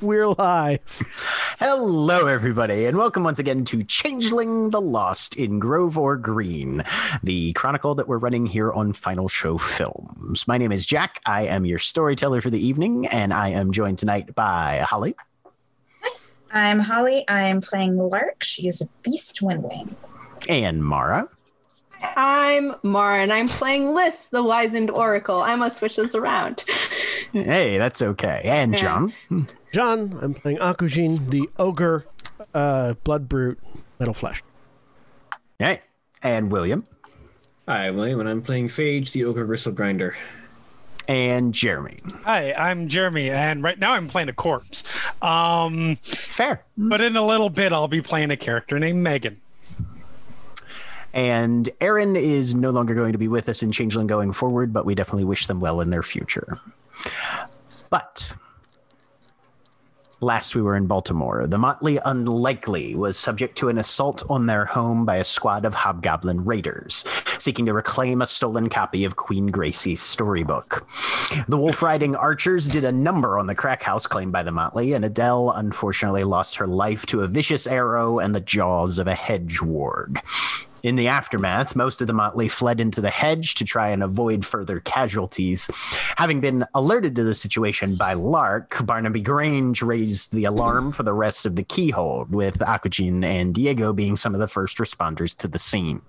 We're live. Hello, everybody, and welcome once again to Changeling the Lost in Grove or Green, the chronicle that we're running here on Final Show Films. My name is Jack. I am your storyteller for the evening, and I am joined tonight by Holly. I'm Holly. I'm playing Lark. She is a beast windwing. And Mara. I'm Mara, and I'm playing Liss, the wizened oracle. I must switch this around. Hey, that's okay. And John. John, I'm playing Akujin, the ogre, uh, blood brute, metal flesh. Hey. And William. Hi, William, and I'm playing Phage, the Ogre Gristle Grinder. And Jeremy. Hi, I'm Jeremy, and right now I'm playing a corpse. Um, Fair. but in a little bit, I'll be playing a character named Megan. And Aaron is no longer going to be with us in Changeling going forward, but we definitely wish them well in their future. But last we were in Baltimore, the Motley Unlikely was subject to an assault on their home by a squad of hobgoblin raiders, seeking to reclaim a stolen copy of Queen Gracie's storybook. The wolf riding archers did a number on the crack house claimed by the Motley, and Adele unfortunately lost her life to a vicious arrow and the jaws of a hedge warg. In the aftermath, most of the motley fled into the hedge to try and avoid further casualties. Having been alerted to the situation by Lark, Barnaby Grange raised the alarm for the rest of the keyhole, with Akujin and Diego being some of the first responders to the scene.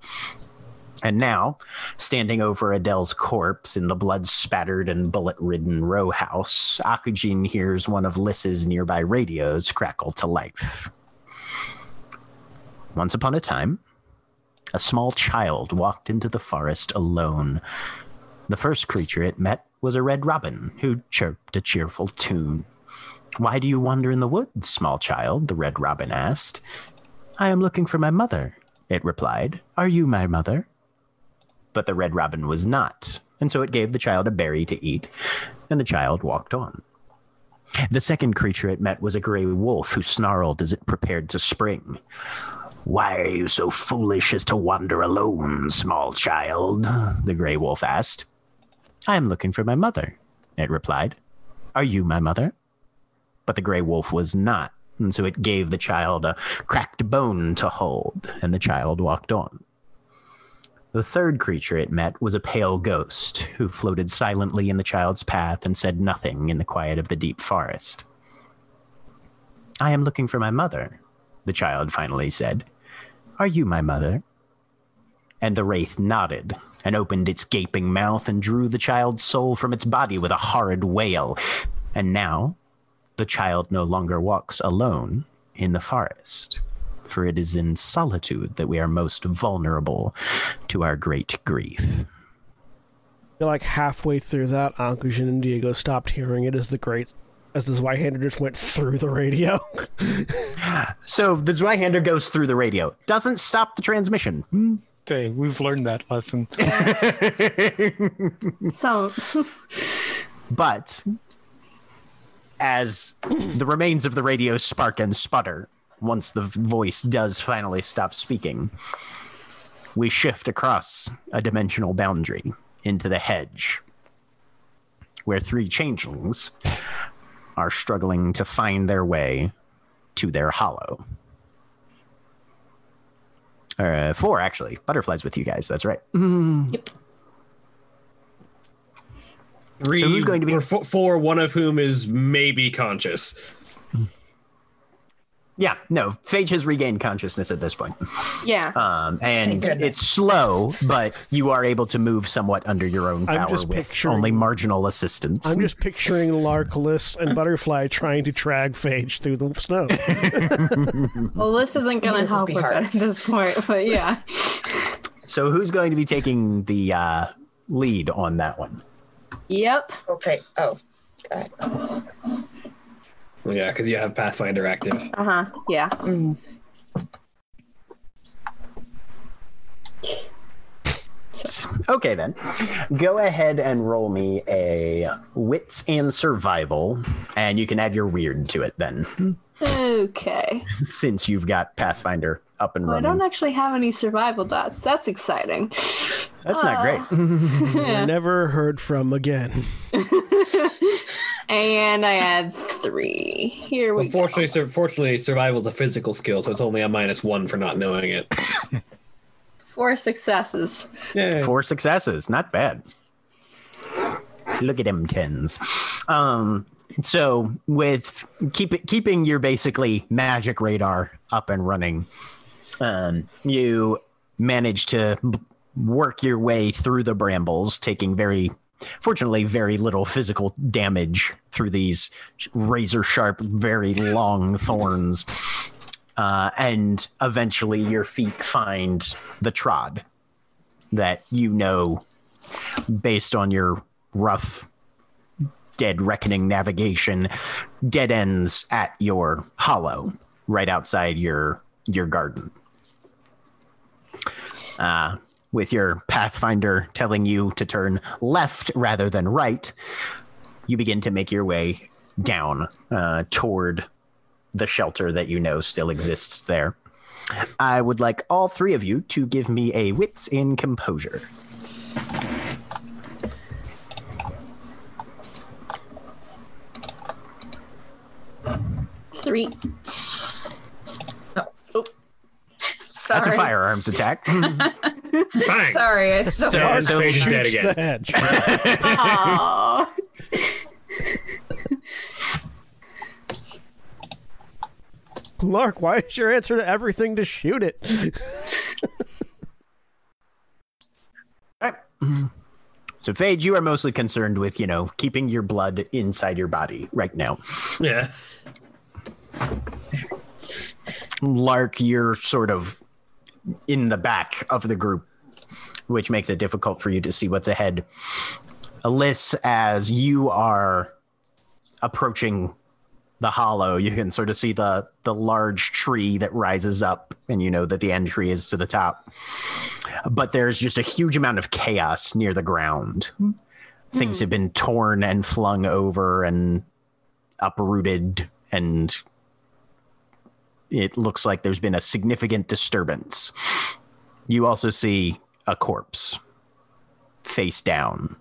And now, standing over Adele's corpse in the blood spattered and bullet ridden row house, Akujin hears one of Liss's nearby radios crackle to life. Once upon a time, a small child walked into the forest alone. The first creature it met was a red robin who chirped a cheerful tune. Why do you wander in the woods, small child? the red robin asked. I am looking for my mother, it replied. Are you my mother? But the red robin was not, and so it gave the child a berry to eat, and the child walked on. The second creature it met was a gray wolf who snarled as it prepared to spring. Why are you so foolish as to wander alone, small child? the gray wolf asked. I am looking for my mother, it replied. Are you my mother? But the gray wolf was not, and so it gave the child a cracked bone to hold, and the child walked on. The third creature it met was a pale ghost who floated silently in the child's path and said nothing in the quiet of the deep forest. I am looking for my mother, the child finally said. Are you my mother? And the wraith nodded and opened its gaping mouth and drew the child's soul from its body with a horrid wail. And now the child no longer walks alone in the forest, for it is in solitude that we are most vulnerable to our great grief. Like halfway through that, Akujin and Diego stopped hearing it as the great as the Zweihander just went through the radio. So the Zweihander goes through the radio, doesn't stop the transmission. Hmm. Hey, we've learned that lesson. So, But as the remains of the radio spark and sputter, once the voice does finally stop speaking, we shift across a dimensional boundary into the hedge, where three changelings are struggling to find their way to their hollow. Uh, four, actually. Butterflies with you guys. That's right. Three, So who's going to be- or four, one of whom is maybe conscious. Yeah, no. Phage has regained consciousness at this point. Yeah. Um, and it's slow, but you are able to move somewhat under your own I'm power just with only marginal assistance. I'm just picturing Larkless and Butterfly trying to drag Phage through the snow. well, this isn't going to help with hard. at this point, but yeah. so who's going to be taking the uh, lead on that one? Yep. We'll take. Oh, God. Yeah, because you have Pathfinder active. Uh huh. Yeah. Mm. Okay, then. Go ahead and roll me a wits and survival, and you can add your Wyrd to it then, Okay. since you've got Pathfinder up and Well, I don't actually have any survival dots. That's exciting. That's not great. We're never heard from again. And I had three. Here we go. Unfortunately, sur- fortunately, survival is a physical skill, so it's only a minus one for not knowing it. Four successes. Yeah. Four successes, not bad. Look at them tens. Um, so with keep it, keeping your basically magic radar up and running, um, you manage to b- work your way through the brambles, taking very, fortunately, very little physical damage through these razor sharp, very long thorns. Uh, and eventually, your feet find the trod that you know based on your rough dead reckoning navigation dead ends at your hollow right outside your your garden uh, with your pathfinder telling you to turn left rather than right you begin to make your way down uh, toward the shelter that you know still exists there I would like all three of you to give me a wits in composure. Three. Sorry. That's a firearms attack. Bang! Sorry, I still. So- so- Phage is dead again. the hedge. Aw. Lark, why is your answer to everything to shoot it? so, Phage, you are mostly concerned with, you know, keeping your blood inside your body right now. Yeah. Lark, you're sort of in the back of the group, which makes it difficult for you to see what's ahead. Alyss, as you are approaching the hollow, you can sort of see the the large tree that rises up, and you know that the entry is to the top. But there's just a huge amount of chaos near the ground. Hmm. Things have been torn and flung over and uprooted and it looks like there's been a significant disturbance. You also see a corpse face down,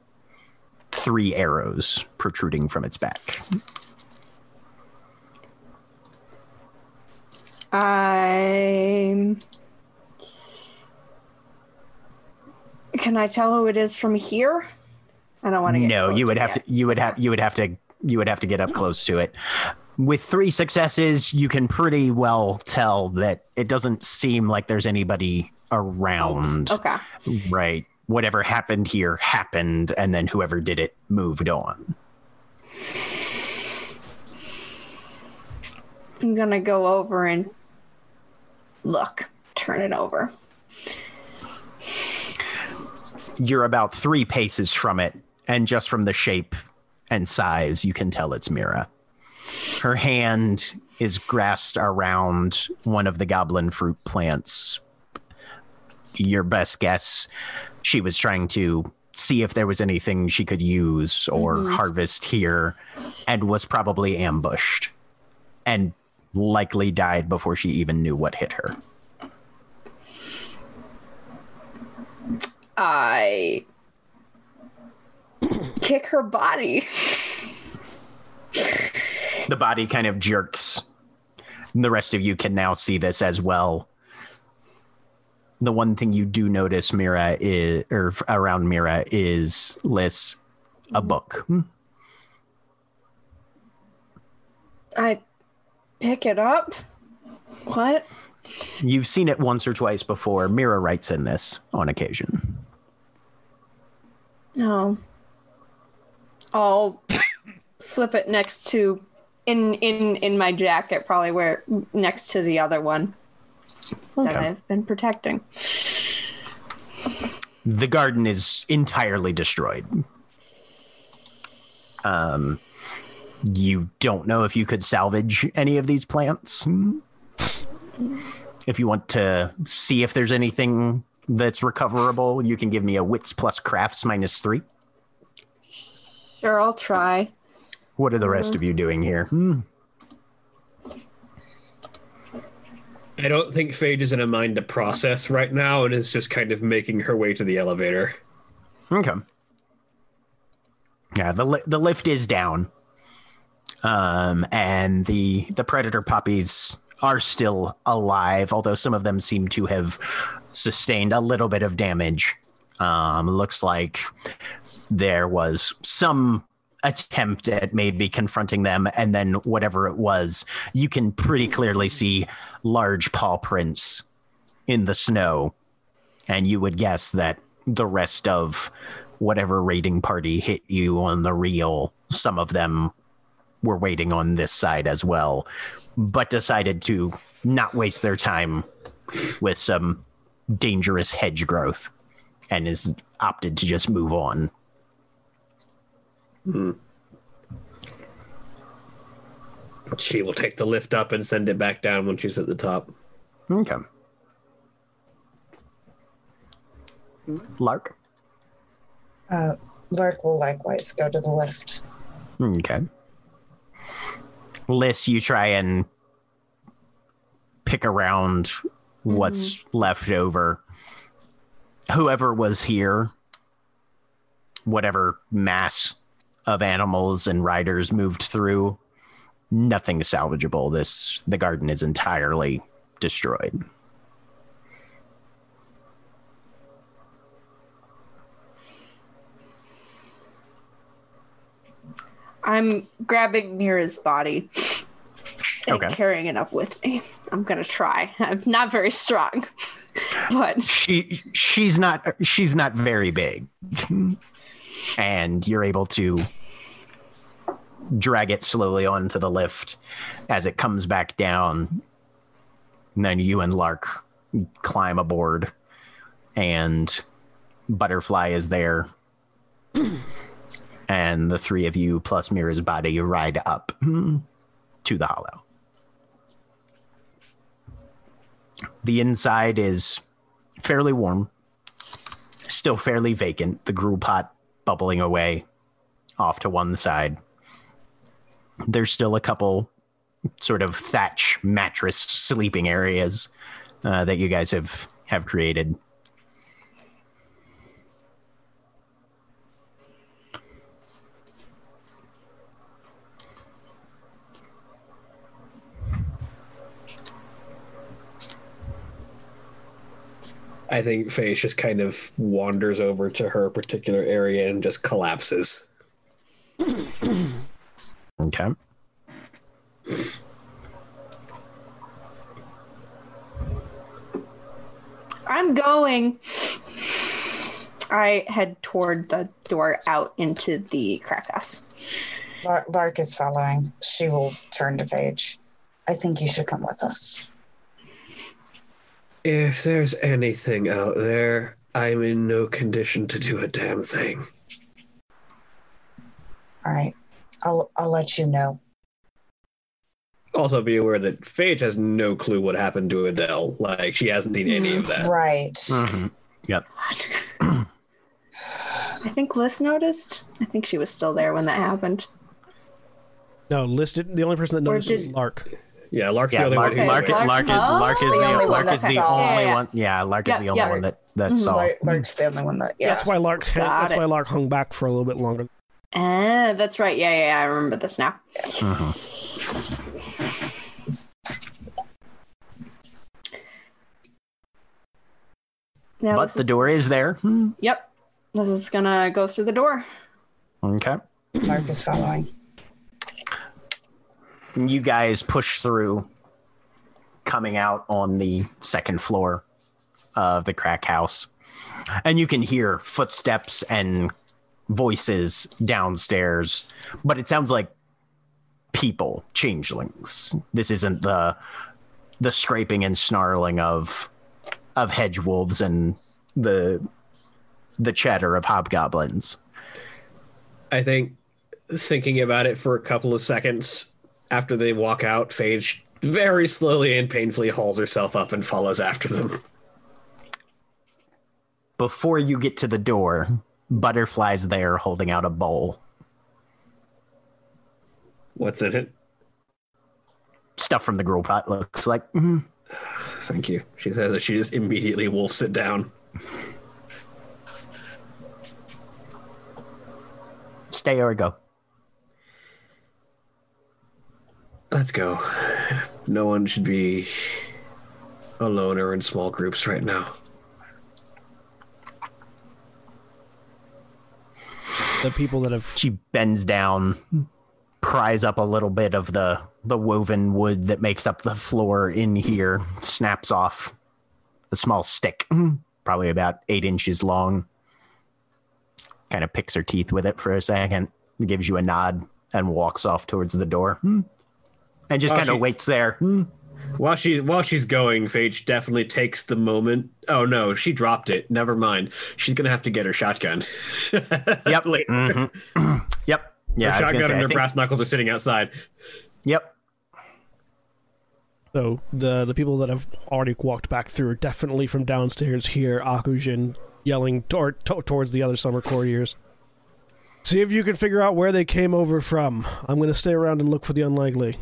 three arrows protruding from its back. I'm. Can I tell who it is from here? I don't want to get. No, you would have yet. to you would have you would have to you would have to get up close to it. With three successes, you can pretty well tell that it doesn't seem like there's anybody around. Okay. Right. Whatever happened here happened, and then whoever did it moved on. I'm gonna go over and look. Turn it over. You're about three paces from it, and just from the shape and size, you can tell it's Mira. Her hand is grasped around one of the goblin fruit plants. Your best guess, she was trying to see if there was anything she could use or mm-hmm. harvest here, and was probably ambushed, and likely died before she even knew what hit her. I kick her body. The body kind of jerks. And the rest of you can now see this as well. The one thing you do notice, Mira, is or around Mira is Liss, a book. Hmm. I pick it up. What? You've seen it once or twice before. Mira writes in this on occasion. No. I'll slip it next to in in in my jacket, probably where next to the other one that I've been protecting. the garden is entirely destroyed. Um, you don't know if you could salvage any of these plants. If you want to see if there's anything that's recoverable, you can give me a wits plus crafts minus three. Sure, I'll try. What are the rest of you doing here? Hmm. I don't think Phage is in a mind to process right now and is just kind of making her way to the elevator. Okay. Yeah, the li- the lift is down, um, and the the predator puppies are still alive, although some of them seem to have sustained a little bit of damage. Um, looks like there was some attempt at maybe confronting them, and then whatever it was, you can pretty clearly see large paw prints in the snow and you would guess that the rest of whatever raiding party hit you on the reel, some of them were waiting on this side as well, but decided to not waste their time with some dangerous hedge growth and is opted to just move on. She will take the lift up and send it back down when she's at the top. Okay. Lark. Uh, Lark will likewise go to the lift. Okay. Liss, you try and pick around what's left over. Whoever was here, whatever mass of animals and riders moved through, nothing salvageable. This the garden is entirely destroyed. I'm grabbing Mira's body and Okay. carrying it up with me. I'm gonna try. I'm not very strong, but she she's not she's not very big and you're able to drag it slowly onto the lift as it comes back down and then you and lark climb aboard and butterfly is there and the three of you plus mira's body ride up to the hollow the inside is fairly warm, still fairly vacant. The gruel pot bubbling away off to one side. There's still a couple sort of thatch mattress sleeping areas uh, that you guys have have created. I think Phage just kind of wanders over to her particular area and just collapses. Okay. I'm going. I head toward the door out into the crack house. Lar- Lark is following. She will turn to Phage. I think you should come with us. If there's anything out there, I'm in no condition to do a damn thing. All right. I'll I'll let you know. Also, be aware that Phage has no clue what happened to Adele. Like, she hasn't seen any of that. Right. Mhm. Yep. I think Liss noticed. I think she was still there when that happened. No, listed. The only person that Or noticed was Lark. Yeah, Lark's Yeah, the only Lark, one who's Lark, Lark- Lark, is, Oh. Lark is The only the one Lark that is the only Yeah, yeah. one. Yeah, Lark is Yeah, the only yeah. one that that Mhm. saw. Lark's the only one that. Yeah. That's why Lark. Got that's it. why Lark hung back for a little bit longer. Ah, that's right. Yeah, yeah, yeah. I remember this now. Uh-huh. Now but the is, door is there. Hmm. Yep. This is gonna go through the door. Okay. Mark is following. You guys push through, coming out on the second floor of the crack house. And you can hear footsteps and voices downstairs, but it sounds like people, changelings. This isn't the the scraping and snarling of of hedge wolves and the the chatter of hobgoblins. I think thinking about it for a couple of seconds after they walk out, Phage very slowly and painfully hauls herself up and follows after them. Before you get to the door, Butterfly's there holding out a bowl. What's in it? Stuff from the grill pot looks like. mhm. Thank you. She says that she just immediately wolfs it down. Stay or go. Let's go. No one should be alone or in small groups right now. The people that have She bends down, pries up a little bit of the the woven wood that makes up the floor in here, snaps off a small stick, probably about eight inches long. Kind of picks her teeth with it for a second, gives you a nod, and walks off towards the door. And just Oh, kind of she- waits there. While she while she's going, Phage definitely takes the moment. Oh no, she dropped it. Never mind. She's gonna have to get her shotgun. Yep. Later. Mhm. Yep. Yeah. her I was gonna shotgun say, and I her think- brass knuckles are sitting outside. Yep. So the the people that have already walked back through, definitely from downstairs, hear Akujin yelling tor- to- towards the other summer courtiers. See if you can figure out where they came over from. I'm going to stay around and look for the unlikely.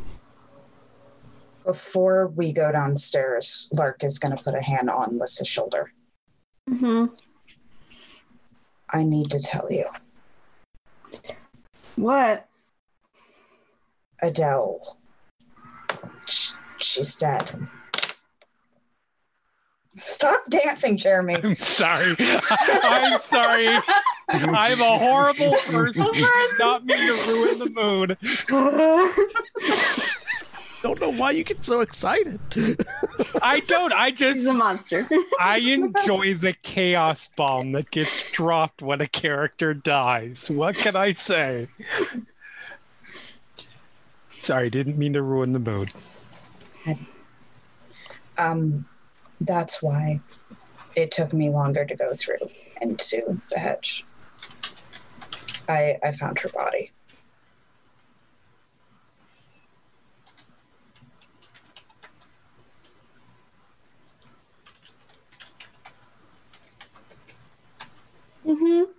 Before we go downstairs, Lark is going to put a hand on Liss's shoulder. Mm-hmm. I need to tell you, What? Adele, sh- she's dead. Stop dancing, Jeremy. I'm sorry. I'm sorry. I'm a horrible person. I did not mean to ruin the mood. Don't know why you get so excited. I don't. I just. He's just a monster. I enjoy the chaos bomb that gets dropped when a character dies. What can I say? Sorry, didn't mean to ruin the mood. Um, that's why it took me longer to go through into the hedge. I I found her body. Mm-hmm.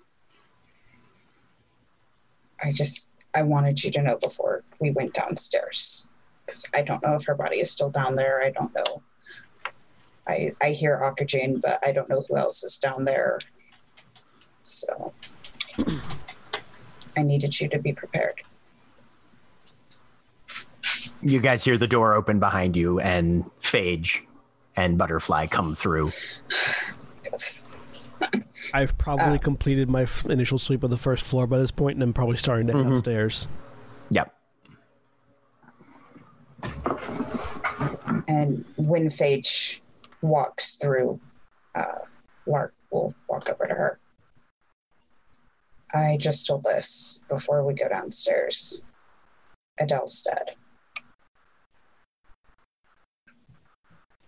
I just I wanted you to know before we went downstairs because I don't know if her body is still down there. I don't know. I I hear Akujin, but I don't know who else is down there. So I needed you to be prepared. You guys hear the door open behind you, and Phage and Butterfly come through. I've probably Uh. completed my f- initial sweep of the first floor by this point, and I'm probably starting to head Mhm. upstairs. Yep. And when Phage walks through, uh, Lark will walk over to her. I just told this before we go downstairs. Adele's dead.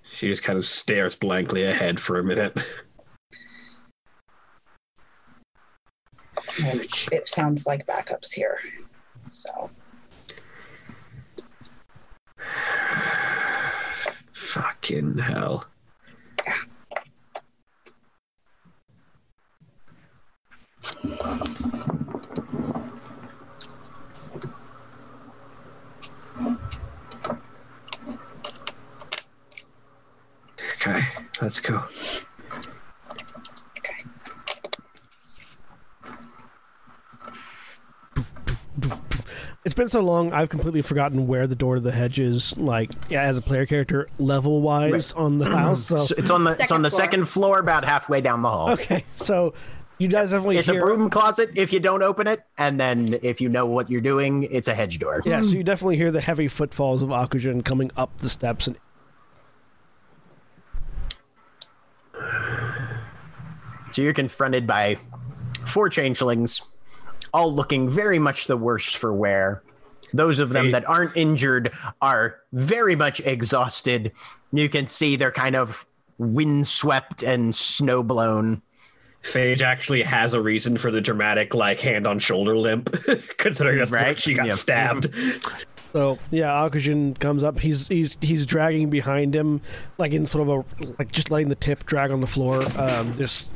She just kind of stares blankly ahead for a minute. It sounds like backups here. So Fucking hell. Okay, let's go. okay. It's it's been so long. I've completely forgotten where the door to the hedge is. Like, yeah, as a player character, level wise on the mm-hmm. house. So So it's on the it's Second on the floor. second floor, about halfway down the hall. okay, so you guys definitely It's a broom closet if you don't open it, and then if you know what you're doing, it's a hedge door. Yeah, so you definitely hear the heavy footfalls of Akujin coming up the steps and So you're confronted by four changelings, all looking very much the worse for wear. Those of them that aren't injured are very much exhausted. You can see they're kind of windswept and snowblown. Phage actually has a reason for the dramatic like hand on shoulder limp, considering that's Right? she got Yeah. stabbed. So yeah, Akujin comes up. He's he's he's dragging behind him, like in sort of a like just letting the tip drag on the floor. Um, this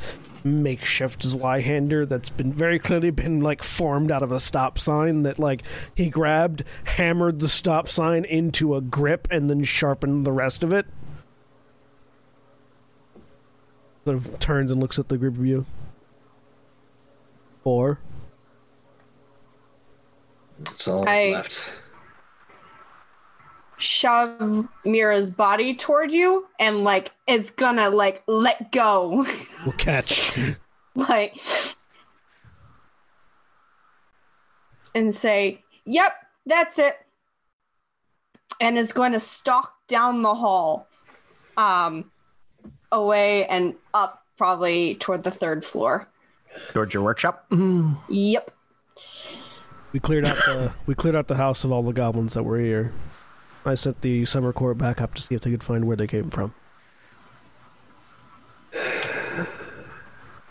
makeshift Zweihander that's been very clearly been like formed out of a stop sign that like he grabbed, hammered the stop sign into a grip, and then sharpened the rest of it. Sort of turns and looks at the group of you. Four. That's all that's I- left. Shove Mira's body toward you and like is gonna like let go. We'll catch. like and say, "Yep, that's it." And is going to stalk down the hall um away and up probably toward the third floor. Towards your workshop. Yep. We cleared out the we cleared out the house of all the goblins that were here. I sent the summer court back up to see if they could find where they came from.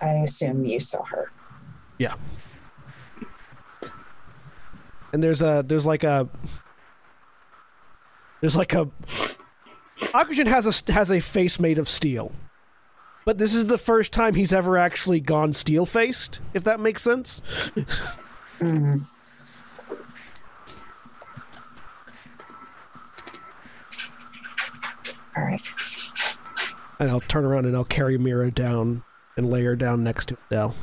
I assume you saw her. Yeah. And there's a there's like a there's like a Akujin has a has a face made of steel. But this is the first time he's ever actually gone steel faced, if that makes sense. Mhm. All right. And I'll turn around and I'll carry Mira down and lay her down next to Adele.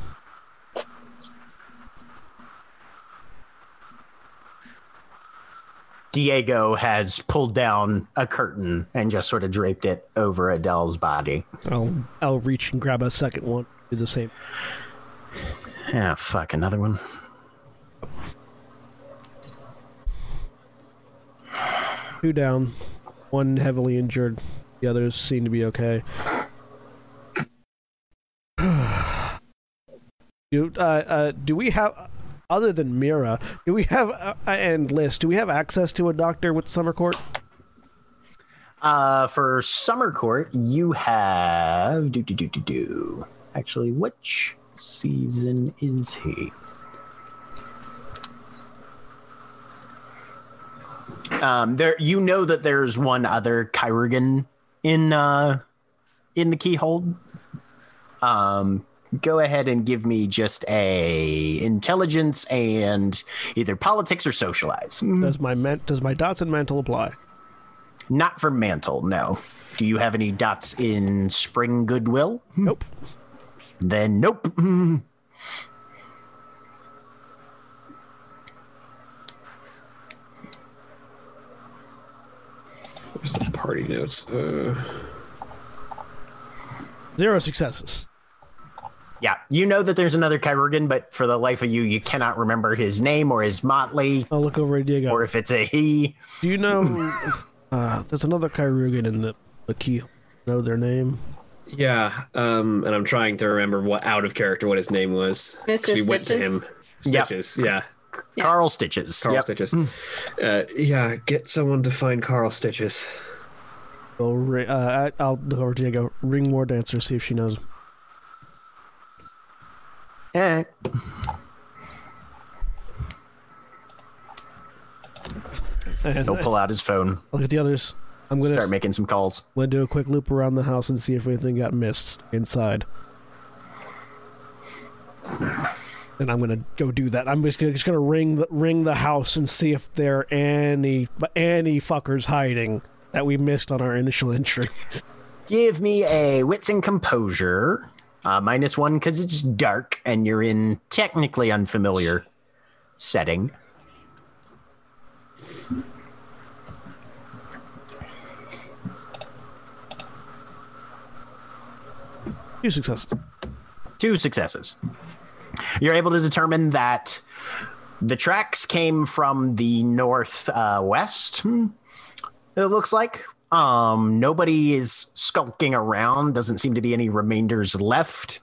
Diego has pulled down a curtain and just sort of draped it over Adele's body. I'll I'll reach and grab a second one. Do the same. Yeah, fuck, another one. Two down, one heavily injured. The others seem to be okay. do uh, uh, do we have other than Mira? Do we have uh, and Liss? Do we have access to a doctor with summer court? Uh, for Summer Court, you have do do do do do. Actually, which season is he? Um, there you know that there's one other Chirurgeon in uh in the keyhole. Um, go ahead and give me just a intelligence and either politics or socialize. Does my men- does my dots and mantle apply? Not for mantle, no. Do you have any dots in spring goodwill? Nope. Then nope. Where's the party notes? Uh, Zero successes. Yeah, you know that there's another Chirurgeon, but for the life of you, you cannot remember his name or his motley, I'll look over at Diego. or if it's a he. Do you know? uh, there's another Chirurgeon in the the key. Know their name? yeah, um, and I'm trying to remember what out of character what his name was. 'Cause Mr. We went to him. Stitches, yeah. Yeah. Carl Stitches. Carl Yep. Stitches. Uh, yeah, get someone to find Carl Stitches. I'll, ri- uh, I- I'll look over to Diego. Ring more dancer. See if she knows. Eh. And He'll pull out his phone, look at the others. I'm gonna start making some calls. I'm gonna do a quick loop around the house and see if anything got missed inside. And I'm gonna go do that. I'm just gonna, just gonna ring the ring the house and see if there are any any fuckers hiding that we missed on our initial entry. Give me a wits and composure, uh, minus one because it's dark and you're in technically unfamiliar setting. Two successes. Two successes. You're able to determine that the tracks came from the northwest. uh, It looks like. Um, nobody is skulking around. Doesn't seem to be any remainders left.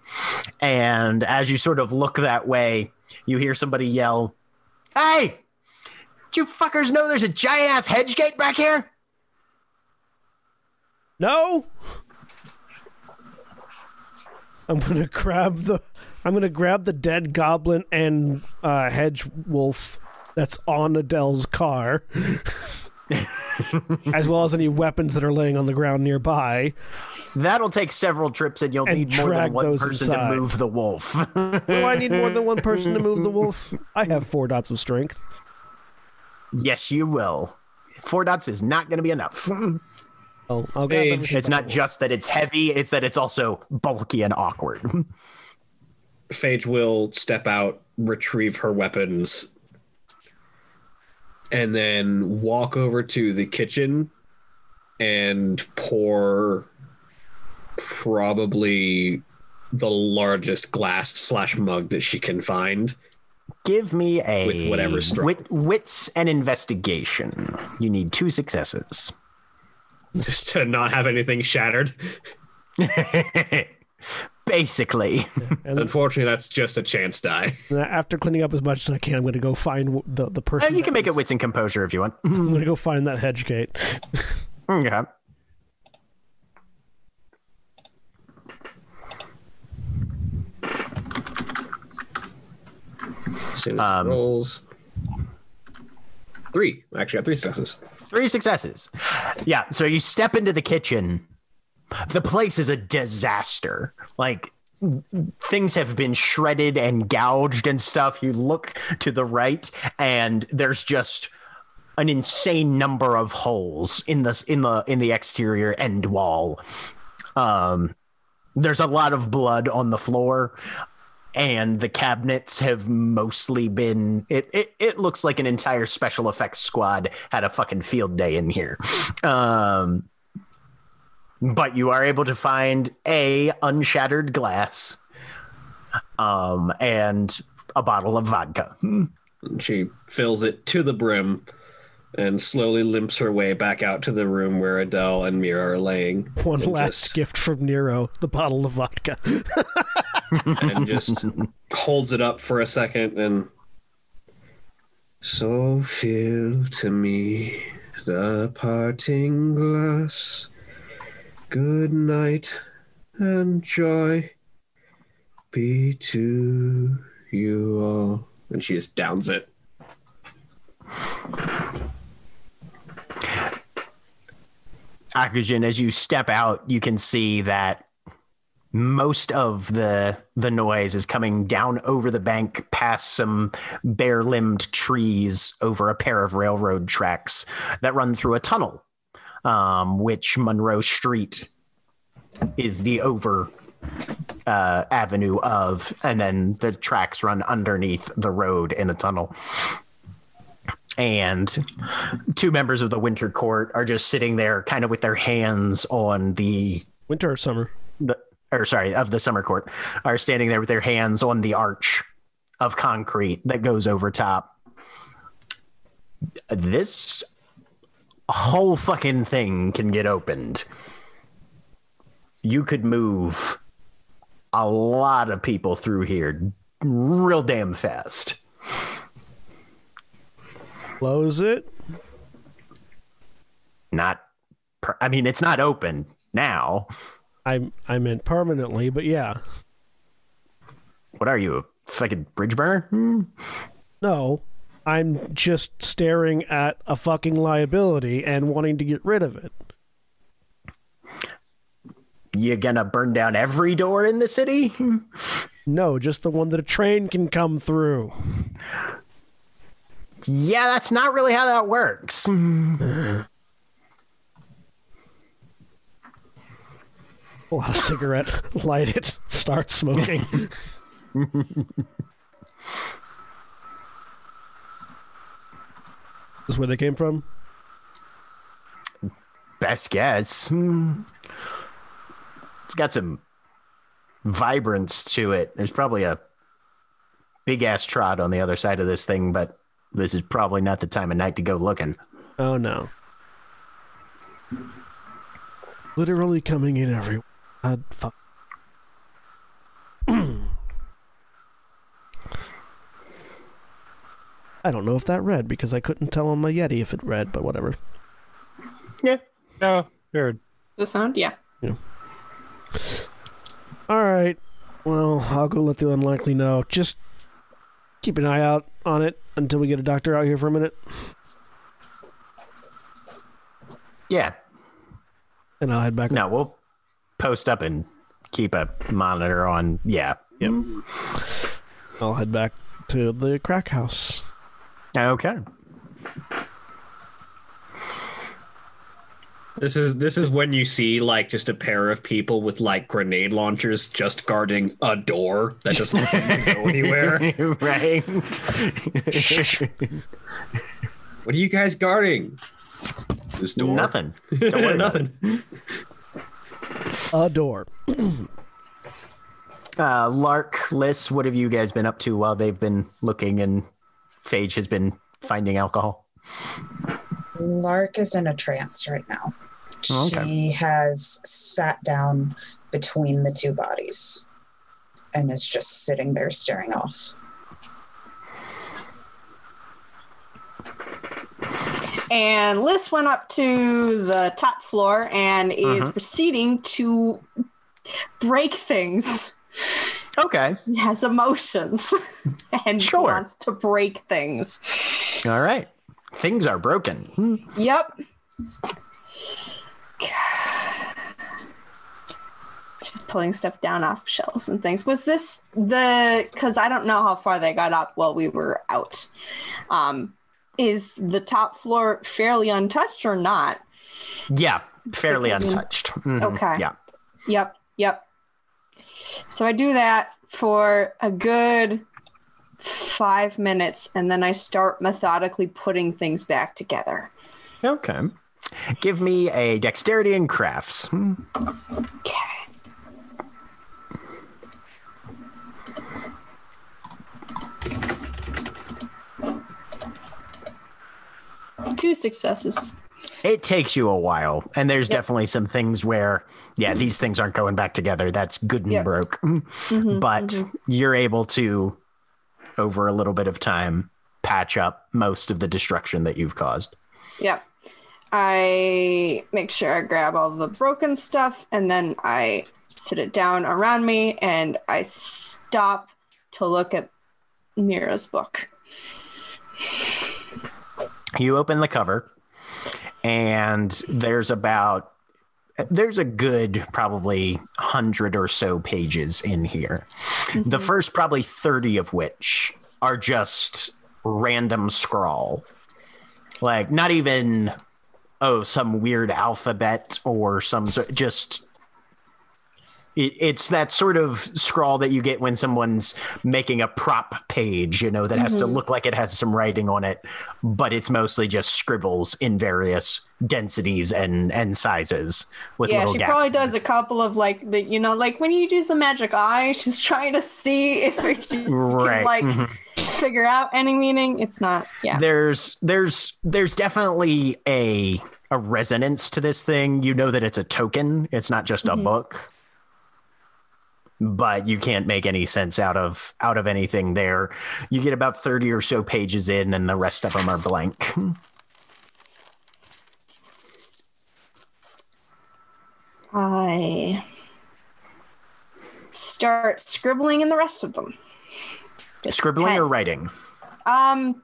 And as you sort of look that way, you hear somebody yell, "Hey, do you fuckers know there's a giant ass hedge gate back here?" No. I'm gonna grab the. I'm gonna grab the dead goblin and uh, hedge wolf that's on Adele's car, as well as any weapons that are laying on the ground nearby. That'll take several trips, and you'll And need more than one person inside. to move the wolf. Do I need more than one person to move the wolf? I have four dots of strength. yes, you will. Four dots is not going to be enough. Oh, I'll grab Hey, everything It's not just that it's heavy; it's that it's also bulky and awkward. Phage will step out, retrieve her weapons, and then walk over to the kitchen and pour probably the largest glass slash mug that she can find. Give me a With whatever strong. wit, wits and investigation. You need two successes. Just to not have anything shattered. Basically, And Unfortunately, that's just a chance die. after cleaning up as much as I can, I'm gonna go find the the person. And you can that make it wits and composure if you want. I'm gonna go find that hedge gate. okay. As Um, rolls. Three. I actually got three successes. Three successes. Yeah. So you step into the kitchen. The place is a disaster. Like things have been shredded and gouged and stuff. You look to the right, and there's just an insane number of holes in the in the in the exterior end wall. Um, there's a lot of blood on the floor and the cabinets have mostly been it, it it looks like an entire special effects squad had a fucking field day in here um but you are able to find a unshattered glass um and a bottle of vodka she fills it to the brim and slowly limps her way back out to the room where Adele and Mira are laying. One last just- gift from Nero: the bottle of vodka. and just holds it up for a second and so fill to me the parting glass good night and joy be to you all. And she just downs it. Akujin, as you step out, you can see that most of the the noise is coming down over the bank past some bare-limbed trees over a pair of railroad tracks that run through a tunnel, um, which Monroe Street is the over uh, avenue of, and then the tracks run underneath the road in a tunnel. And two members of the Winter Court are just sitting there, kind of with their hands on the, Winter or summer? the or sorry, of the Summer Court, are standing there with their hands on the arch of concrete that goes over top. This whole fucking thing can get opened. You could move a lot of people through here real damn fast. Close it. Not, per- I mean, it's not open now. I I meant permanently, but yeah. What are you, a fucking bridge burner? Hmm. No, I'm just staring at a fucking liability and wanting to get rid of it. You gonna burn down every door in the city? No, just the one that a train can come through. Yeah, that's not really how that works. Pull out a cigarette, light it, start smoking. This where they came from? Best guess. It's got some vibrance to it. There's probably a big ass trod on the other side of this thing, but this is probably not the time of night to go looking. Oh no. Literally coming in every. Uh, fuck. I don't know if that read because I couldn't tell on my Yeti if it read, but whatever. Yeah. No, heard. The sound, yeah. Yeah. All right. Well, I'll go let the unlikely know. Just keep an eye out on it until we get a doctor out here for a minute, Yeah. and I'll head back. No, we'll post up and keep a monitor on. Yeah. Yep. I'll head back to the crack house. Okay. This is this is when you see like just a pair of people with like grenade launchers just guarding a door that just doesn't go anywhere. right. What are you guys guarding? This door. Nothing. Don't worry. Nothing. A door. Uh, Lark, Liss, what have you guys been up to while they've been looking and Phage has been finding alcohol? Lark is in a trance right now. Oh, okay. She has sat down between the two bodies and is just sitting there staring off. And Liss went up to the top floor and is Mhm. proceeding to break things. Okay. He has emotions and Sure. wants to break things. All right. Things are broken. Hmm. Yep. She's pulling stuff down off shelves and things. Was this the because I don't know how far they got up while we were out. Um, is the top floor fairly untouched or not? Yeah. Fairly untouched. Mhm. Okay. Yeah. Yep, yep. So I do that for a good five minutes and then I start methodically putting things back together. Okay. Give me a dexterity and crafts. Hmm. Okay. Two successes. It takes you a while, and there's Yep. definitely some things where, yeah, these things aren't going back together. That's good and Yep. broke. Mhm, but mhm. you're able to, over a little bit of time, patch up most of the destruction that you've caused. Yep. I make sure I grab all the broken stuff and then I sit it down around me and I stop to look at Mira's book. You open the cover, and there's about there's a good probably hundred or so pages in here. The mm-hmm. first probably thirty of which are just random scrawl, like not even oh some weird alphabet or some sort- just. It, it's that sort of scrawl that you get when someone's making a prop page, you know, that has to Mhm. look like it has some writing on it, but it's mostly just scribbles in various densities and and sizes with yeah, she gaps. probably does a couple of like the you know like when you use the magic eye, she's trying to see if can Right. like mhm. figure out any meaning. It's not. Yeah. There's there's there's definitely a a resonance to this thing. You know that it's a token. It's not just a Mhm. book. But you can't make any sense out of out of anything there. You get about 30 or so pages in and the rest of them are blank. I start scribbling in the rest of them. With Scribbling pen. or writing? Um,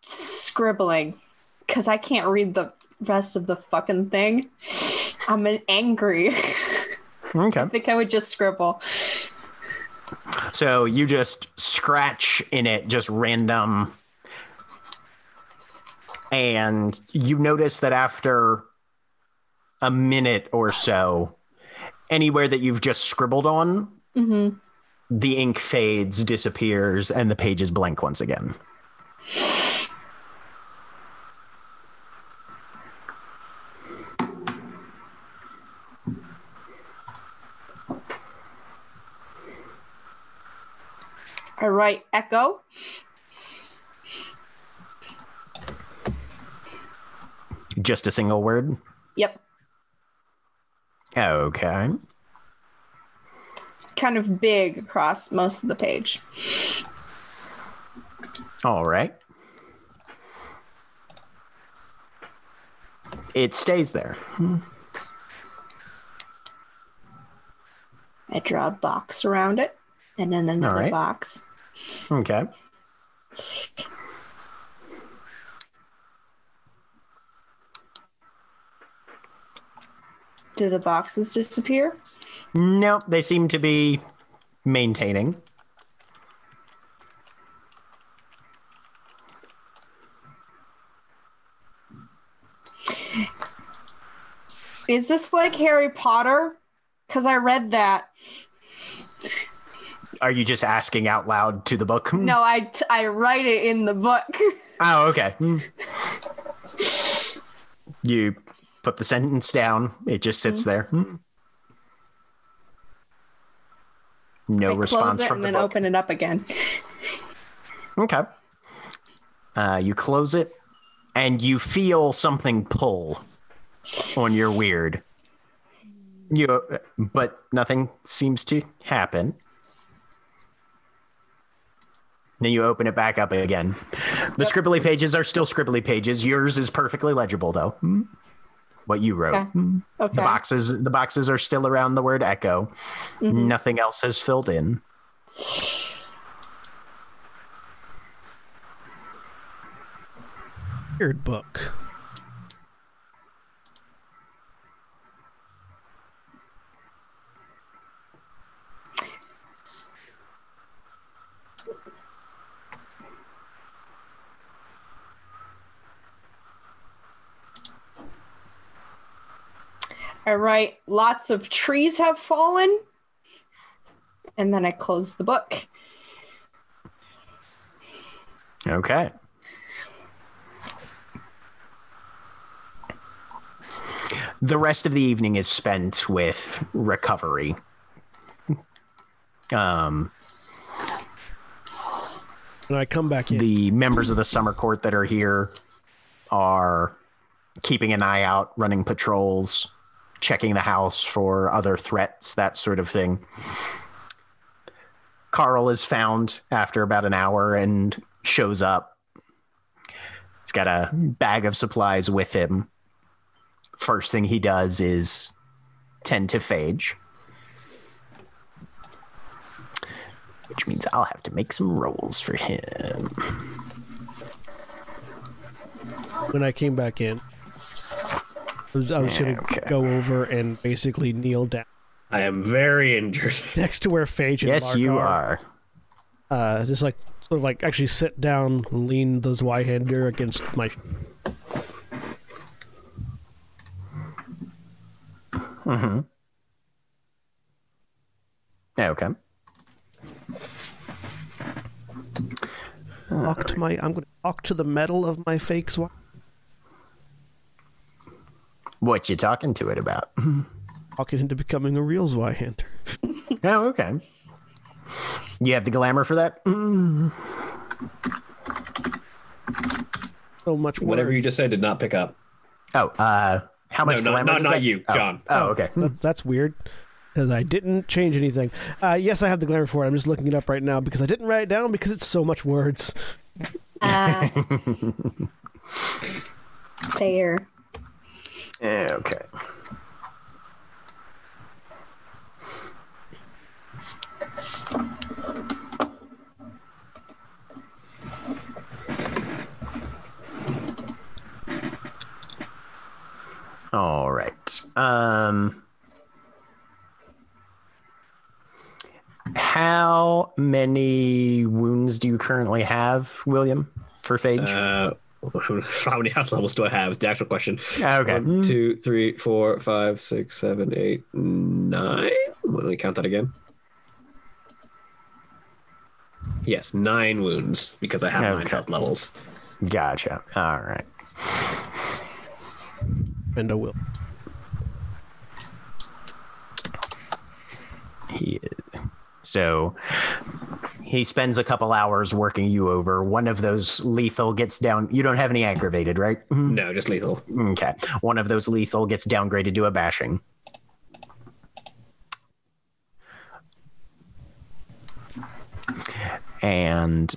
scribbling, because I can't read the rest of the fucking thing. I'm an angry. Okay. I think I would just scribble. So you just scratch in it, just random. And you notice that after a minute or so, anywhere that you've just scribbled on, hmm the ink fades, disappears, and the page is blank once again. Write echo. Just a single word. Yep. Okay. Kind of big across most of the page. All right. It stays there. I draw a box around it and then another right. box. Okay. Do the boxes disappear? Nope, they seem to be maintaining. Is this like Harry Potter? Because I read that. Are you just asking out loud to the book? No, I, t- I write it in the book. Oh, okay. You put the sentence down. It just sits there. No I response from and the then book. open it up again. Okay. Uh, you close it, and you feel something pull on your Wyrd. You, but nothing seems to happen. Then you open it back up again. The scribbly pages are still scribbly pages. Yours is perfectly legible, though. Hmm? What you wrote. Okay. Hmm? Okay. The boxes, the boxes are still around the word echo. Mm-hmm. Nothing else has filled in. Weird book. I write lots of trees have fallen. And then I close the book. Okay. The rest of the evening is spent with recovery. Um, And I come back in. the members of the summer court that are here are keeping an eye out, running patrols, checking the house for other threats, that sort of thing. Carl is found after about an hour and shows up. He's got a bag of supplies with him. First thing he does is tend to Phage. Which means I'll have to make some rolls for him. when I came back in, I was, I was going to Okay. go over and basically kneel down I am very injured. next to where Phage and Yes, you are. are. Uh, just like sort of like actually sit down, lean the Zweihander against my. Okay. Talk to my. I'm going to talk to the metal of my fake Zwei. What you talking to it about? Talk it into becoming a real Zweihander. Oh, okay. You have the glamour for that? So much. Whatever you just said did not pick up. Oh, uh, how much No, no, glamour? not- does not that- you, oh. John. Oh, okay. That's, that's weird because I didn't change anything. Uh, yes, I have the glamour for it. I'm just looking it up right now because I didn't write it down because it's so much words. Uh, fair. Yeah, okay. All right. Um How many wounds do you currently have, William, for Phage? Uh, how many health levels do I have? Is the actual question. Ah, okay. One, mm. two, three, four, five, six, seven, eight, nine. Let me count that again. Yes, nine wounds because I have nine health levels. Gotcha. All right. And I will. He is. So He spends a couple hours working you over. One of those lethal gets down. You don't have any aggravated, right? Mhm. No, just lethal. Okay. One of those lethal gets downgraded to a bashing. And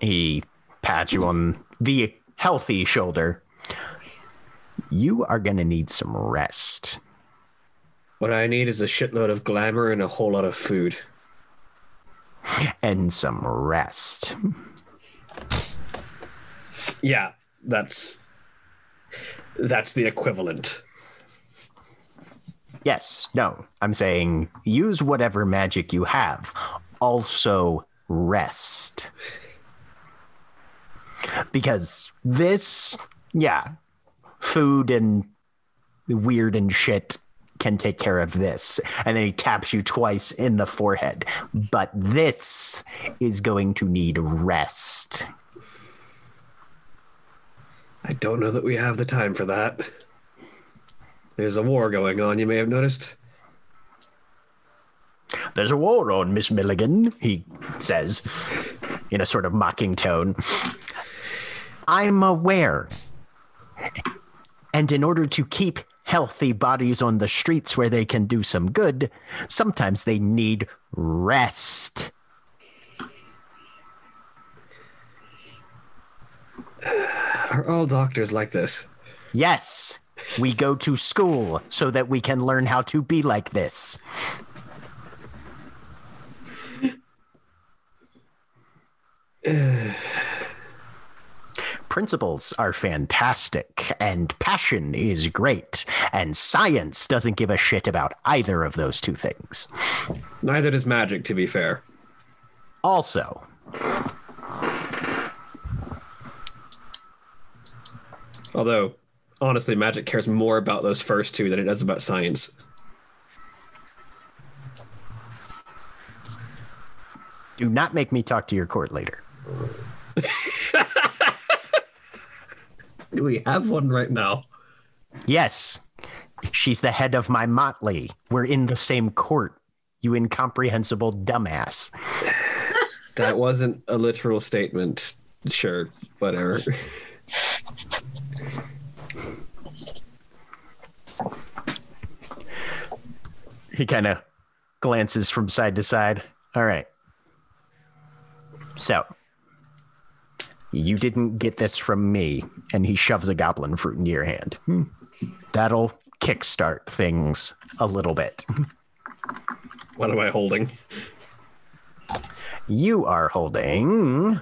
he pats you on the healthy shoulder. You are going to need some rest. What I need is a shitload of glamour and a whole lot of food. And some rest. Yeah, that's that's the equivalent. Yes, no. I'm saying use whatever magic you have. Also, rest. Because this, yeah, food and the Wyrd and shit can take care of this. And then he taps you twice in the forehead. But this is going to need rest. I don't know that we have the time for that. There's a war going on, you may have noticed. There's a war on, Miss Milligan, he says in a sort of mocking tone. I'm aware. And in order to keep healthy bodies on the streets where they can do some good, sometimes they need rest. Are all doctors like this? Yes, we go to school so that we can learn how to be like this. Principles are fantastic, and passion is great, and science doesn't give a shit about either of those two things. Neither does magic, to be fair. Also, Although, honestly, magic cares more about those first two than it does about science. do not make me talk to your court later. Do we have one right now? Yes, she's the head of my motley. We're in the same court, you incomprehensible dumbass. That wasn't a literal statement. Sure, whatever. He kind of glances from side to side. All right. So, you didn't get this from me. And he shoves a goblin fruit into your hand. Hmm. That'll kickstart things a little bit. What am I holding? You are holding.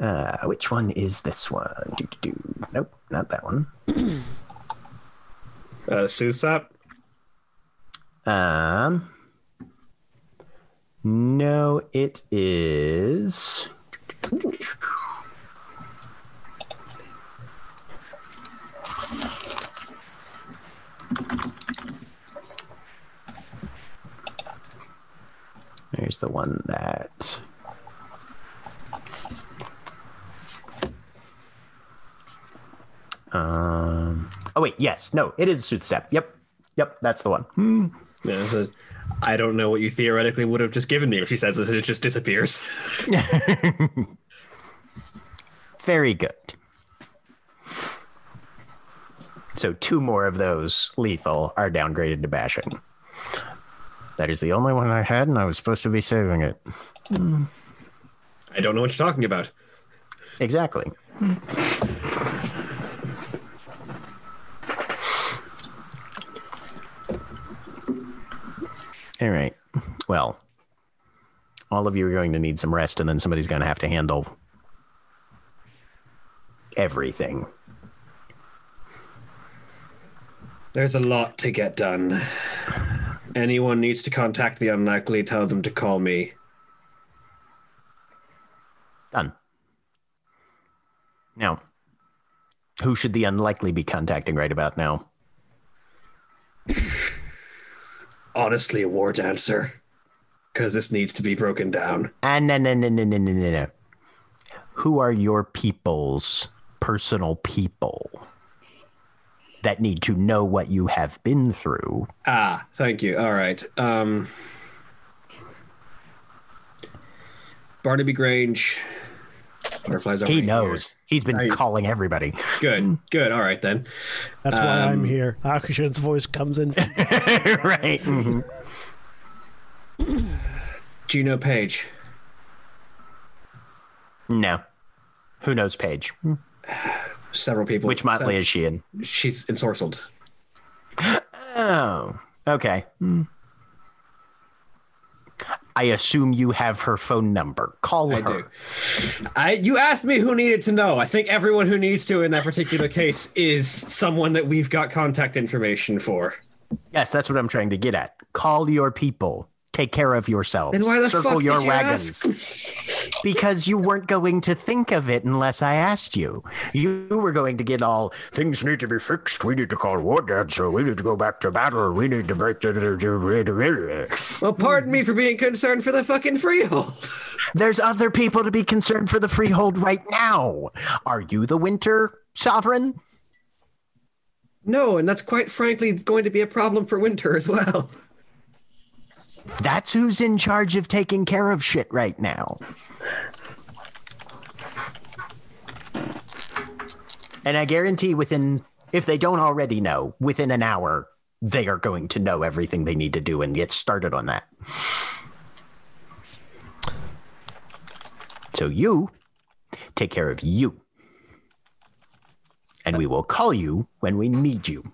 Uh, which one is this one? Do, do, do. Nope, not that one. Uh, Susap? Um, no, it is. There's the one that. Um. Oh wait, yes, no, it is a soothsap. Yep, yep, that's the one. Hmm. Yeah, so I don't know what you theoretically would have just given me if she says this, it just disappears. Very good. So two more of those lethal are downgraded to bashing. That is the only one I had, and I was supposed to be saving it. I don't know what you're talking about. Exactly. All right. Well, all of you are going to need some rest, and then somebody's going to have to handle everything. There's a lot to get done. Anyone needs to contact the unlikely, tell them to call me. Done. Now, who should the unlikely be contacting right about now? honestly a war dancer because this needs to be broken down. Ah, and no, no, no, no, no, no, no. Who are your people's personal people that need to know what you have been through? Ah, thank you. All right. Um, Barnaby Grange, Butterflies over He here. knows. He's been I- calling everybody. Good, good. All right then. That's why I'm Um, here. Akujin's voice comes in. From, right. mhm. Do you know Paige? No. Who knows Paige? Several people. Which motley said is she in? She's ensorcelled. Oh, okay. Hmm. I assume you have her phone number. Call I her. do. I you asked me who needed to know. I think everyone who needs to in that particular case is someone that we've got contact information for. Yes, that's what I'm trying to get at. Call your people. Take care of yourselves. Then why the Circle fuck your did you wagons. ask? Because you weren't going to think of it unless I asked you. You were going to get all things need to be fixed. We need to call war dancer. We need to go back to battle. We need to break the. Well, pardon me for being concerned for the fucking freehold. There's other people to be concerned for the freehold right now. Are you the winter sovereign? No, and that's quite frankly going to be a problem for winter as well. That's who's in charge of taking care of shit right now. And I guarantee within, if they don't already know, within an hour, they are going to know everything they need to do and get started on that. So you take care of you. And we will call you when we need you.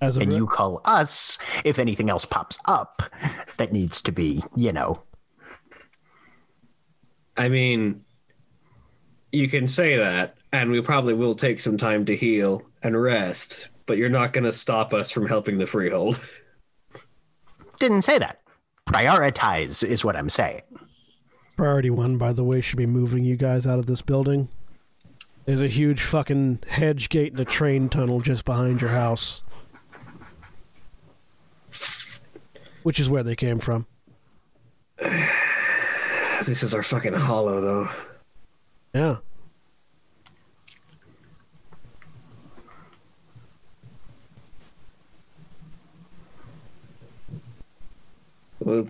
As And re- you call us if anything else pops up that needs to be, you know. I mean, you can say that, and we probably will take some time to heal and rest, but you're not going to stop us from helping the freehold. Didn't say that. Prioritize is what I'm saying. priority one, by the way, should be moving you guys out of this building. There's a huge fucking hedge gate and a train tunnel just behind your house. Which is where they came from. This is our fucking hollow, though. Yeah. Well,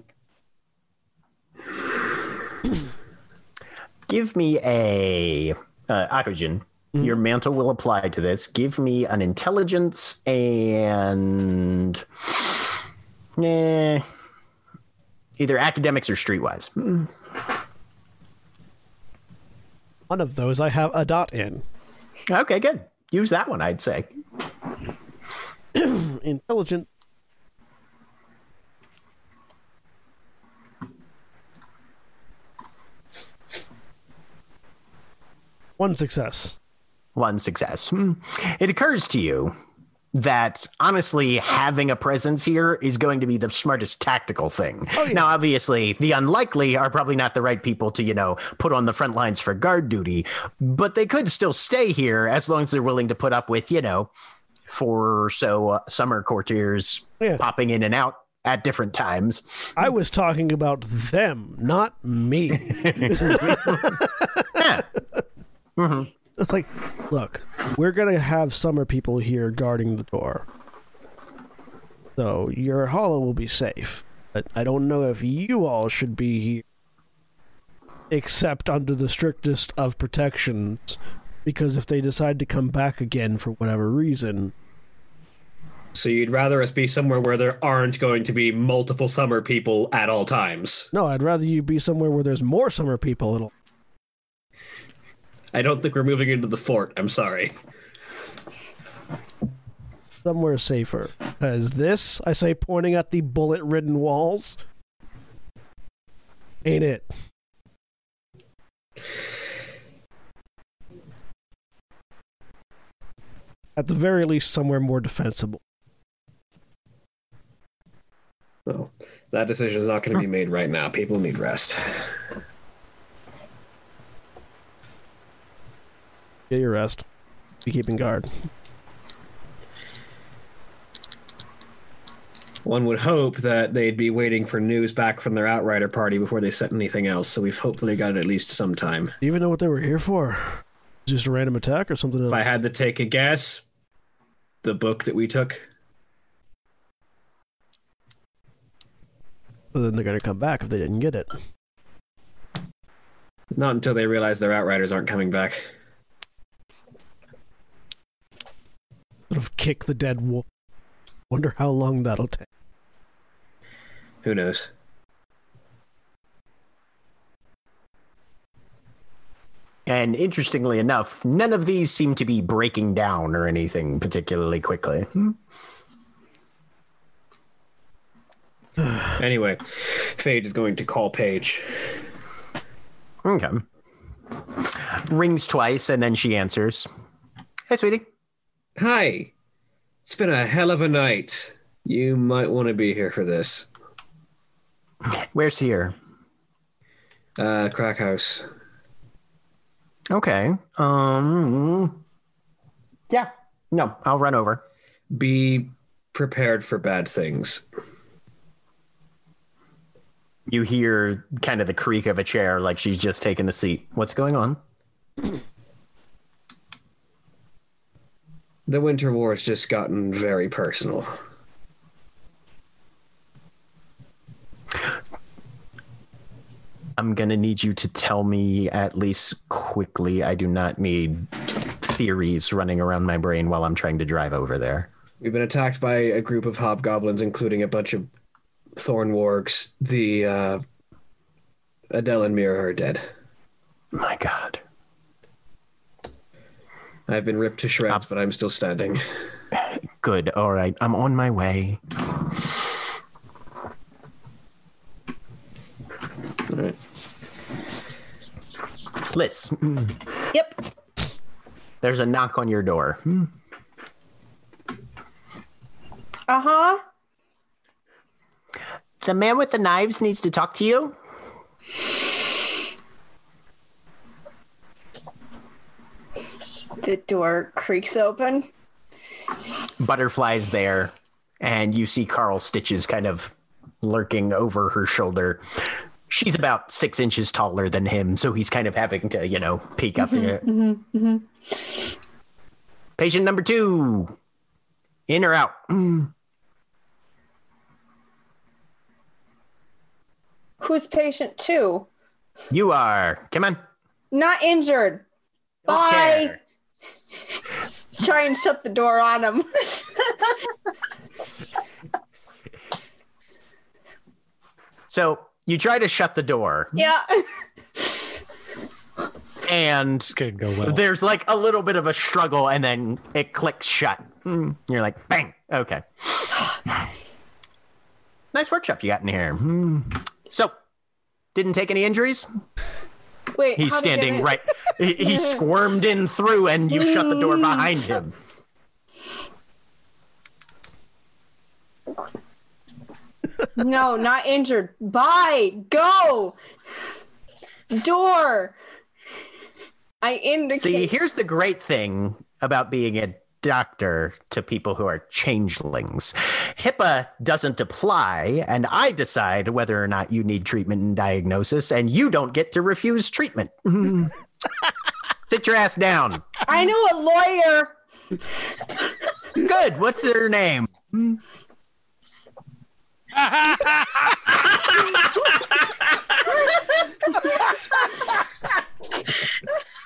Give me a uh, Akujin. Your mantle will apply to this. Give me an intelligence and eh, either academics or streetwise. One of those I have a dot in. Okay, good. Use that one, I'd say. Intelligent. One success. One success. Hmm. It occurs to you that honestly, having a presence here is going to be the smartest tactical thing. Now, obviously, the unlikely are probably not the right people to, you know, put on the front lines for guard duty, but they could still stay here as long as they're willing to put up with, you know, four or so uh, summer courtiers Yeah. popping in and out at different times. I was talking about them, not me. Yeah. It's like, look, we're gonna have summer people here guarding the door, so your hollow will be safe. But I don't know if you all should be here, except under the strictest of protections, because if they decide to come back again for whatever reason, so you'd rather us be somewhere where there aren't going to be multiple summer people at all times? no, I'd rather you be somewhere where there's more summer people. It'll I don't think we're moving into the fort. I'm sorry. somewhere safer. As this, I say, pointing at the bullet-ridden walls, ain't it? At the very least, somewhere more defensible. Well, that decision is not going to be made right now. People need rest. Get your rest. Be keeping guard. One would hope that they'd be waiting for news back from their Outrider party before they set anything else, so we've hopefully got at least some time. Do you even know what they were here for? Just a random attack or something else? If I had to take a guess, the book that we took, So then they're gonna come back if they didn't get it. Not until they realize their outriders aren't coming back. Sort of kick the dead wolf. Wonder how long that'll take. Who knows? And interestingly enough, none of these seem to be breaking down or anything particularly quickly. Hmm. Anyway, Phage is going to call Paige. Okay. Rings twice and then she answers. Hey, sweetie. Hi. It's been a hell of a night. You might want to be here for this. Where's here? Uh, crack house. Okay. Um. Yeah. No, I'll run over. Be prepared for bad things. You hear kind of the creak of a chair, like she's just taken a seat. What's going on? The Winter War has just gotten very personal. I'm gonna need you to tell me at least quickly. I do not need theories running around my brain while I'm trying to drive over there. We've been attacked by a group of hobgoblins, including a bunch of thorn wargs. The uh, Adele and Mira are dead. My God. I've been ripped to shreds, but I'm still standing. Good. All right. I'm on my way. All right. Liss, Yep. there's a knock on your door. Hmm. Uh huh. The man with the knives needs to talk to you. The door creaks open. Butterflies there, and you see Carl Stitches kind of lurking over her shoulder. She's about six inches taller than him, so he's kind of having to, you know, peek up mm-hmm, there. Mm-hmm, mm-hmm. Patient number two, in or out? Who's patient two? You are. Come on. Not injured. Don't Bye. care. Try and shut the door on him. So you try to shut the door, yeah. and go well. there's like a little bit of a struggle, and then it clicks shut. Hmm. You're like, bang. Okay. nice workshop you got in here. Hmm. So, didn't take any injuries. Wait. He's how to get standing in? right. He, he squirmed in through, and you shut the door behind him. No, not injured. Bye. Go. Door. I indicate. See, here's the great thing about being a doctor to people who are changelings. HIPAA doesn't apply, and I decide whether or not you need treatment and diagnosis, and you don't get to refuse treatment. Sit your ass down. I know a lawyer. Good. What's their name?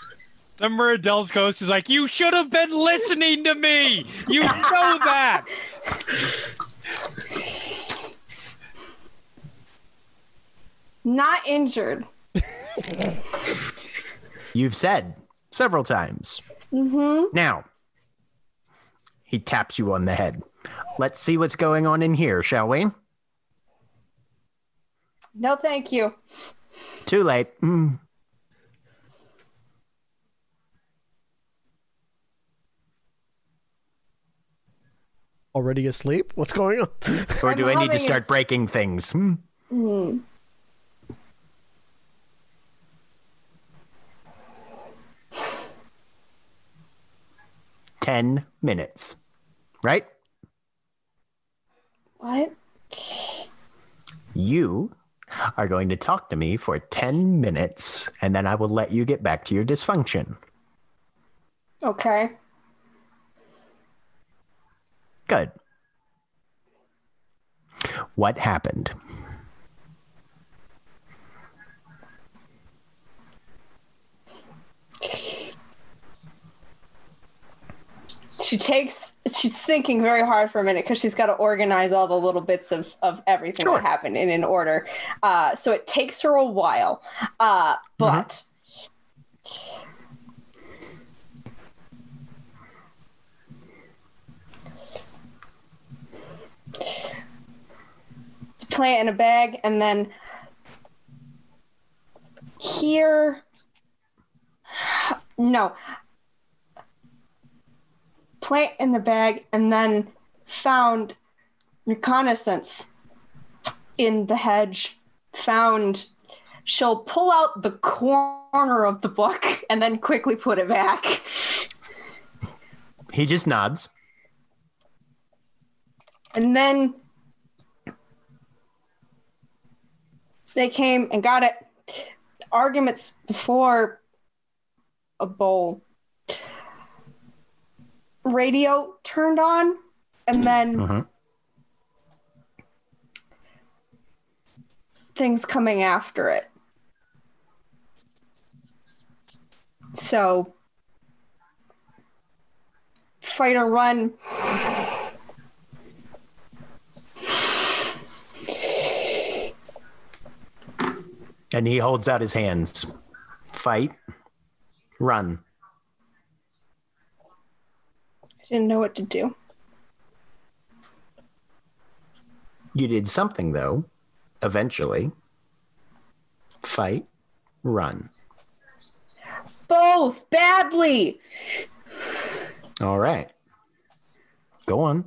Summer Adele's ghost is like, you should have been listening to me. You know that. Not injured. You've said several times. Mm-hmm. Now, he taps you on the head. Let's see what's going on in here, shall we? No, thank you. Too late. Mm. Already asleep? What's going on? Or I'm do I need to start it. breaking things? Hmm. Hmm. Ten minutes. Right? What? You are going to talk to me for 10 minutes, and then I will let you get back to your dysfunction. Okay. Good. What happened? she takes she's thinking very hard for a minute because she's got to organize all the little bits of of everything sure. that happened in an order uh, so it takes her a while uh, mm-hmm. but mm-hmm. To play it in a bag and then here no. Plant in the bag and then found reconnaissance in the hedge. Found she'll pull out the corner of the book and then quickly put it back. He just nods. And then they came and got it. Arguments before a bowl. Radio turned on and then Mhm. things coming after it. So fight or run And he holds out his hands. Fight. Run. i didn't know what to do You did something, though. Eventually. Fight. Run. both badly All right. Go on.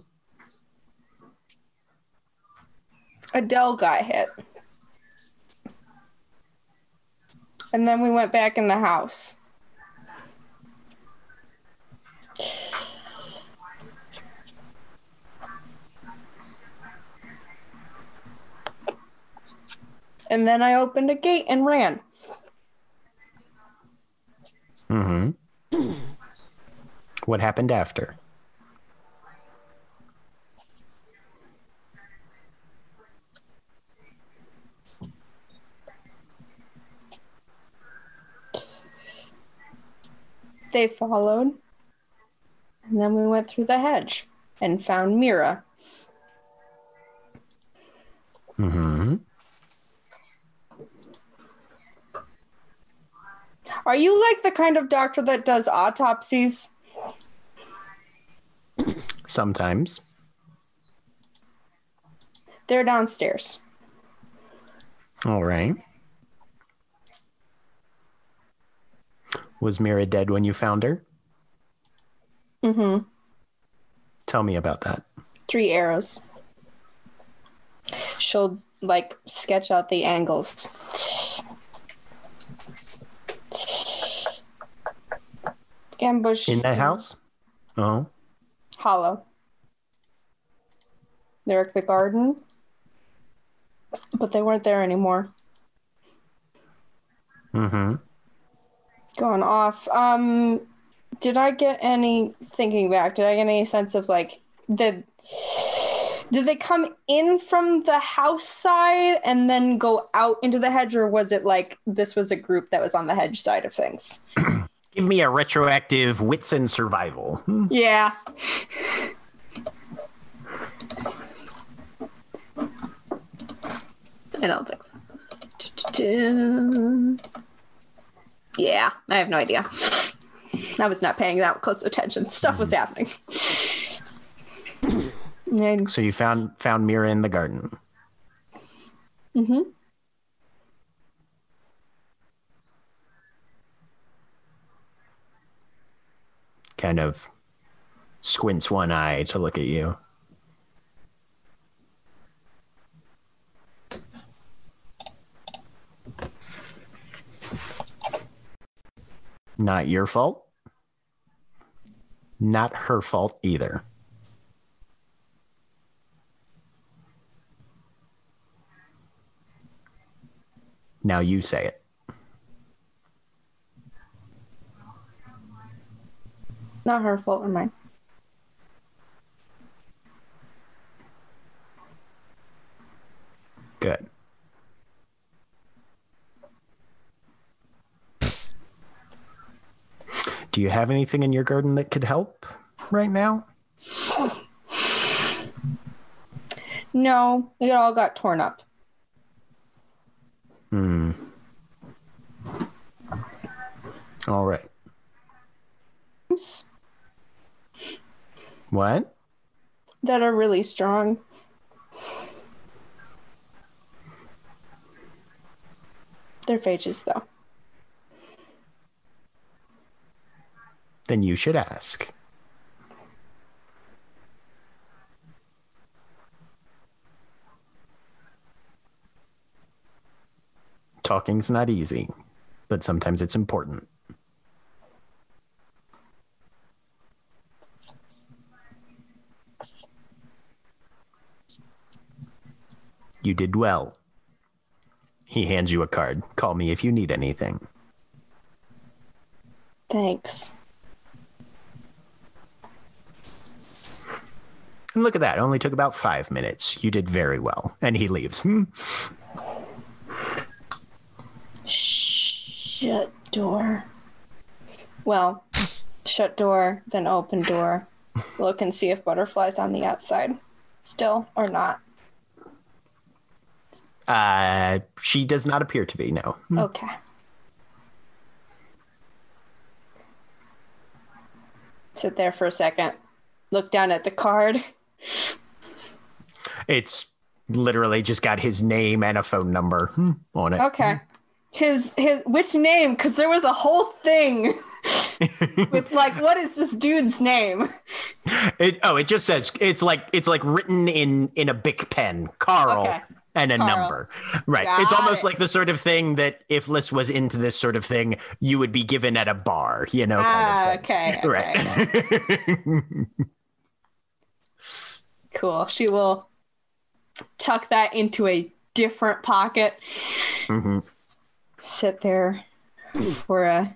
Adele got hit. And then we went back in the house. And then I opened a gate and ran. Mm-hmm. what happened after? They followed. And then we went through the hedge and found Mira. Mm-hmm. Are you like the kind of doctor that does autopsies? Sometimes. They're downstairs. All right. Was Mira dead when you found her? Mm-hmm. Tell me about that. three arrows. She'll like sketch out the angles. Ambush In that house? Oh. hollow. They're at the garden, but they weren't there anymore. Mm-hmm. Gone off. Um, did I get any thinking back? Did I get any sense of like the? Did they come in from the house side and then go out into the hedge, or was it like this was a group that was on the hedge side of things? Give me a retroactive wits and survival. Hmm. Yeah. I don't think so. Yeah, I have no idea. I was not paying that close attention. Stuff was happening. And, So you found found Mira in the garden. mhm. Kind of squints one eye to look at you. Not your fault. Not her fault either. Now you say it. Not her fault or mine. Good. Do you have anything in your garden that could help? right now? No, it all got torn up. Hmm. All right. What? That are really strong. They're phages, though. Then you should ask. Talking's not easy, but sometimes it's important. You did well. He hands you a card. Call me if you need anything. Thanks. And look at that. Only took about five minutes. You did very well. And he leaves. Hmm. Shut door. Well, shut door, then open door. Look and see if butterflies on the outside. Still or not. Uh, she does not appear to be, no. Okay. Sit there for a second. Look down at the card. It's literally just got his name and a phone number hmm, on it. Okay. His his which name? Because there was a whole thing with like, what is this dude's name? It, oh, it just says it's like it's like written in in a big pen, Carl, Okay. and a Carl. number. Right. it's Got almost it. like the sort of thing that if Liss was into this sort of thing, you would be given at a bar, you know, kind Ah, of okay, okay. Right. Cool. She will tuck that into a different pocket. Mhm. Sit there for a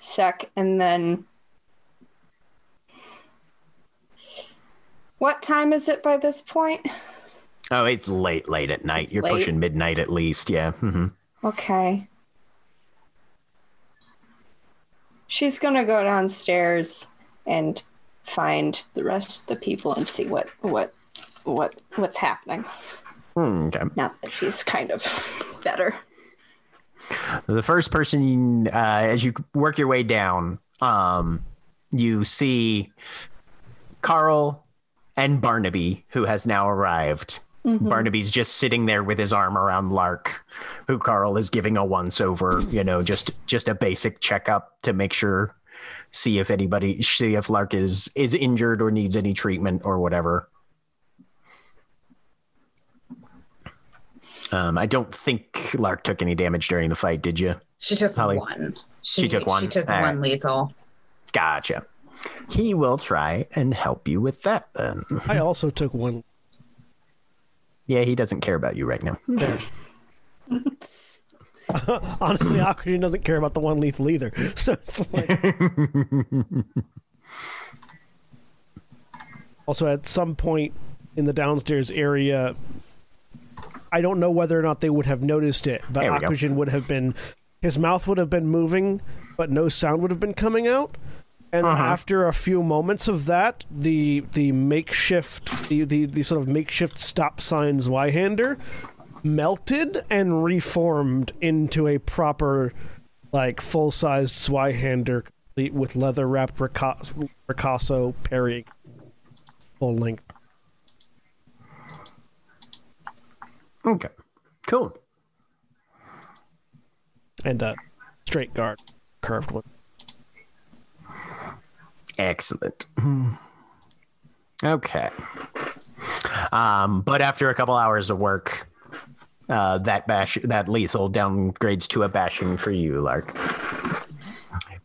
sec and then. What time is it by this point? Oh, it's late, late at night. You're Late. pushing midnight at least. Yeah. hmm Okay. She's gonna go downstairs and find the rest of the people and see what what what what's happening. Hmm, Okay. Now that she's kind of better. The first person, uh, as you work your way down, um, you see Carl and Barnaby, who has now arrived. Barnaby's just sitting there with his arm around Lark, who Carl is giving a once over, you know, just just a basic checkup to make sure, see if anybody, see if Lark is is injured or needs any treatment or whatever. Um, I don't think Lark took any damage during the fight, did you? She took Holly. one. She took one? She took All one right. lethal. Gotcha. He will try and help you with that then. I also took one. Yeah, he doesn't care about you right now. Honestly, Akujin doesn't care about the one lethal either. So it's like. also, at some point in the downstairs area, I don't know whether or not they would have noticed it, but There we go. Akujin would have been. His mouth would have been moving, but no sound would have been coming out. And Uh-huh. after a few moments of that, the the makeshift the, the, the sort of makeshift stop sign Zweihander melted and reformed into a proper like full sized Zweihander complete with leather wrapped Rica- Ricasso parrying full length. Okay. Cool. And a straight guard, curved one. Excellent. Okay. Um, but after a couple hours of work, uh, that bash that lethal downgrades to a bashing for you, Lark.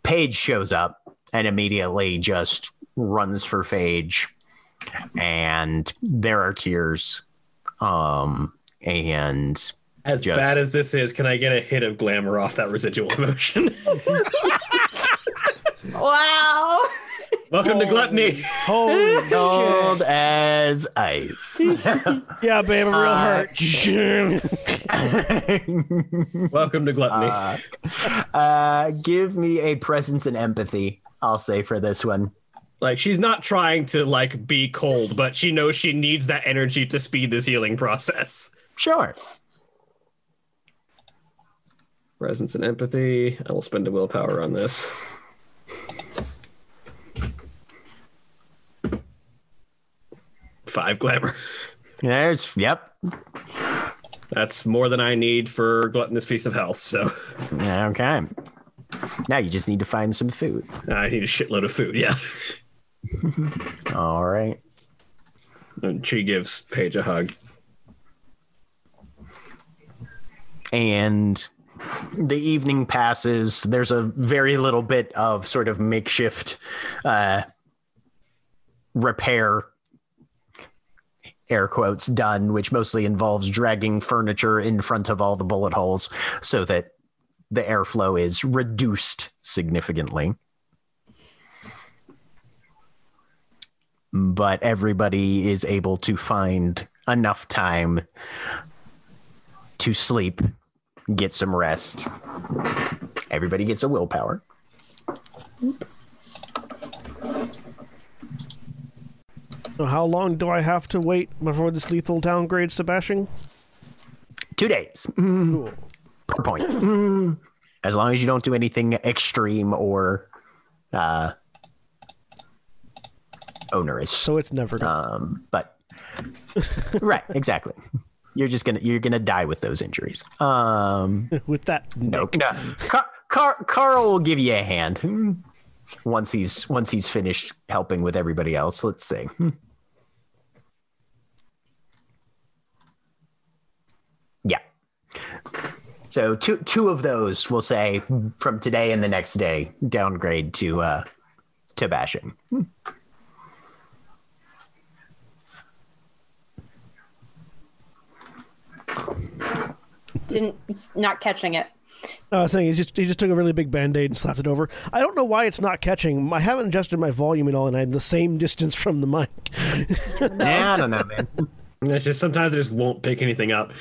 Paige shows up and immediately just runs for Phage, and there are tears. Um, and As Just- bad as this is, can I get a hit of glamour off that residual emotion? Wow. Welcome to gluttony. Holy cold as ice. Yeah, babe, I'm real Uh, hurt. Welcome to gluttony. Uh, uh, give me a presence and empathy I'll say for this one. Like she's not trying to like be cold, but she knows she needs that energy to speed this healing process. Sure. Presence and empathy. I will spend a willpower on this. Five glamour. There's yep. That's more than I need for gluttonous piece of health. So Okay. Now you just need to find some food. I need a shitload of food. Yeah. All right. And she gives Paige a hug. and the evening passes there's a very little bit of sort of makeshift uh repair air quotes done which mostly involves dragging furniture in front of all the bullet holes so that the airflow is reduced significantly but everybody is able to find enough time to sleep get some rest. Everybody gets a willpower. So how long do I have to wait before this lethal downgrades to bashing? Two days Cool. per point. As long as you don't do anything extreme or uh, onerous. So it's never done. Um, but right, exactly. You're just gonna you're gonna die with those injuries. Um, With that, no, no. Car- Car- Carl will give you a hand Hmm. Once he's once he's finished helping with everybody else. Let's see. Yeah. So two two of those we'll say from today and the next day downgrade to uh to bashing. Didn't not catching it. No, I was saying he just he just took a really big band aid and slapped it over. I don't know why it's not catching. I haven't adjusted my volume at all, and I'm the same distance from the mic. Nah, I don't know, man. It's just sometimes it just won't pick anything up.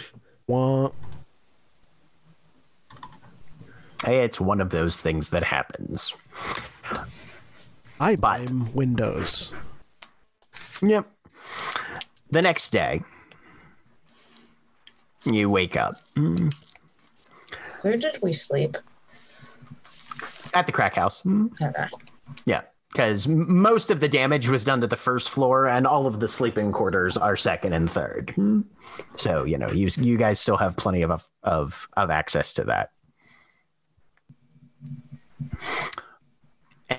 Wah. Hey, it's one of those things that happens. I buy Windows. Yep. The next day, you wake up Where did we sleep? at the crack house. Mm-hmm. Okay. Yeah, because most of the damage was done to the first floor, and all of the sleeping quarters are second and third. Mm-hmm. So you know, you you guys still have plenty of of of access to that.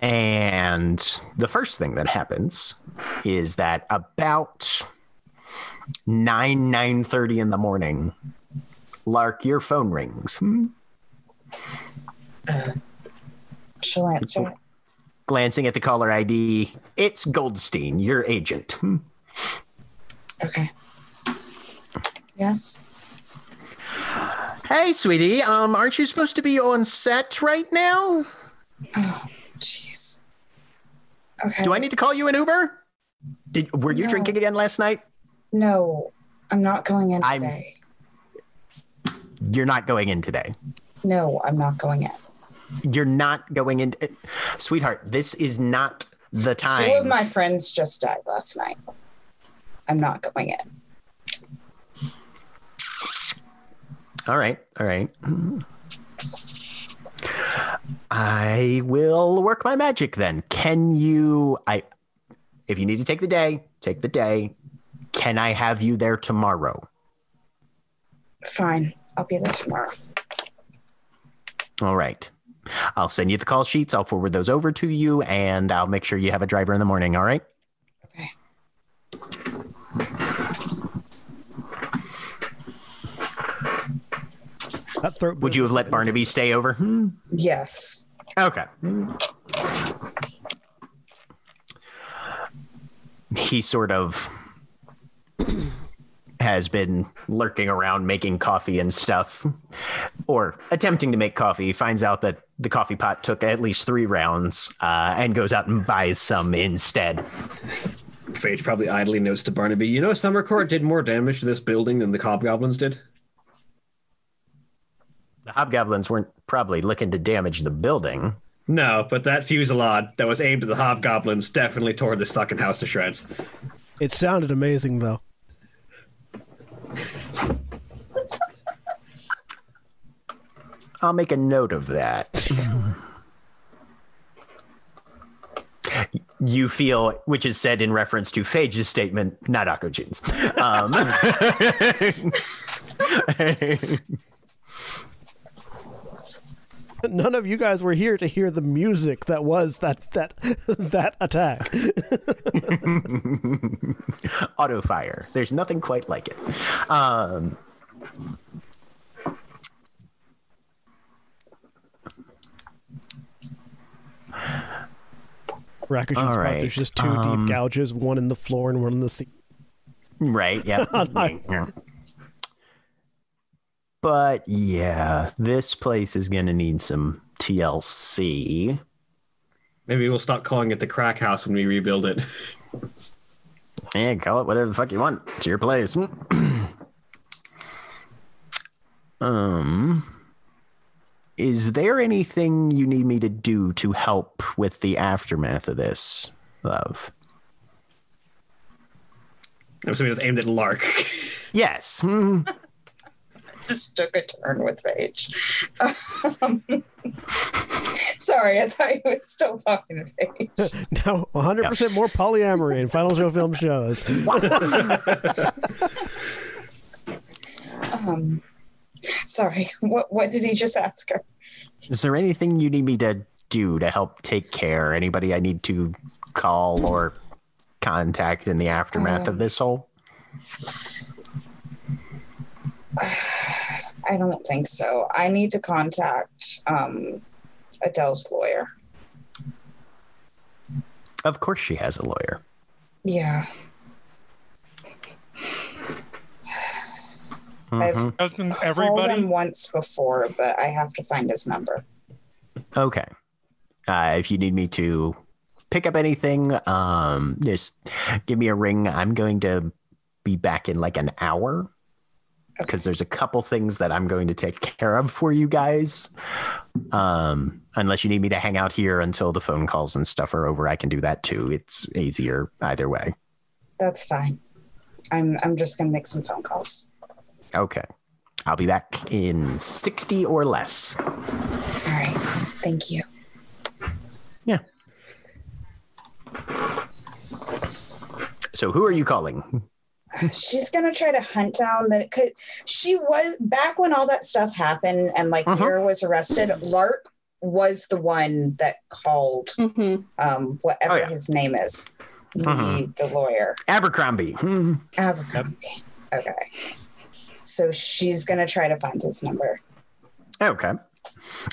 And the first thing that happens is that about nine nine thirty in the morning, Lark, your phone rings. Mm-hmm. She'll answer it. Glancing at the caller ID, it's Goldstein, your agent. Okay. Yes. Hey, sweetie, um, aren't you supposed to be on set right now? Oh, jeez. Okay. Do I need to call you an Uber? Did were you No. drinking again last night? No, I'm not going in I'm- today. You're not going in today. No, I'm not going in. You're not going in, sweetheart. This is not the time. Two of my friends just died last night. I'm not going in. All right, all right. I will work my magic then. Can you? I, if you need to take the day, take the day. Can I have you there tomorrow? Fine. I'll be there tomorrow. All right. I'll send you the call sheets. I'll forward those over to you, and I'll make sure you have a driver in the morning. All right. Okay. That throat Would you have let Barnaby stay over? Hmm? Yes. Okay. He sort of has been lurking around making coffee and stuff, or attempting to make coffee. Finds out that the coffee pot took at least three rounds uh, and goes out and buys some instead. Phage probably idly notes to Barnaby, you know, Summer Court did more damage to this building than the hobgoblins did. The hobgoblins weren't probably looking to damage the building. No, but that fusillade that was aimed at the hobgoblins definitely tore this fucking house to shreds. It sounded amazing, though. I'll make a note of that. you feel, which is said in reference to Phage's statement, not Akujin's. Um, None of you guys were here to hear the music that was that that that attack. auto fire. There's nothing quite like it. Um, Akujin's All spot, there's just two um, deep gouges, one in the floor and one in the seat. right. Yeah. Yeah. But yeah, this place is going to need some TLC. Maybe we'll stop calling it the crack house when we rebuild it. Yeah, call it whatever the fuck you want. It's your place. um, is there anything you need me to do to help with the aftermath of this, love? I'm assuming it's aimed at Lark. Yes. Just took a turn with Paige. Um, sorry, I thought he was still talking to Paige. Now 100% more polyamory in Final Show Film shows. Um, sorry, what what did he just ask her? Is there anything you need me to do to help take care? Anybody I need to call or contact in the aftermath of this whole? I don't think so. I need to contact um, Adele's lawyer. Of course, she has a lawyer. Yeah, I've Mhm. Doesn't called everybody? him once before, but I have to find his number. Okay. Uh, if you need me to pick up anything, um, just give me a ring. I'm going to be back in like an hour because there's a couple things that I'm going to take care of for you guys. Um, unless you need me to hang out here until the phone calls and stuff are over, I can do that too. It's easier either way. That's fine. I'm I'm just gonna make some phone calls. Okay. I'll be back in 60 or less. All right. Thank you. Yeah. So who are you calling? She's gonna try to hunt down the. Cause she was back when all that stuff happened and like Uh-huh. Mira was arrested. Lark was the one that called hmm um whatever Oh, yeah. his name is, Uh-huh. the, the lawyer Abercrombie. Hmm. Abercrombie. Okay. So she's gonna try to find his number. Okay.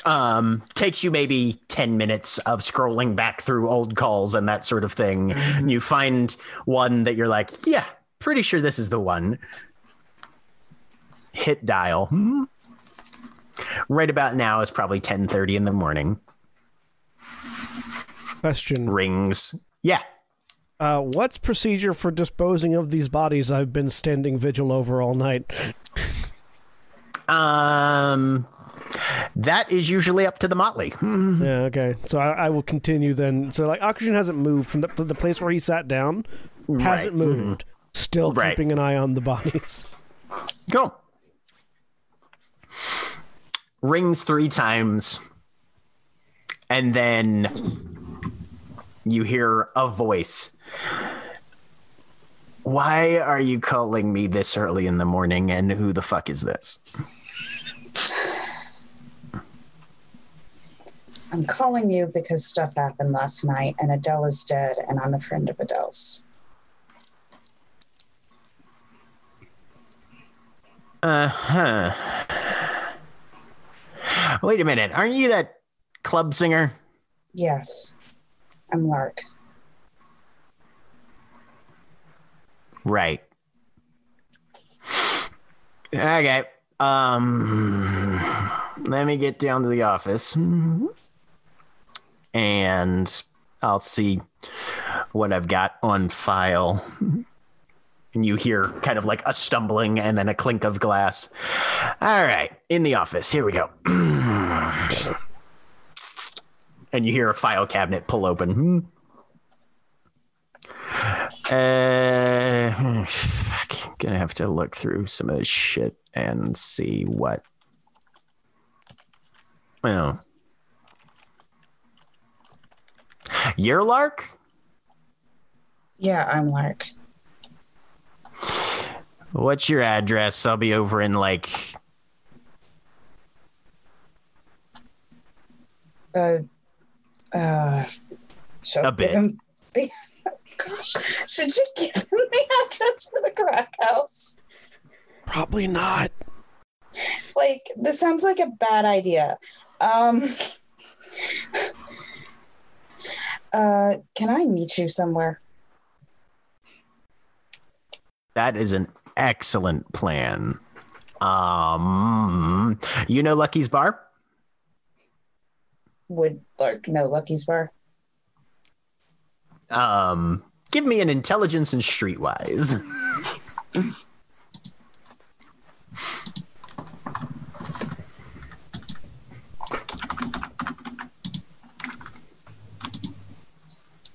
Um, takes you maybe 10 minutes of scrolling back through old calls and that sort of thing. You find one that you're like, yeah, pretty sure this is the one. Hit dial. Hmm. Right about now is probably 10:30 in the morning. Question: Rings. Yeah. uh, What's procedure for disposing of these bodies I've been standing vigil over all night? Um that is usually up to the motley. Yeah, okay. So I, I will continue then. So like Akujin hasn't moved from the, the place where he sat down. Hasn't Right. moved. Still Right. keeping an eye on the bodies. Cool. Rings three times, and then you hear a voice. Why are you calling me this early in the morning? And who the fuck is this? I'm calling you because stuff happened last night and Adele is dead and I'm a friend of Adele's. Uh huh. Wait a minute. Aren't you that club singer? Yes. I'm Lark. Right. Okay. Um let me get down to the office. And I'll see what I've got on file. And you hear kind of like a stumbling and then a clink of glass. All right, in the office. Here we go. and you hear a file cabinet pull open. Hmm. Uh, fuck, gonna have to look through some of this shit and see what. Well, you're Lark. Yeah, I'm Lark. What's your address? I'll be over in like. Uh, uh, should A bit. him the, gosh, should you give him the address for the crack house? Probably not. Like, this sounds like a bad idea. Um, uh, can I meet you somewhere? That is an excellent plan. Um, you know Lucky's Bar? Would Lark know Lucky's bar? Um, give me an intelligence and streetwise.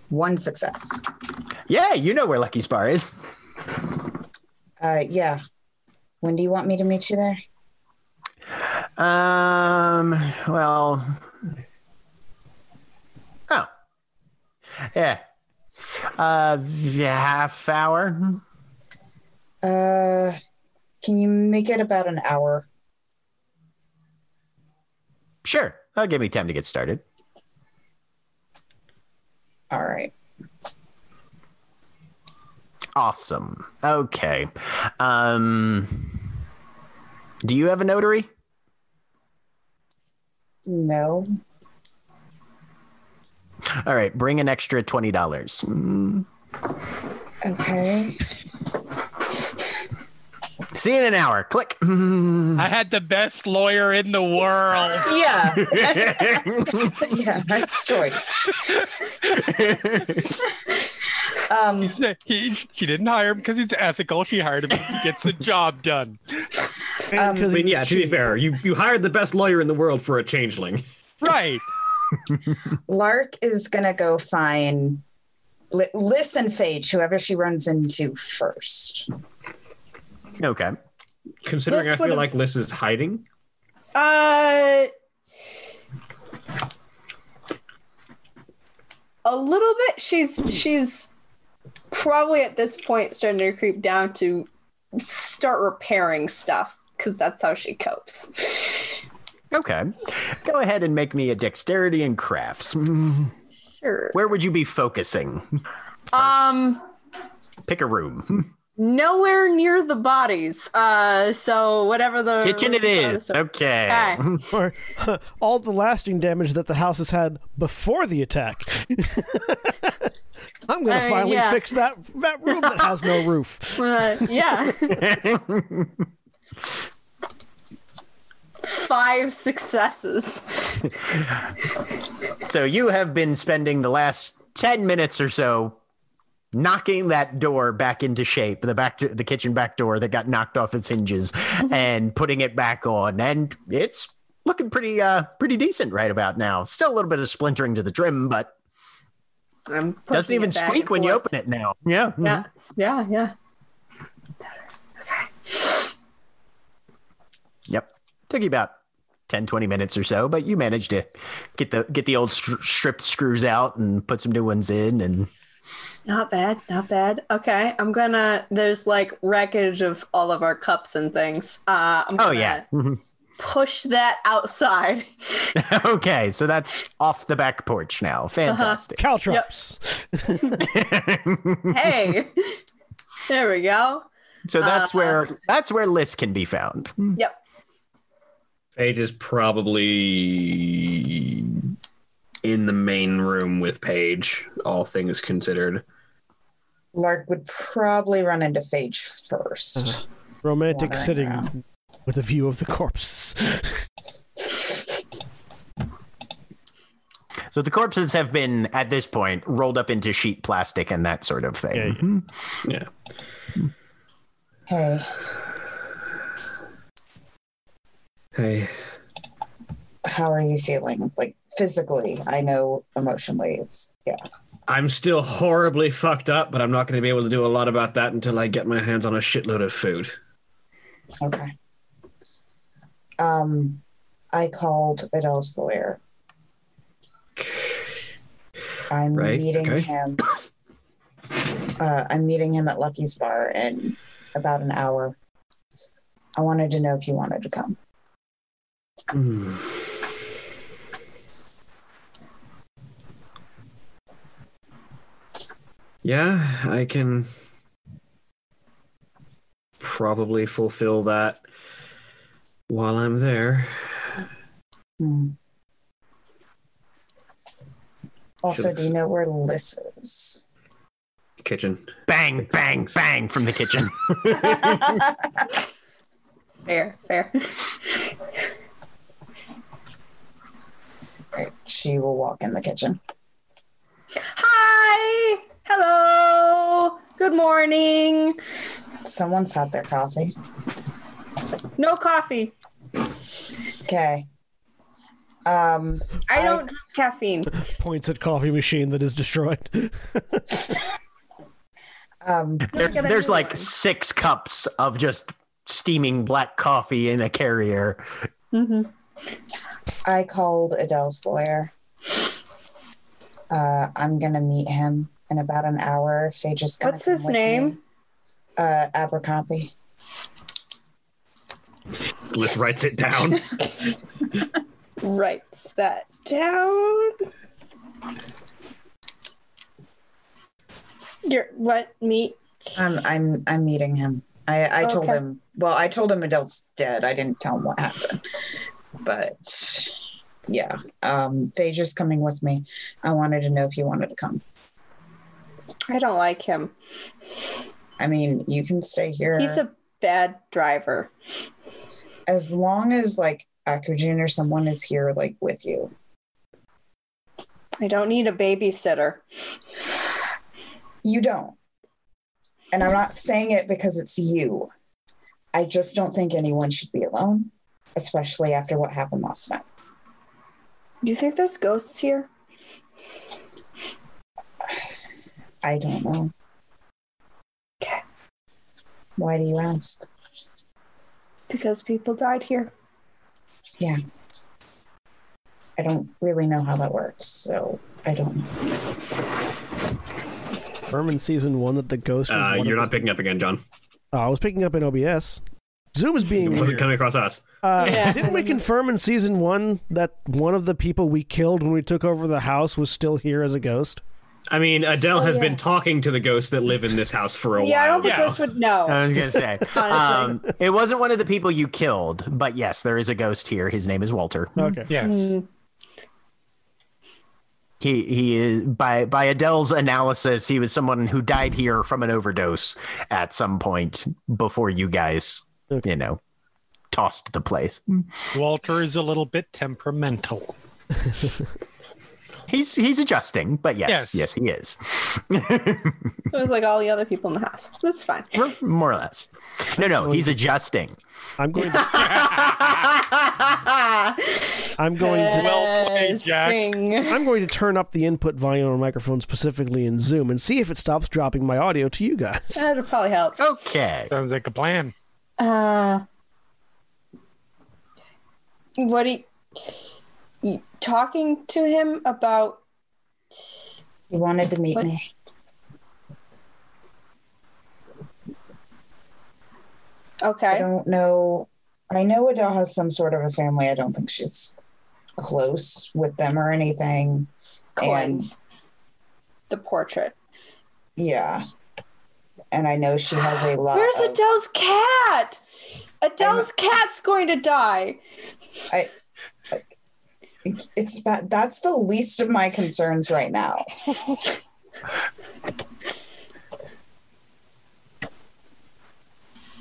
One success. yeah, you know where Lucky's Bar is. Uh, yeah. When do you want me to meet you there? Um, well, oh, yeah, uh, half hour. Uh, can you make it about an hour? Sure, that'll give me time to get started. All right. Awesome. Okay. Um, do you have a notary? No. All right, bring an extra twenty dollars. Okay. See you in an hour. Click. I had the best lawyer in the world. Yeah. yeah. Nice choice. Um, He, she didn't hire him because he's ethical. She hired him because he gets the job done. Um, I mean, yeah, to be fair, you, you hired the best lawyer in the world for a changeling. Right. Lark is gonna go find. Li- listen, Phage, whoever she runs into first. Okay. Considering This I feel would've- like Liss is hiding. Uh, a little bit. She's she's probably at this point starting to creep down to start repairing stuff because that's how she copes. Okay. Go ahead and make me a dexterity and crafts. Sure. Where would you be focusing? Um, Pick a room. Nowhere near the bodies. Uh, so whatever the Kitchen it is. Okay. Or all the lasting damage that the house has had before the attack. I'm going I to mean, finally yeah. fix that that room that has no roof. Uh, yeah. Five successes. So you have been spending the last 10 minutes or so knocking that door back into shape, the back the kitchen back door that got knocked off its hinges and putting it back on and it's looking pretty uh pretty decent right about now. Still a little bit of splintering to the trim, but I'm doesn't even squeak when you open it now. Yeah. Yeah, yeah, yeah. Okay. Yep. Took you about 10 20 minutes or so, but you managed to get the get the old str- stripped screws out and put some new ones in and Not bad, not bad. Okay, I'm gonna. There's like wreckage of all of our cups and things. Uh, I'm Oh yeah. push that outside. okay, so that's off the back porch now. Fantastic. Caltrops. hey, there we go. So that's Uh, where that's where Liss can be found. Yep. Paige is probably in the main room with Paige, all things considered. Lark would probably run into Phage 1st uh-huh. Romantic Wandering sitting around. with a view of the corpses. So the corpses have been at this point rolled up into sheet plastic and that sort of thing. Yeah, Yeah. Mm-hmm. Hmm. Hey, Hey. How are you feeling? Like physically, I know emotionally it's yeah. I'm still horribly fucked up, but I'm not going to be able to do a lot about that until I get my hands on a shitload of food. Okay. Um, I called Adele's lawyer. I'm Right, meeting okay. him. Uh, I'm meeting him at Lucky's bar in about an hour. I wanted to know if you wanted to come. Hmm. Yeah, I can probably fulfill that while I'm there. Hmm. Also, Should've- do you know where Liss is? Kitchen. Bang, bang, bang from the kitchen. Fair, fair. Right, she will walk in the kitchen. Hi. Hello. Good morning. Someone's had their coffee. No coffee. Okay. Um, I I- don't drink caffeine. Points at coffee machine that is destroyed. um, There's, there's like one. six cups of just steaming black coffee in a carrier. I called Adele's lawyer. Uh, I'm gonna meet him in about an hour. Phage is gonna What's his name? me. Uh, Abercrombie. Liss writes it down. Writes that down. Your what meet? I'm I'm I'm meeting him. I I told Okay. him. Well, I told him Adele's dead. I didn't tell him what happened. But yeah, um, Phage is coming with me. I wanted to know if you wanted to come. I don't like him. I mean, you can stay here He's a bad driver. as long as like Akujin or someone is here, like with you. I don't need a babysitter. You don't. And I'm not saying it because it's you. I just don't think anyone should be alone, especially after what happened last night. Do you think there's ghosts here? I don't know. Okay. Why do you ask? Because people died here. Yeah. I don't really know how that works, so I don't know. Confirm in season one that the ghost was. Uh, one you're of not picking up again, John. the- Oh, I was picking up in OBS. Zoom is being It wasn't weird. coming across us. Uh, Yeah. Didn't we confirm in season one that one of the people we killed when we took over the house was still here as a ghost? I mean, Adele Oh, has been talking to the ghosts that live in this house for a while. yeah, I don't think now. this would know. I was gonna say, um, it wasn't one of the people you killed, but yes, there is a ghost here. His name is Walter. Okay. Yes. Mm, He he is by by Adele's analysis, he was someone who died here from an overdose at some point before you guys, Okay. you know, tossed the place. Walter is a little bit temperamental. He's he's adjusting, but yes, Yes. yes, he is. It was like all the other people in the house. That's fine. More or less. No, no, he's adjusting. I'm going to. I'm going to. Well played, Jack. Sing. I'm going to turn up the input volume on my microphone specifically in Zoom and see if it stops dropping my audio to you guys. That would probably help. Okay. Sounds like a plan. Uh, what do you, you talking to him about? You wanted to meet What- me. Okay. I don't know. I know Adele has some sort of a family. I don't think she's close with them or anything. coins. The portrait. Yeah. And I know she has a lot Where's of Adele's cat? Adele's cat's going to die. It's about that's the least of my concerns right now.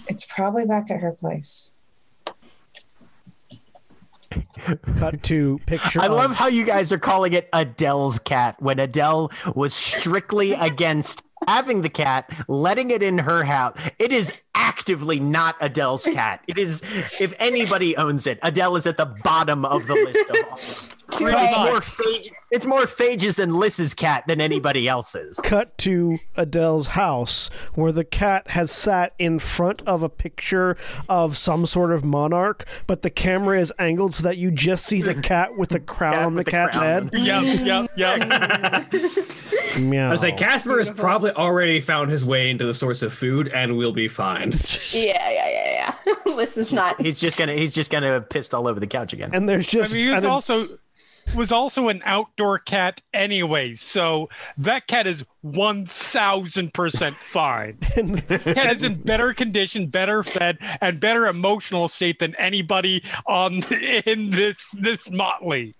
it's probably back at her place. Cut to picture. I of- love how you guys are calling it Adele's cat when Adele was strictly against having the cat, letting it in her house. It is actively not Adele's cat. It is, if anybody owns it, Adele is at the bottom of the list of all. Too It's more, Phage, it's more Phages and Liss's cat than anybody else's. cut to Adele's house where the cat has sat in front of a picture of some sort of monarch, but the camera is angled so that you just see the cat with the crown Cat on the the cat's crown. head. Yep, yep, yep. Meow. I say Casper has probably already found his way into the source of food and we'll be fine. Yeah, yeah, yeah, yeah. this is not. He's just gonna he's just gonna have pissed all over the couch again. and there's I just mean, he was then- also was also an outdoor cat anyway, so that cat is one thousand percent fine. cat is in better condition, better fed, and better emotional state than anybody on in this this motley.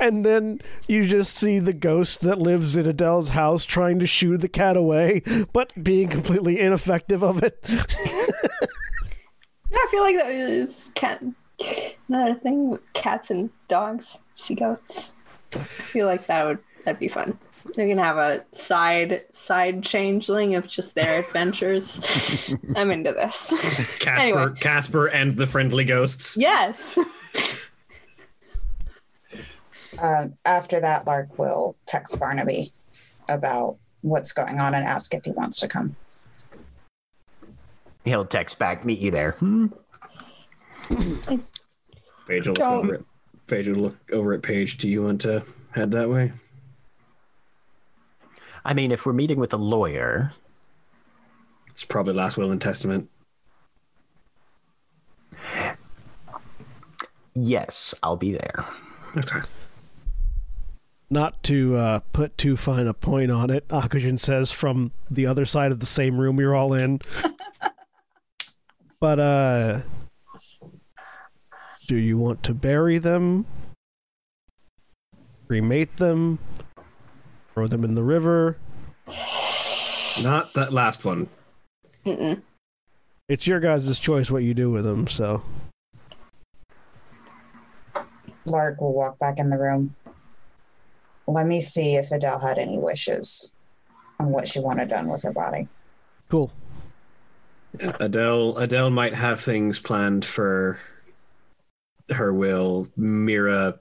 And then you just see the ghost that lives in Adele's house trying to shoo the cat away, but being completely ineffective of it. Yeah, I feel like that is cat. Another thing with cats and dogs, sea goats. I feel like that would that'd be fun. They're gonna have a side side changeling of just their adventures. I'm into this. Casper, Anyway. Casper, and the friendly ghosts. yes. Uh, after that, Lark will text Barnaby about what's going on and ask if he wants to come. He'll text back, meet you there. Hmm. Paige will look over it. Paige will look over at Paige. Do you want to head that way? I mean, if we're meeting with a lawyer, It's probably last will and testament. yes, I'll be there. Okay. Not to uh, put too fine a point on it, Akujin says from the other side of the same room you're all in. but uh do you want to bury them? Cremate them? Throw them in the river? Not that last one. Mm-mm. It's your guys' choice what you do with them, so Lark will walk back in the room. Let me see if Adele had any wishes on what she wanted done with her body. cool. Adele Adele might have things planned for her will. Mira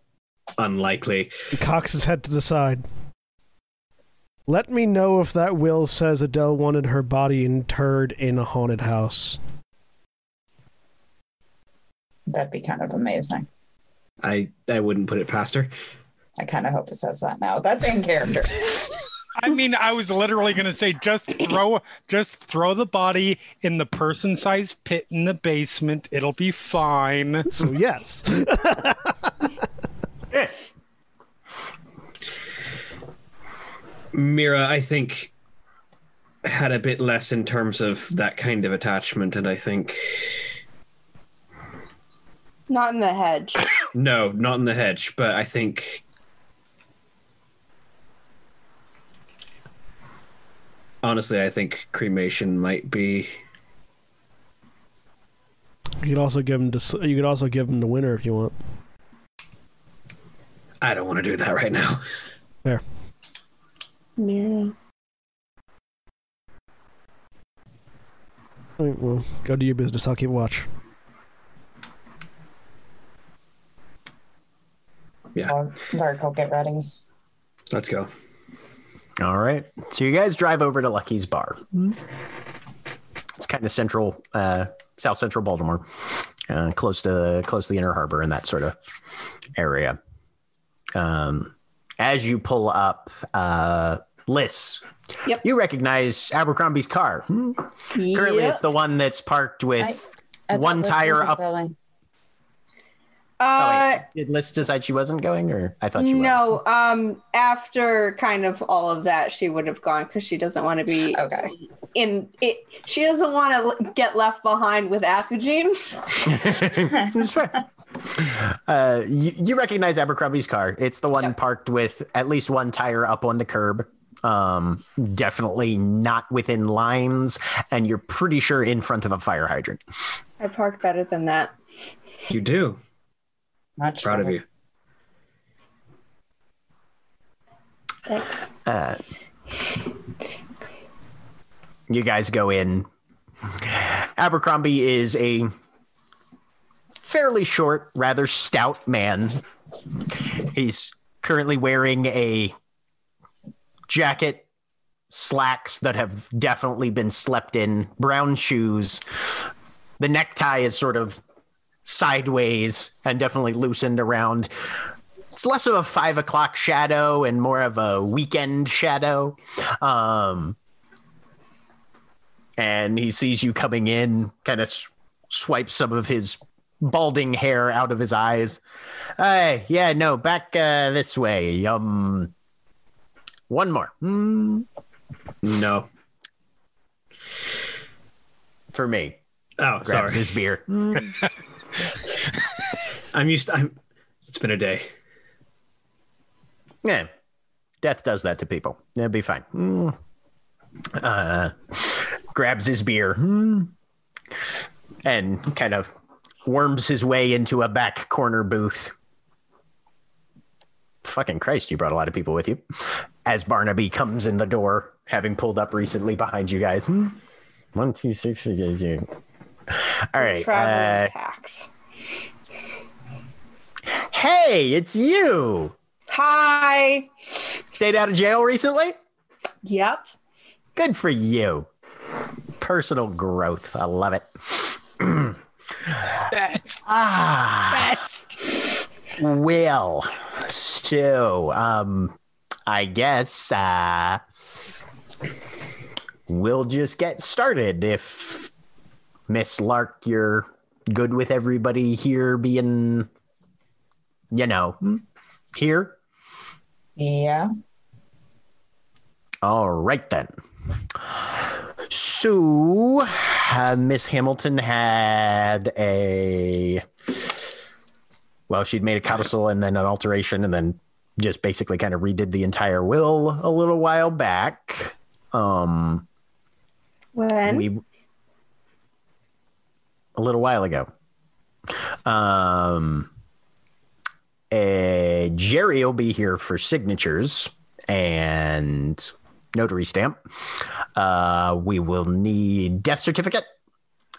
unlikely. He cocks his head to the side. Let me know if that will says Adele wanted her body interred in a haunted house. That'd be kind of amazing. I I wouldn't put it past her. I kind of hope it says that now. That's in character. I mean, I was literally going to say just throw just throw the body in the person-sized pit in the basement. It'll be fine. So yes. Mira, I think had a bit less in terms of that kind of attachment, and I think Not in the hedge. no, not in the hedge, but I think honestly, I think cremation might be You could also give them to you could also give him the winner if you want. I don't want to do that right now. There. Yeah. All right, well, go do your business. I'll keep watch. Yeah, Lark, Lark will get ready. let's go. All right. So you guys drive over to Lucky's Bar. It's kind of central, uh, south central Baltimore, uh, close to close to the Inner Harbor and that sort of area. Um, as you pull up, uh, Liss, Yep. you recognize Abercrombie's car. Hmm. Currently, it's the one that's parked with I thought one tire up. Going. Oh, Uh, wait. Did Liss decide she wasn't going, or I thought she was? no. Um, after kind of all of that, she would have gone because she doesn't want to be Okay. in it. She doesn't want to get left behind with Akujin. It's fair. Uh, you, you recognize Abercrombie's car. It's the one Yeah. parked with at least one tire up on the curb. Um, definitely not within lines, and you're pretty sure in front of a fire hydrant. I parked better than that. You do. Much Proud of you. Thanks. Uh, you guys go in. Abercrombie is a fairly short, rather stout man. He's currently wearing a jacket, slacks that have definitely been slept in, brown shoes. The necktie is sort of sideways and definitely loosened around. It's less of a five o'clock shadow and more of a weekend shadow. Um, and he sees you coming in, kind of s- swipes some of his balding hair out of his eyes. Hey, yeah, no, back uh, this way. Um, one more Hmm, No. for me. Oh, Grabs sorry. his beer. I'm used. To, I'm. It's been a day. Yeah, death does that to people. It'll be fine. Mm. Uh, grabs his beer mm, and kind of worms his way into a back corner booth. Fucking Christ, you brought a lot of people with you. As Barnaby comes in the door, having pulled up recently behind you guys. One, two, three, four, five, six. All right. Traveling Uh, packs. hey, it's you. Hi. Stayed out of jail recently? Yep. Good for you. Personal growth. I love it. That's Ah, best. well, so, um, I guess, uh, we'll just get started if Miss Lark, you're good with everybody here being, you know, here. Yeah. All right then. So, uh, Miss Hamilton had a well, she'd made a codicil and then an alteration, and then just basically kind of redid the entire will a little while back. Um, When? we a little while ago. Um, uh, Jerry will be here for signatures and notary stamp. Uh, we will need death certificate.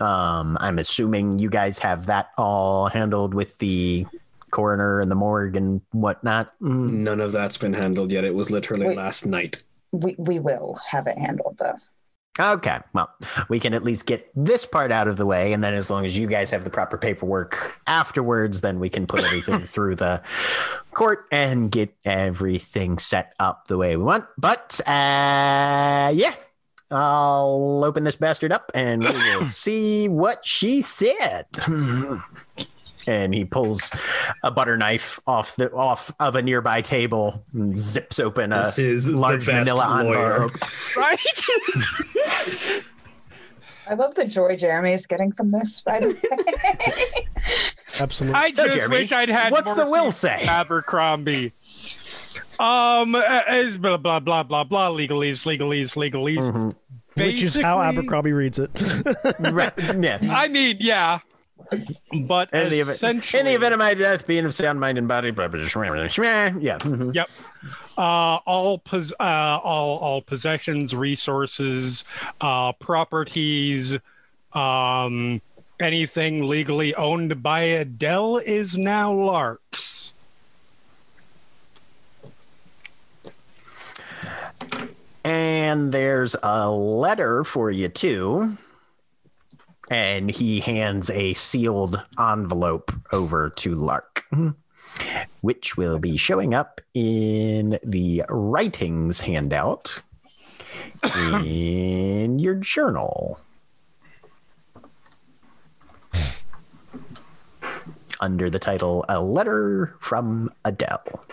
Um, I'm assuming you guys have that all handled with the coroner and the morgue and whatnot. Mm. None of that's been handled yet. It was literally Wait. last night. We we will have it handled though. Okay, well, we can at least get this part out of the way, and then as long as you guys have the proper paperwork afterwards, then we can put everything through the court and get everything set up the way we want. But uh, yeah, I'll open this bastard up, and we will see what she said. And he pulls a butter knife off the off of a nearby table, and zips open a This is large the best manila lawyer. envelope. Right? I love the joy Jeremy is getting from this, by the way. Absolutely. I So, just Jeremy, wish I'd had what's more the will say? Abercrombie. Um, is blah blah blah blah blah legalese, legalese, legalese. Mhm. Which is how Abercrombie reads it. Right, yeah. I mean, yeah, but In the, event, in the event of my death, being of sound mind and body, yeah. mhm. Yep. Uh, all pos- uh, all all possessions, resources, uh, properties, um, anything legally owned by Adele is now Lark's. And there's a letter for you too. And he hands a sealed envelope over to Lark, which will be showing up in the writings handout in your journal. Under the title A Letter from Adele.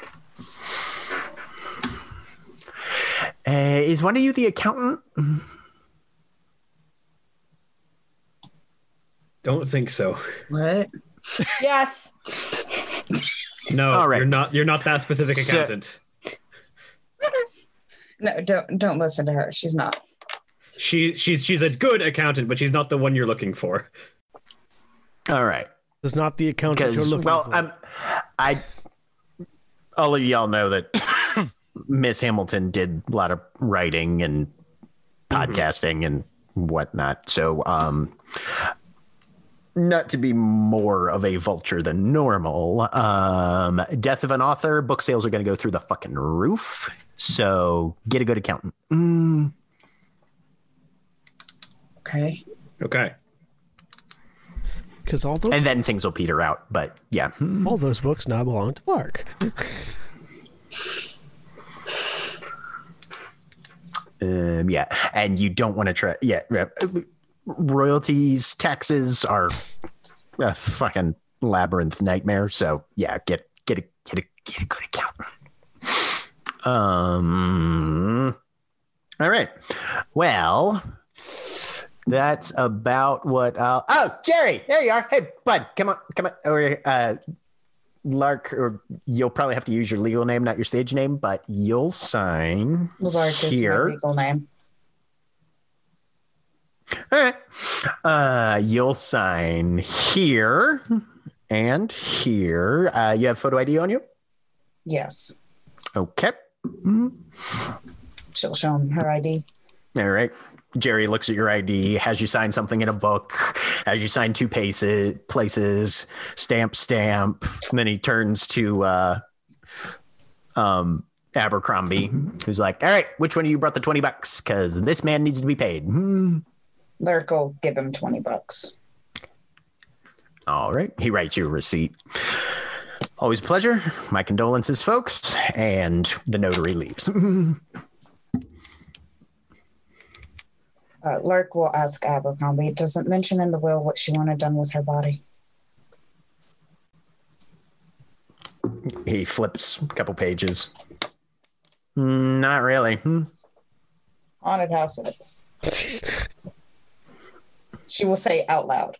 Uh, is one of you the accountant? Don't think so. what? Yes. No, All right. you're not. You're not that specific So- accountant. No, don't don't listen to her. She's not. She she's she's a good accountant, but she's not the one you're looking for. All right. Is not the accountant you're because looking well for. I'm, i all of y'all know that miss hamilton did a lot of writing and podcasting and whatnot so um not to be more of a vulture than normal. Um, death of an author, book sales are going to go through the fucking roof. So get a good accountant. Mm, Okay. Okay. Because all those and then things will peter out. But yeah. Hmm. all those books now belong to Lark. Um, yeah. And you don't want to try. Yeah. Royalties, taxes are a fucking labyrinth nightmare. So yeah, get get a get a get a good accountant. Um. All right. Well, that's about what I'll. Oh, Jerry, there you are. Hey, bud, come on, come on over here. Uh, Lark, or you'll probably have to use your legal name, not your stage name, but you'll sign Lark is here. legal name. All right. Uh, you'll sign here and here. Uh, you have photo ID on you? Yes. Okay. She'll show him her ID. All right. Jerry looks at your ID, has you sign something in a book, has you sign two paces, places, stamp, stamp. And then he turns to uh, um, Abercrombie, who's like, All right, which one of you brought the 20 bucks? Because this man needs to be paid. Hmm. Lark will give him 20 bucks. All right. He writes you a receipt. Always a pleasure. My condolences, folks. And the notary leaves. Uh, Lark will ask Abercrombie. It doesn't mention in the will what she wanted done with her body. he flips a couple pages. "Hmm, Not really. Hmm. Haunted house it is. she will say out loud.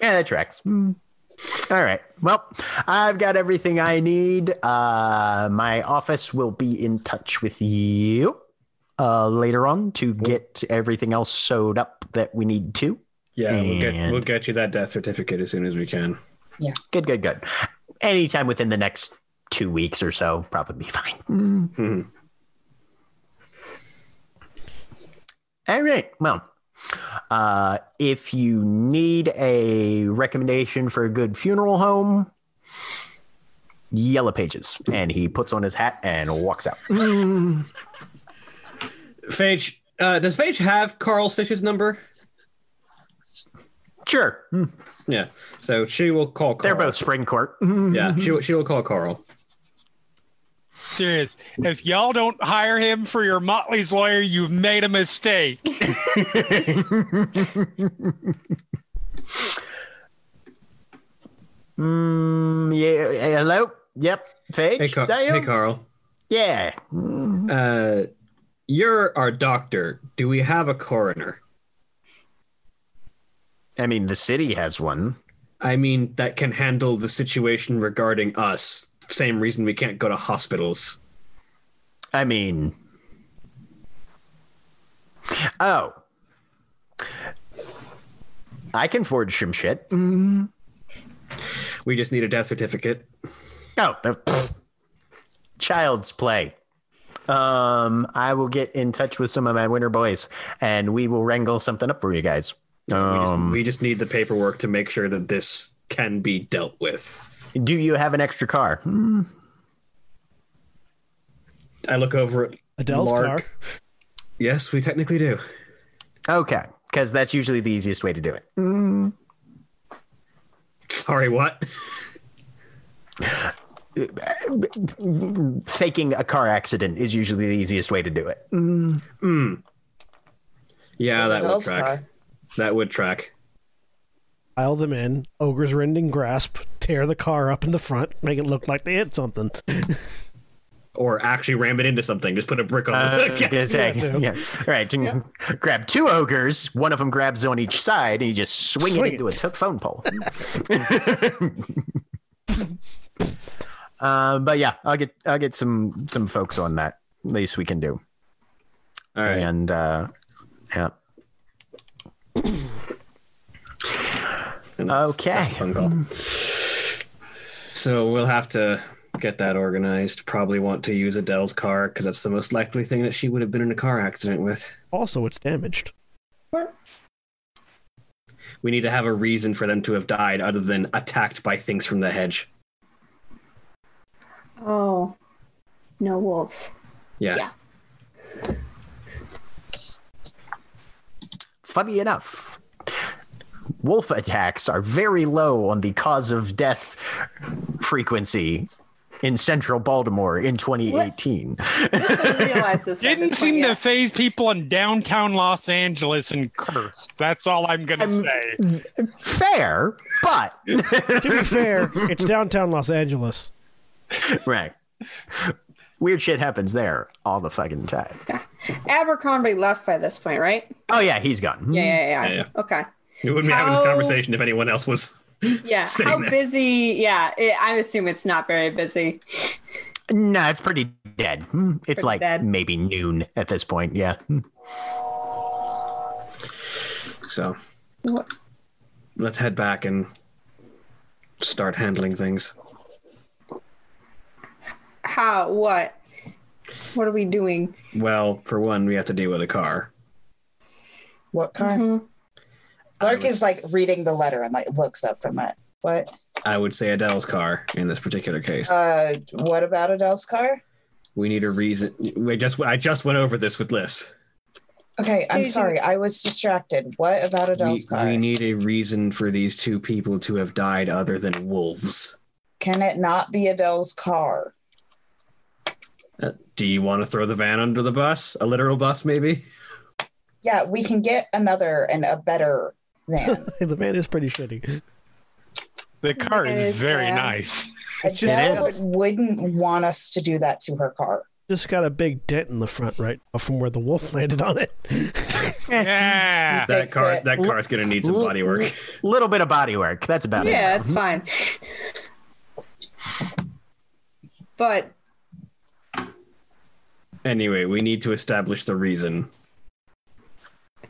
Yeah, that tracks. Hmm. All right. Well, I've got everything I need. Uh, my office will be in touch with you uh, later on to get everything else sewed up that we need to. Yeah, we'll get we'll get you that death certificate as soon as we can. Yeah. Good, good, good. Anytime within the next two weeks or so, probably be fine. Mhm. All right. Well, uh, if you need a recommendation for a good funeral home, Yellow Pages. And he puts on his hat and walks out. Phage, uh, does Phage have Carl Stitch's number? Sure. Yeah. So she will call Carl. They're both spring court. Yeah, she she will call Carl. Serious. If y'all don't hire him for your Motley's lawyer, you've made a mistake. Mm, yeah. Hello. Yep. Phage. Hey, Car- hey Carl. Yeah. Uh, you're our doctor. Do we have a coroner? I mean, the city has one. I mean, that can handle the situation regarding us. Same reason we can't go to hospitals. I mean, oh, I can forge some shit. We just need a death certificate. Oh, pfft. child's play. Um, I will get in touch with some of my winter boys, and we will wrangle something up for you guys. We just, Um, we just need the paperwork to make sure that this can be dealt with. Do you have an extra car? Hmm, I look over at Adele's Lark. car. Yes, we technically do. Okay, because that's usually the easiest way to do it. Hmm. Sorry, what? Faking a car accident is usually the easiest way to do it. Hmm. Hmm. Yeah, that would Adele's track. car. That would track. Pile them in. Ogre's rending grasp. Tear the car up in the front. Make it look like they hit something. Or actually ram it into something. Just put a brick on Uh, it. I was say, Yeah, yeah. All right, you can grab two ogres. One of them grabs on each side, and you just swing, Swing it into a t- phone pole. um, but yeah, I'll get I'll get some some folks on that. Least we can do. All right. And uh, yeah, And that's- Okay. that's the phone call. So we'll have to get that organized. Probably want to use Adele's car because that's the most likely thing that she would have been in a car accident with. Also, it's damaged. What? We need to have a reason for them to have died other than attacked by things from the hedge. Oh, no wolves. Yeah. Yeah. Funny enough, wolf attacks are very low on the cause of death frequency in central Baltimore in 2018. Didn't this. Didn't seem Yeah. to faze people in downtown Los Angeles and cursed. That's all I'm gonna say. Fair, but To be fair, it's downtown Los Angeles. right. Weird shit happens there all the fucking time. Abercrombie left by this point, right? Oh yeah, he's gone. Yeah, yeah, yeah. Yeah, yeah. Okay. We wouldn't be having this conversation if anyone else was. Yeah. Sitting How there. busy? Yeah. It, I assume it's not very busy. No, it's pretty dead. Hmm, It's Pretty like dead. maybe noon at this point. Yeah. Hmm. So What? let's head back and start handling things. How? What? What are we doing? Well, for one, we have to deal with a car. What car? Mhm. Lark I is like reading the letter and like looks up from it. What? I would say Adele's car in this particular case. Uh, what about Adele's car? we need a reason. We just I just went over this with Liss. Okay, I'm sorry, I was distracted. What about We, Adele's car? we need a reason for these two people to have died other than wolves. Can it not be Adele's car? Uh, do you want to throw the van under the bus? A literal bus, maybe? Yeah, we can get another and a better van. the van is pretty shitty. The car It is is very bad. nice. Adele is. wouldn't want us to do that to her car. Just got a big dent in the front, right, from where the wolf landed on it. Yeah. That car it. that car's gonna need some body work. Little bit of body work. That's about Yeah, it. Yeah, it's fine. But Anyway, we need to establish the reason.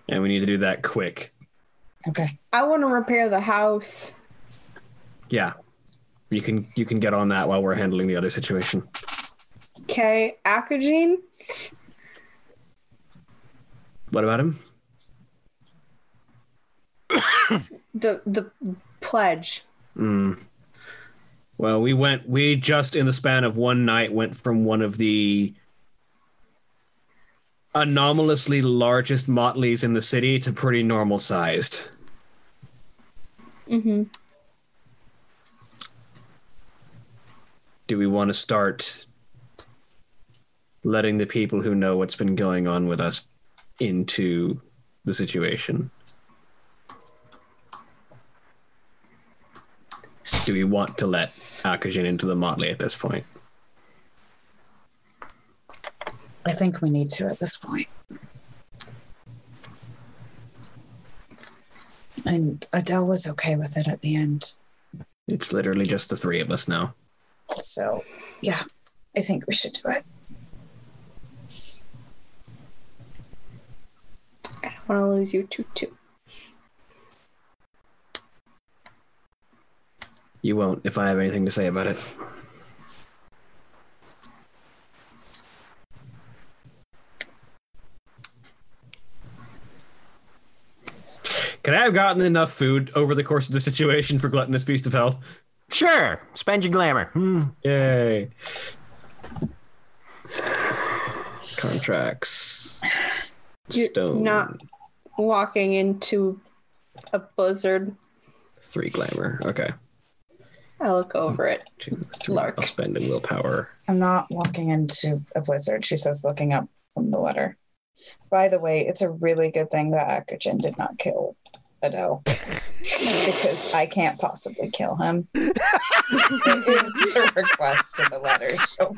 And we need to do that quick. Okay. I want to repair the house. Yeah. You can you can get on that while we're handling the other situation. Okay, Akujin. What about him? The the pledge. Mm. Well, we went. We just in the span of one night went from one of the anomalously largest motleys in the city to pretty normal sized. Mm-hmm. Do we want to start letting the people who know what's been going on with us into the situation? Do we want to let Akujin into the motley at this point? I think we need to at this point. And Adele was okay with it at the end. It's literally just the three of us now. So, yeah, I think we should do it. I don't want to lose you too too. You won't if I have anything to say about it. Could I have gotten enough food over the course of the situation for gluttonous beast of health? Sure. Spend your glamour. Hmm. Yay. Contracts. You're Stone. not walking into a blizzard. Three glamour. Okay. I look over it. Two, three. Lark. I'll spend a willpower. I'm not walking into a blizzard, she says, looking up from the letter. By the way, it's a really good thing that Akujin did not kill Adele because I can't possibly kill him. it's a request in the letter. So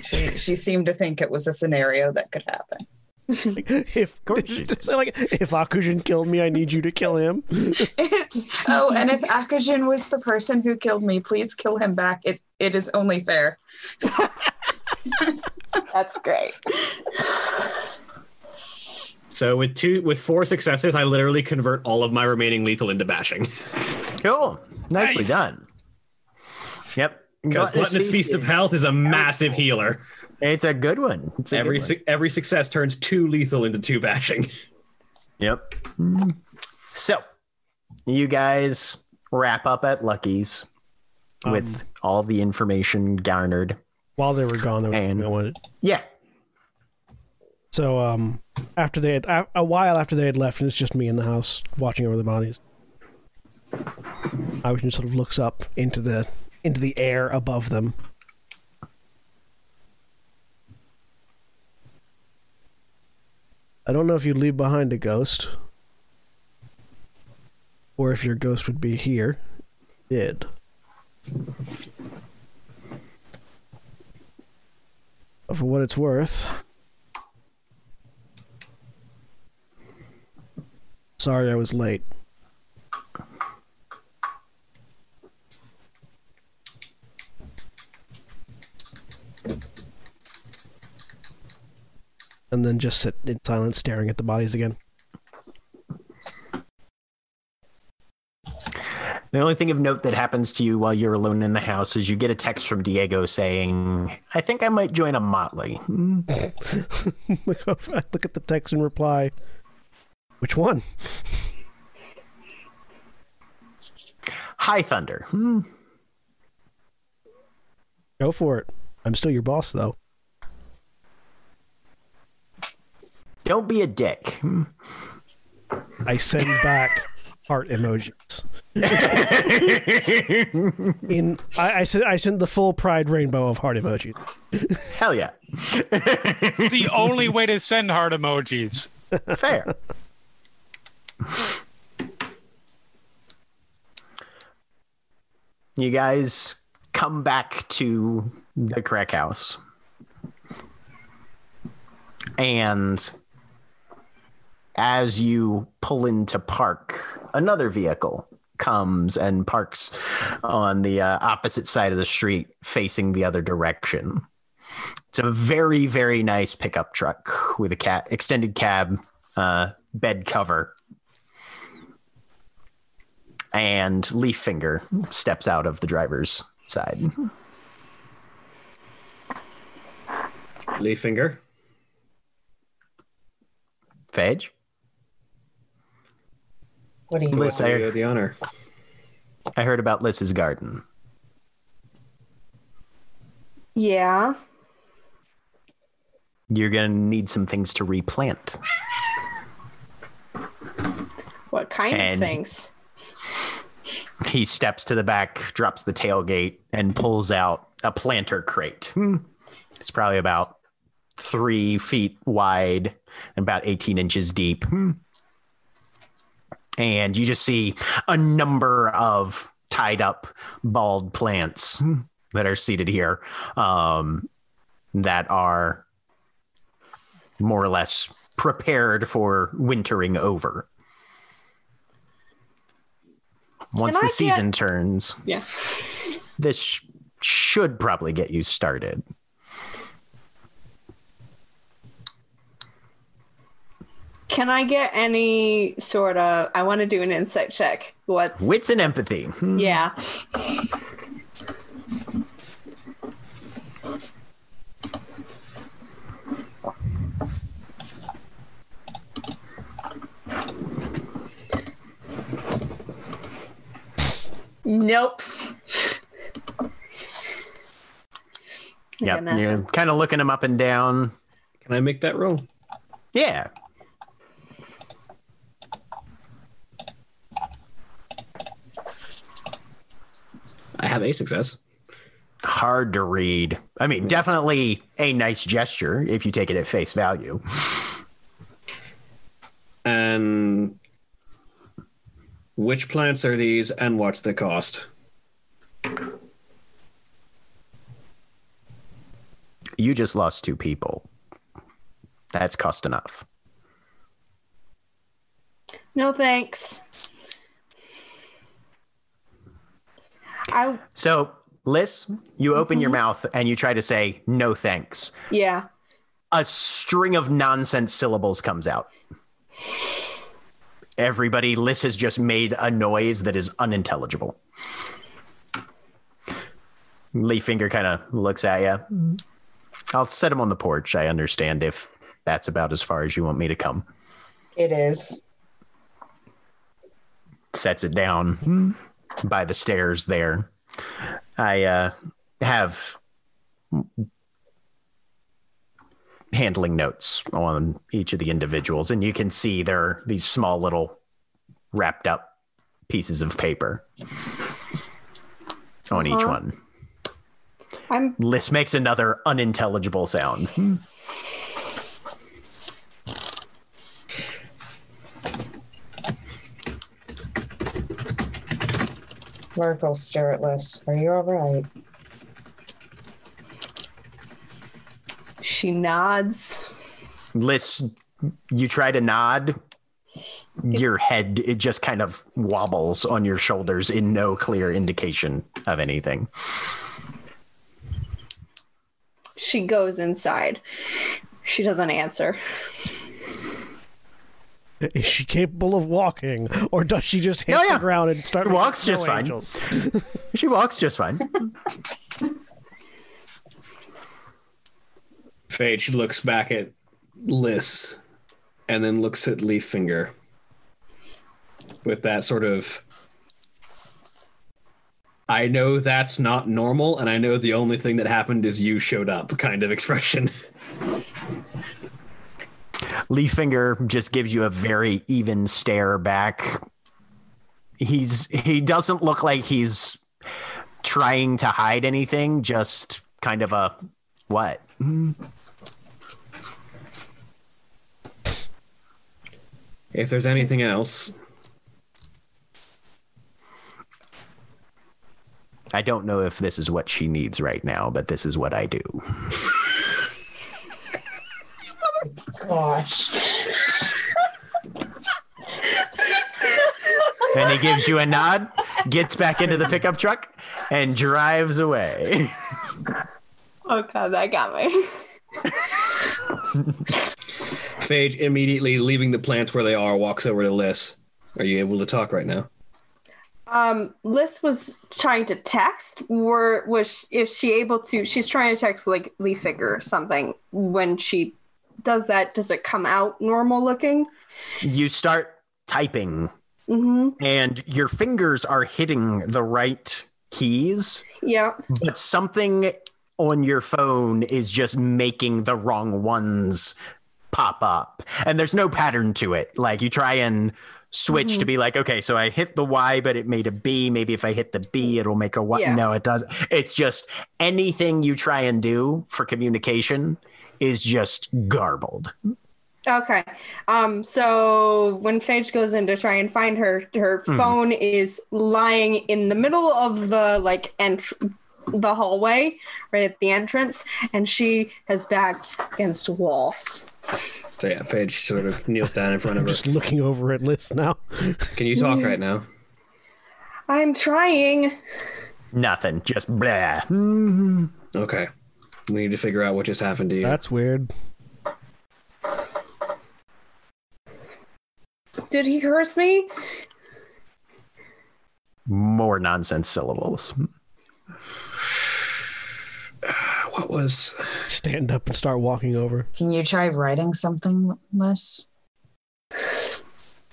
she she seemed to think it was a scenario that could happen. if course you so like if Akujin killed me, I need you to kill him. It's oh, and if Akujin was the person who killed me, please kill him back. It it is only fair. That's great. So with two with four successes, I literally convert all of my remaining lethal into bashing. Cool. Nicely Nice. done. Yep. Because Gluttonous Feast of Health is a massive healer. It's a good one. It's a Every good one. su- every success turns two lethal into two bashing. Yep. So, you guys wrap up at Lucky's um, with all the information garnered. While they were gone, there was And- no one- Yeah. So um, after they had a, a while after they had left, and it's just me in the house watching over the bodies. I just sort of looks up into the into the air above them. I don't know if you leave behind a ghost, or if your ghost would be here. Did. But for what it's worth. Sorry I was late. And then just sit in silence staring at the bodies again. The only thing of note that happens to you while you're alone in the house is you get a text from Diego saying, I think I might join a motley. Hmm. look, I look at the text and reply, Which one? Hi, Thunder. Hmm. Go for it. I'm still your boss, though. Don't be a dick. Hmm. I send back heart emojis. In I, I send I send the full pride rainbow of heart emojis. Hell yeah. the only way to send heart emojis. Fair. you guys come back to the crack house. And as you pull into park, another vehicle comes and parks on the uh, opposite side of the street facing the other direction. It's a very, very nice pickup truck with a cat extended cab, uh, bed cover. And Leaffinger steps out of the driver's side. Leaf Finger. Leaffinger. What do you Liss, I I, owe the honor. I heard about Liss's garden. Yeah. You're going to need some things to replant. What kind And- of things? He steps to the back, drops the tailgate, and pulls out a planter crate. Hmm. It's probably about three feet wide and about 18 inches deep. Hmm. And you just see a number of tied up bald plants that are seated here um, that are more or less prepared for wintering over. Once Can the I get- season turns, Yeah. this sh- should probably get you started. Can I get any sort of? I want to do an insight check. What's? Wits and empathy. Hmm. Yeah. Nope. Yep. gonna- You're kind of looking them up and down. Can I make that roll? Yeah. I have a success. Hard to read. I mean, definitely a nice gesture if you take it at face value. And which plants are these and what's the cost? You just lost two people. That's cost enough. No thanks. I So, Liss, you open your mm-hmm. mouth and you try to say no thanks. yeah. a string of nonsense syllables comes out. Everybody, Liss has just made a noise that is unintelligible. Leaf Finger kind of looks at you. I'll set him on the porch. I understand if that's about as far as you want me to come. It is. Sets it down by the stairs there. I uh, have handling notes on each of the individuals, and you can see there are these small little wrapped up pieces of paper on each Uh-huh. one. I'm Liss makes another unintelligible sound. Lark will stare at Liss. Are you all right? she nods. Liss, you try to nod. Your head it just kind of wobbles on your shoulders in no clear indication of anything. She goes inside. She doesn't answer. Is she capable of walking, or does she just hit Oh, yeah. the ground and start? She walks just fine. angels? She walks just fine. Phage looks back at Liss and then looks at Leaf Finger with that sort of I know that's not normal, and I know the only thing that happened is you showed up kind of expression. Leaf Finger just gives you a very even stare back. He's he doesn't look like he's trying to hide anything, just kind of a what? If there's anything else, I don't know if this is what she needs right now, but this is what I do. Gosh. And he gives you a nod, gets back into the pickup truck, and drives away. Oh god, that got me. Phage immediately leaving the plants where they are walks over to Liss. Are you able to talk right now? Um, Liss was trying to text. Were was is she able to? She's trying to text like Leaf Finger or something. When she does that, does it come out normal looking? You start typing, Mm-hmm. and your fingers are hitting the right keys. Yeah. but something on your phone is just making the wrong ones pop up and there's no pattern to it like you try and switch to be like okay so i hit the y but it made a b maybe if i hit the b it'll make a y Yeah. no it doesn't it's just anything you try and do for communication is just garbled Okay. Um. So when Phage goes in to try and find her, her phone is lying in the middle of the like ent- the hallway, right at the entrance, and she has backed against a wall. So yeah, Phage sort of kneels down in front of her. Just looking over at Liss now. Can you talk right now? I'm trying. nothing just blah Okay. We need to figure out what just happened to you. That's weird. Did he curse me? more nonsense syllables what was Stand up and start walking over. Can you try writing something, Liss?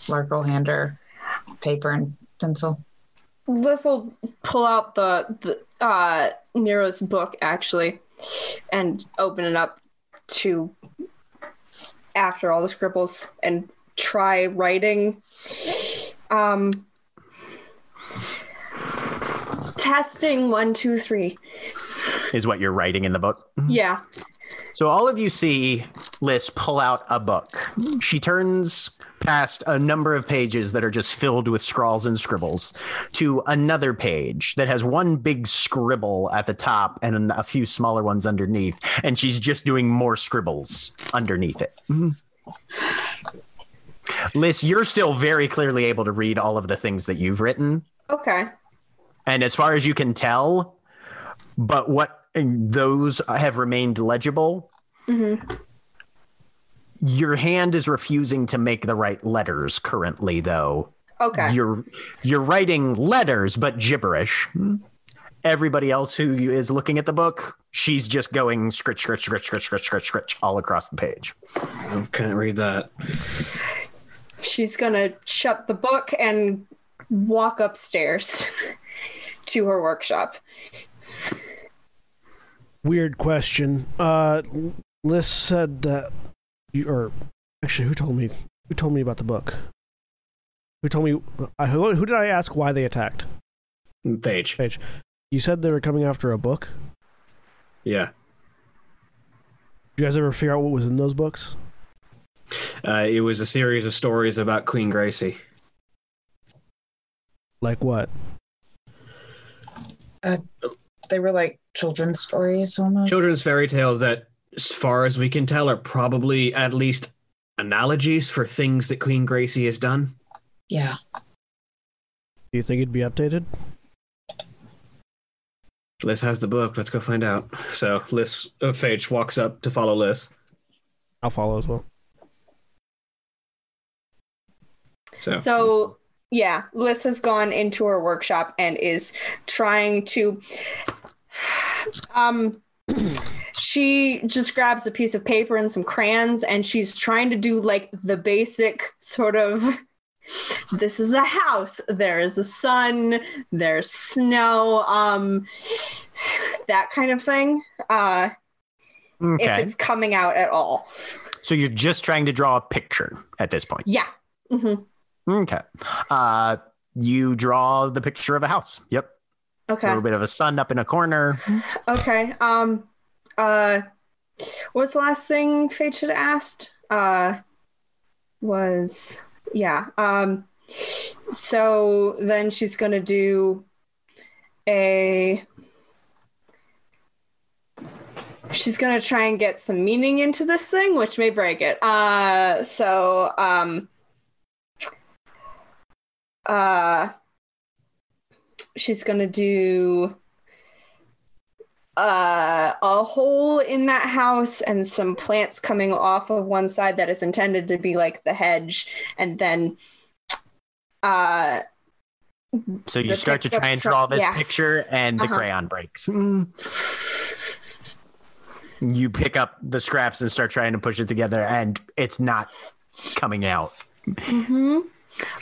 Lark will hand her paper and pencil. Liss will pull out the, the uh, Nero's book actually, and open it up to after all the scribbles and try writing. Um, testing one two three. is what you're writing in the book Yeah. So all of you see Liss pull out a book. She turns past a number of pages that are just filled with scrawls and scribbles to another page that has one big scribble at the top and a few smaller ones underneath. And she's just doing more scribbles underneath it. Mm-hmm. Liss, you're still very clearly able to read all of the things that you've written. Okay. And as far as you can tell, but what those have remained legible. Mm-hmm. Your hand is refusing to make the right letters currently, though. Okay. You're you're writing letters, but gibberish. everybody else who is looking at the book, she's just going scritch, scritch, scritch, scritch, scritch, scritch, scritch all across the page. I can't read that. She's gonna shut the book and walk upstairs to her workshop. Weird question. Uh, Liss said that, you, or actually, who told me? Who told me about the book? Who told me? Uh, who, who did I ask why they attacked? Page. Page. You said they were coming after a book. Yeah. Did you guys ever figure out what was in those books? Uh, it was a series of stories about Queen Gracie. Like what? They were like children's stories almost. Children's fairy tales that, as far as we can tell, are probably at least analogies for things that Queen Gracie has done. Yeah. Do you think it'd be updated? Liss has the book. Let's go find out. So Liss uh, Phage walks up to follow Liss. I'll follow as well. So, So yeah, Liss has gone into her workshop and is trying to um she just grabs a piece of paper and some crayons and she's trying to do like the basic sort of this is a house there is a sun there's snow um that kind of thing uh if it's coming out at all So you're just trying to draw a picture at this point. yeah mm-hmm. Okay. Uh, you draw the picture of a house. Yep. Okay. A little bit of a sun up in a corner. Okay. Um. Uh. What was the last thing Fate should have asked? Uh. Was yeah. Um. So then she's gonna do a. She's gonna try and get some meaning into this thing, which may break it. Uh. So um. Uh. She's gonna do uh, a hole in that house and some plants coming off of one side that is intended to be like the hedge and then uh So you start to try and draw this yeah. picture, and the Uh-huh. crayon breaks. Mm. You pick up the scraps and start trying to push it together, and it's not coming out. mhm.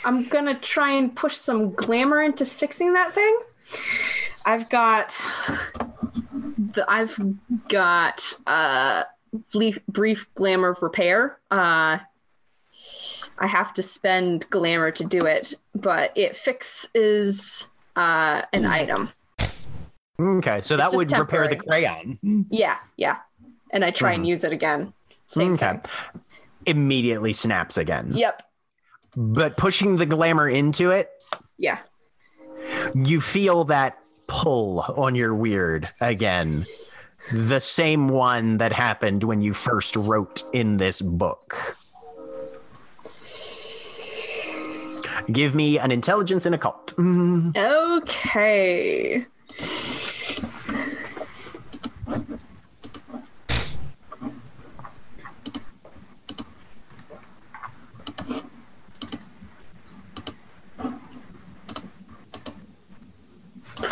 i'm gonna try and push some glamour into fixing that thing i've got the i've got uh brief, brief glamour repair uh i have to spend glamour to do it but it fixes uh an item Okay, so that would repair the crayon. Yeah, yeah. And I try and use it again. Same Okay. thing. Immediately snaps again. Yep. But pushing the glamour into it, Yeah. you feel that pull on your Wyrd again. The same one that happened when you first wrote in this book. Give me an intelligence and occult. Mm, Okay.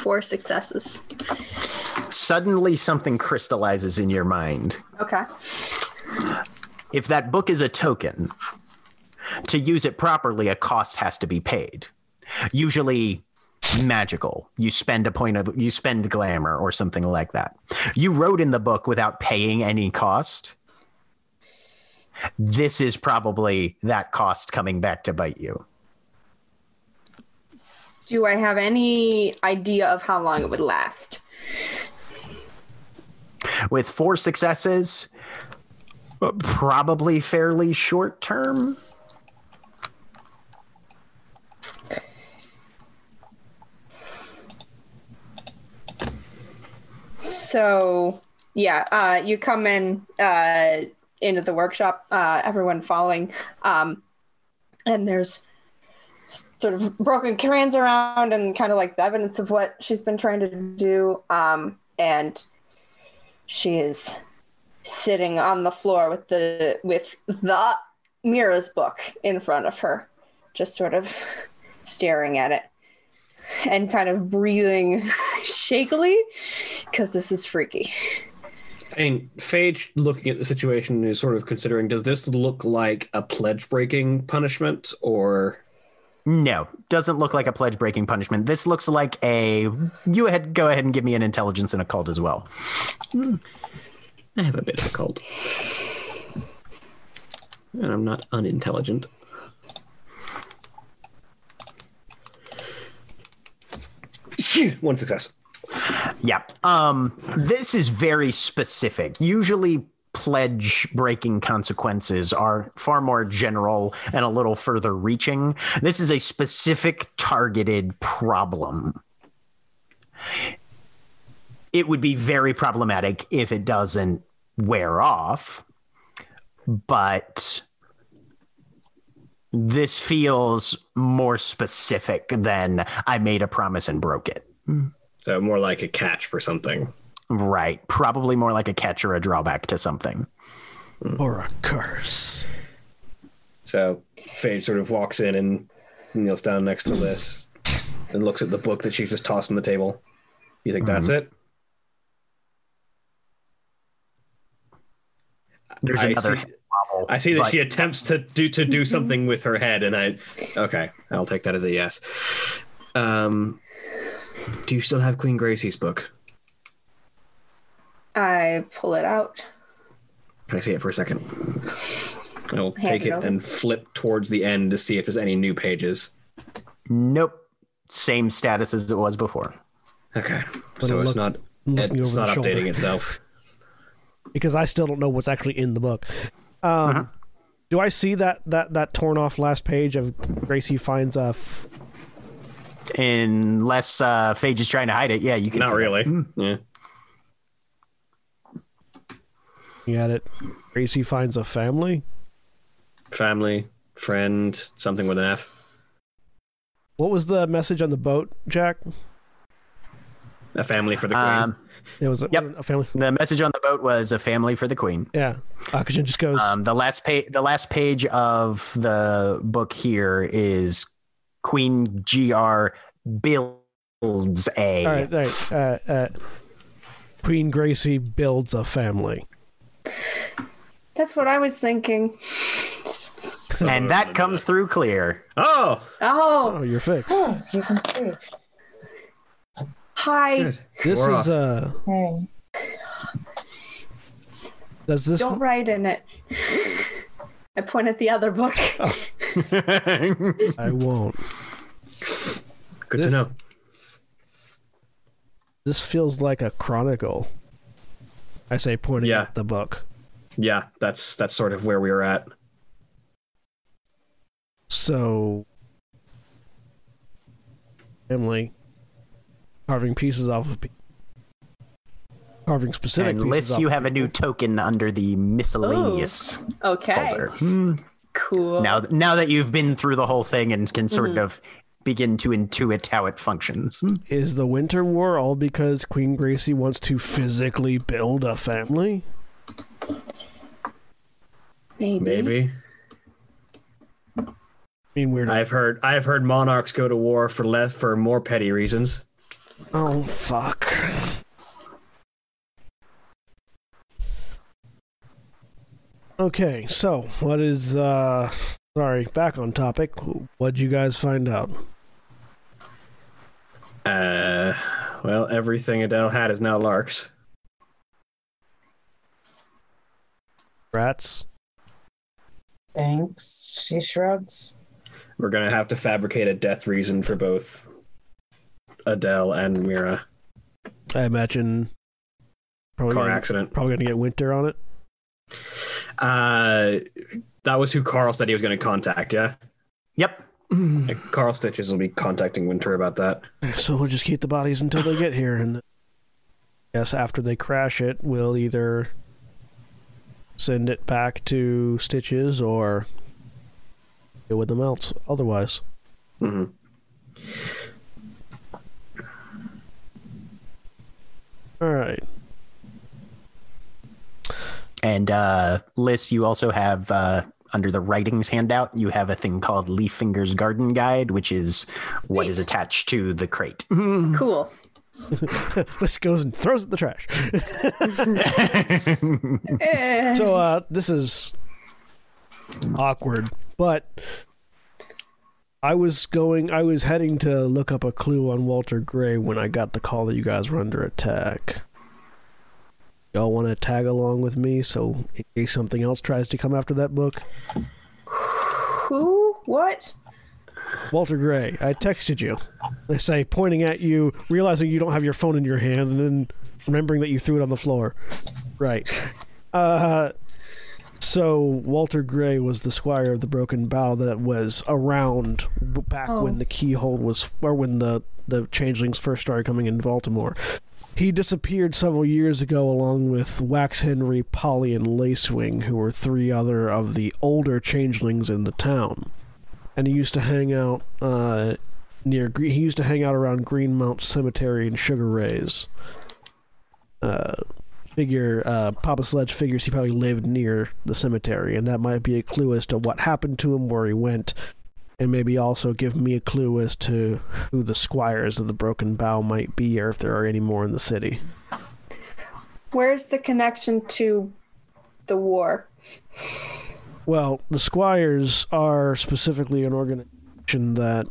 Four successes. Suddenly, something crystallizes in your mind. Okay. If that book is a token, to use it properly, a cost has to be paid. Usually magical. You spend a point of you spend glamour or something like that. You wrote in the book without paying any cost. This is probably that cost coming back to bite you. Do I have any idea of how long it would last? With four successes, probably fairly short term. So yeah, uh, you come in uh, into the workshop, uh, everyone following, um, and there's sort of broken crayons around and kind of like the evidence of what she's been trying to do. Um, and she is sitting on the floor with the with the Mira's book in front of her, just sort of staring at it and kind of breathing shakily because this is freaky. And Phage, looking at the situation, is sort of considering: Does this look like a pledge breaking punishment, or No, doesn't look like a pledge breaking punishment. This looks like a. You ahead, go ahead and give me an intelligence and a cult as well. I have a bit of a cult, and I'm not unintelligent. One success. Yeah. Um, this is very specific. Usually, pledge breaking consequences are far more general and a little further reaching. This is a specific targeted problem. It would be very problematic if it doesn't wear off, but this feels more specific than I made a promise and broke it. So more like a catch for something. Right. Probably more like a catch or a drawback to something. Or a curse. So Phage sort of walks in and kneels down next to Liss and looks at the book that she's just tossed on the table. You think that's it? There's I another see- novel, I see that but- she attempts to do to do something with her head, and I okay, I'll take that as a yes. Um, do you still have Queen Gracie's book? I pull it out. Can I see it for a second? I will Hand take it it and flip towards the end to see if there's any new pages. Nope. Same status as it was before. Okay, But so I'm it's look- not looking it's not the shoulder. updating itself. because I still don't know what's actually in the book. Um, Do I see that that that torn off last page of Gracie finds a? F- Unless uh, Phage is trying to hide it. Yeah, you can. Not see that. really. Yeah. You got it. Gracie finds a family. Family, friend, something with an F. What was the message on the boat, Jack? A family for the queen. Um, It was a, Yep. a family. the message on the boat was a family for the queen. Yeah, Akujin just goes. Um, the last page, the last page of the book here is Queen Gr builds a. all right, all right. Uh, uh, Queen Gracie builds a family. That's what I was thinking. and that comes through clear. oh, Oh, Oh, you're fixed. Oh, you can see. It. Hi. good. This We're is off. uh. Hey. Does this? Don't write in it. I point at the other book. I won't. good to this- know. This feels like a chronicle. I say, pointing Yeah. at the book. Yeah, that's that's sort of where we were at. So, Emily carving pieces off of pe- carving specific Unless pieces lists off you of have a new token under the miscellaneous Okay. folder. Hmm. Cool. Now, now that you've been through the whole thing and can sort Mm-hmm. of begin to intuit how it functions. Is the Winter War all because Queen Gracie wants to physically build a family? Maybe. Maybe. I mean, weird. I've heard I've heard monarchs go to war for less for more petty reasons. oh fuck. Okay, so what is uh sorry, back on topic. What'd you guys find out? Uh, well, everything Adele had is now Lark's. Rats? Thanks. She shrugs. We're gonna have to fabricate a death reason for both Adele and Mira. I imagine probably Car gonna, accident. probably gonna get winter on it. Uh, that was who Carl said he was going to contact. Yeah, Yep. Like, Carl Stitches will be contacting Winter about that. So we'll just keep the bodies until they get here, and yes, after they crash it, we'll either send it back to Stitches or deal with them else. Otherwise, hmm all right. And uh, Liss, you also have uh, under the writings handout, you have a thing called Leaf Finger's Garden Guide, which is what Sweet. is attached to the crate. Cool. Liss goes and throws it in the trash. Eh. so uh, this is awkward, but I was going. I was heading to look up a clue on Walter Gray when I got the call that you guys were under attack. Y'all want to tag along with me so in case something else tries to come after that book? Who? What? Walter Gray, I texted you. I say, pointing at you, realizing you don't have your phone in your hand, and then remembering that you threw it on the floor. Right. Uh, so Walter Gray was the squire of the Broken Bow that was around back Oh. when the keyhole was, or when the the changelings first started coming in Baltimore. He disappeared several years ago along with Wax Henry, Polly, and Lacewing, who were three other of the older changelings in the town. And he used to hang out uh, near. He used to hang out around Greenmount Cemetery and Sugar Rays. Uh, figure uh, Papa Sledge figures he probably lived near the cemetery, and that might be a clue as to what happened to him, where he went, and maybe also give me a clue as to who the squires of the Broken Bow might be, or if there are any more in the city. Where's the connection to the war? Well, the squires are specifically an organization that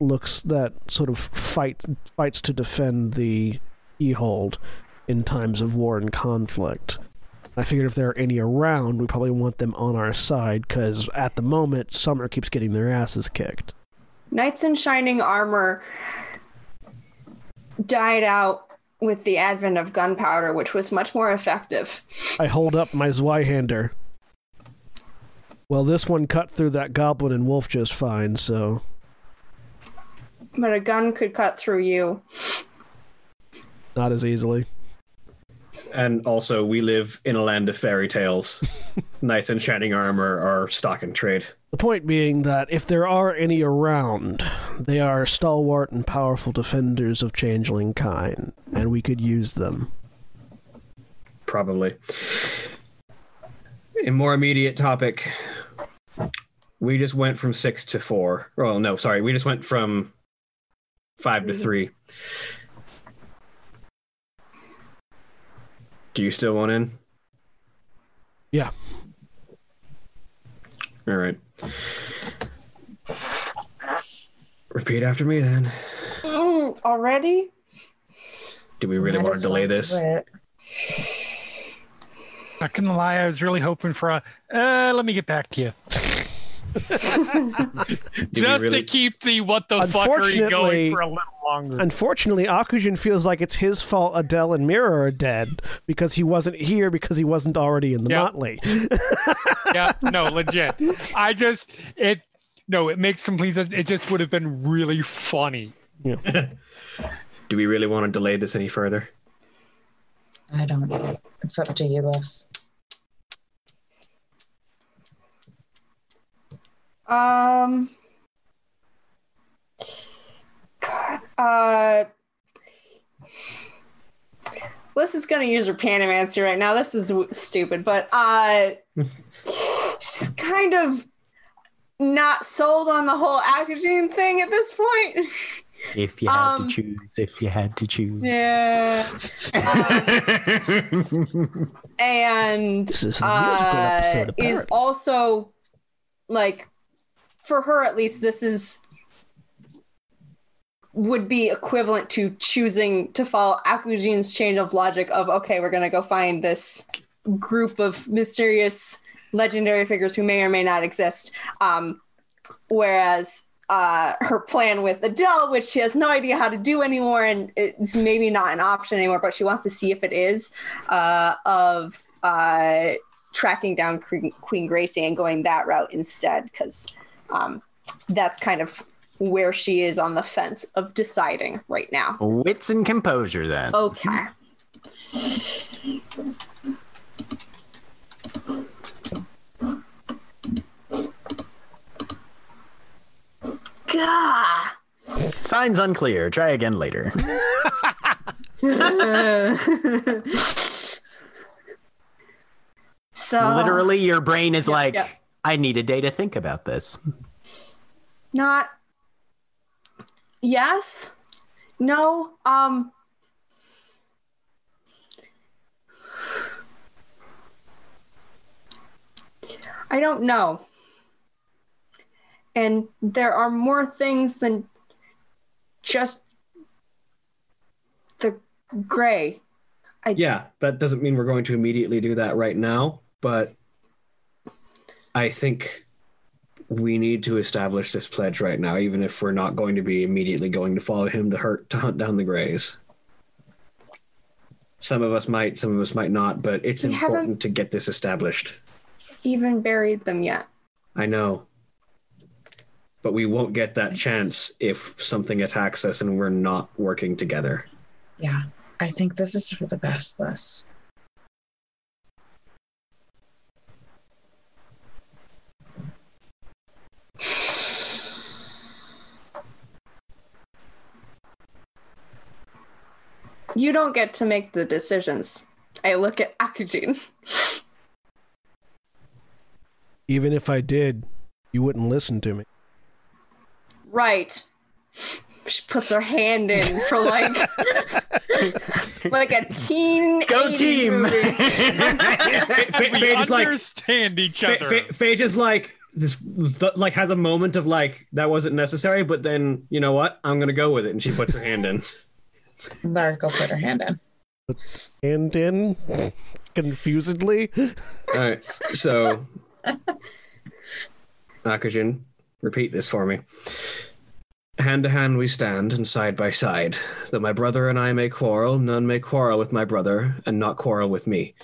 looks that sort of fight fights to defend the Freehold in times of war and conflict. I figured if there are any around, we probably want them on our side because at the moment, Summer keeps getting their asses kicked. Knights in shining armor died out with the advent of gunpowder, which was much more effective. I hold up my Zweihander. Well, this one cut through that goblin and wolf just fine, so But a gun could cut through you. not as easily. And also, we live in a land of fairy tales. Knights in shining armor are stock and trade. The point being that if there are any around, they are stalwart and powerful defenders of changeling kind, and we could use them. Probably. A more immediate topic. We just went from six to four. Oh no, sorry. We just went from five to mm-hmm. three. Do you still want in? Yeah. All right. Repeat after me then. Mm, already? Do we really Might want to delay well do this? it. Not gonna lie, I was really hoping for a. Uh, let me get back to you. Do we Just really- to keep the what the fuckery Unfortunately- going for a little longer. Unfortunately, Akujin feels like it's his fault Adele and Mira are dead because he wasn't here because he wasn't already in the Yeah. motley. yeah, no, legit. I just it. No, it makes complete sense. It just would have been really funny. Do we really want to delay this any further? I don't. It's up to you, Les. Um. God. Uh. Liss is gonna use her panamancy right now. This is w- stupid, but uh, she's kind of not sold on the whole Akujin thing at this point. If you had Um, to choose, if you had to choose. Yeah. and This is uh, episode of is also like for her at least this is would be equivalent to choosing to follow Akujin's chain of logic of okay we're gonna go find this group of mysterious legendary figures who may or may not exist. Um, whereas uh, her plan with Adele, which she has no idea how to do anymore, and it's maybe not an option anymore, but she wants to see if it is, uh, of uh, tracking down Queen Gracie and going that route instead, because um, that's kind of where she is on the fence of deciding right now. Wits and composure, then. Okay. Gah. Signs unclear. Try again later. so Literally, your brain is like, yep. I need a day to think about this. Not yes. No. Um I don't know. And there are more things than just the gray. I, yeah, that doesn't mean we're going to immediately do that right now, but I think we need to establish this pledge right now, even if we're not going to be immediately going to follow him to hurt to hunt down the Greys. Some of us might, some of us might not, but it's We important to get this established. Even buried them yet. I know. But we won't get that chance if something attacks us and we're not working together. Yeah, I think this is for the best, Liss. You don't get to make the decisions. I look at Akujin. Even if I did, you wouldn't listen to me. Right. She puts her hand in for like like a teen. Go 80s team! movie. Fa- We Phage is like, understand each Fa- other. Fa- Phage is like this, th- like has a moment of like that wasn't necessary, but then you know what? I'm gonna go with it, and she puts her hand in. Let her go put her hand in. And in confusedly. All right, so Akujin, repeat this for me. Hand to hand we stand, and side by side. Though my brother and I may quarrel, none may quarrel with my brother, and not quarrel with me.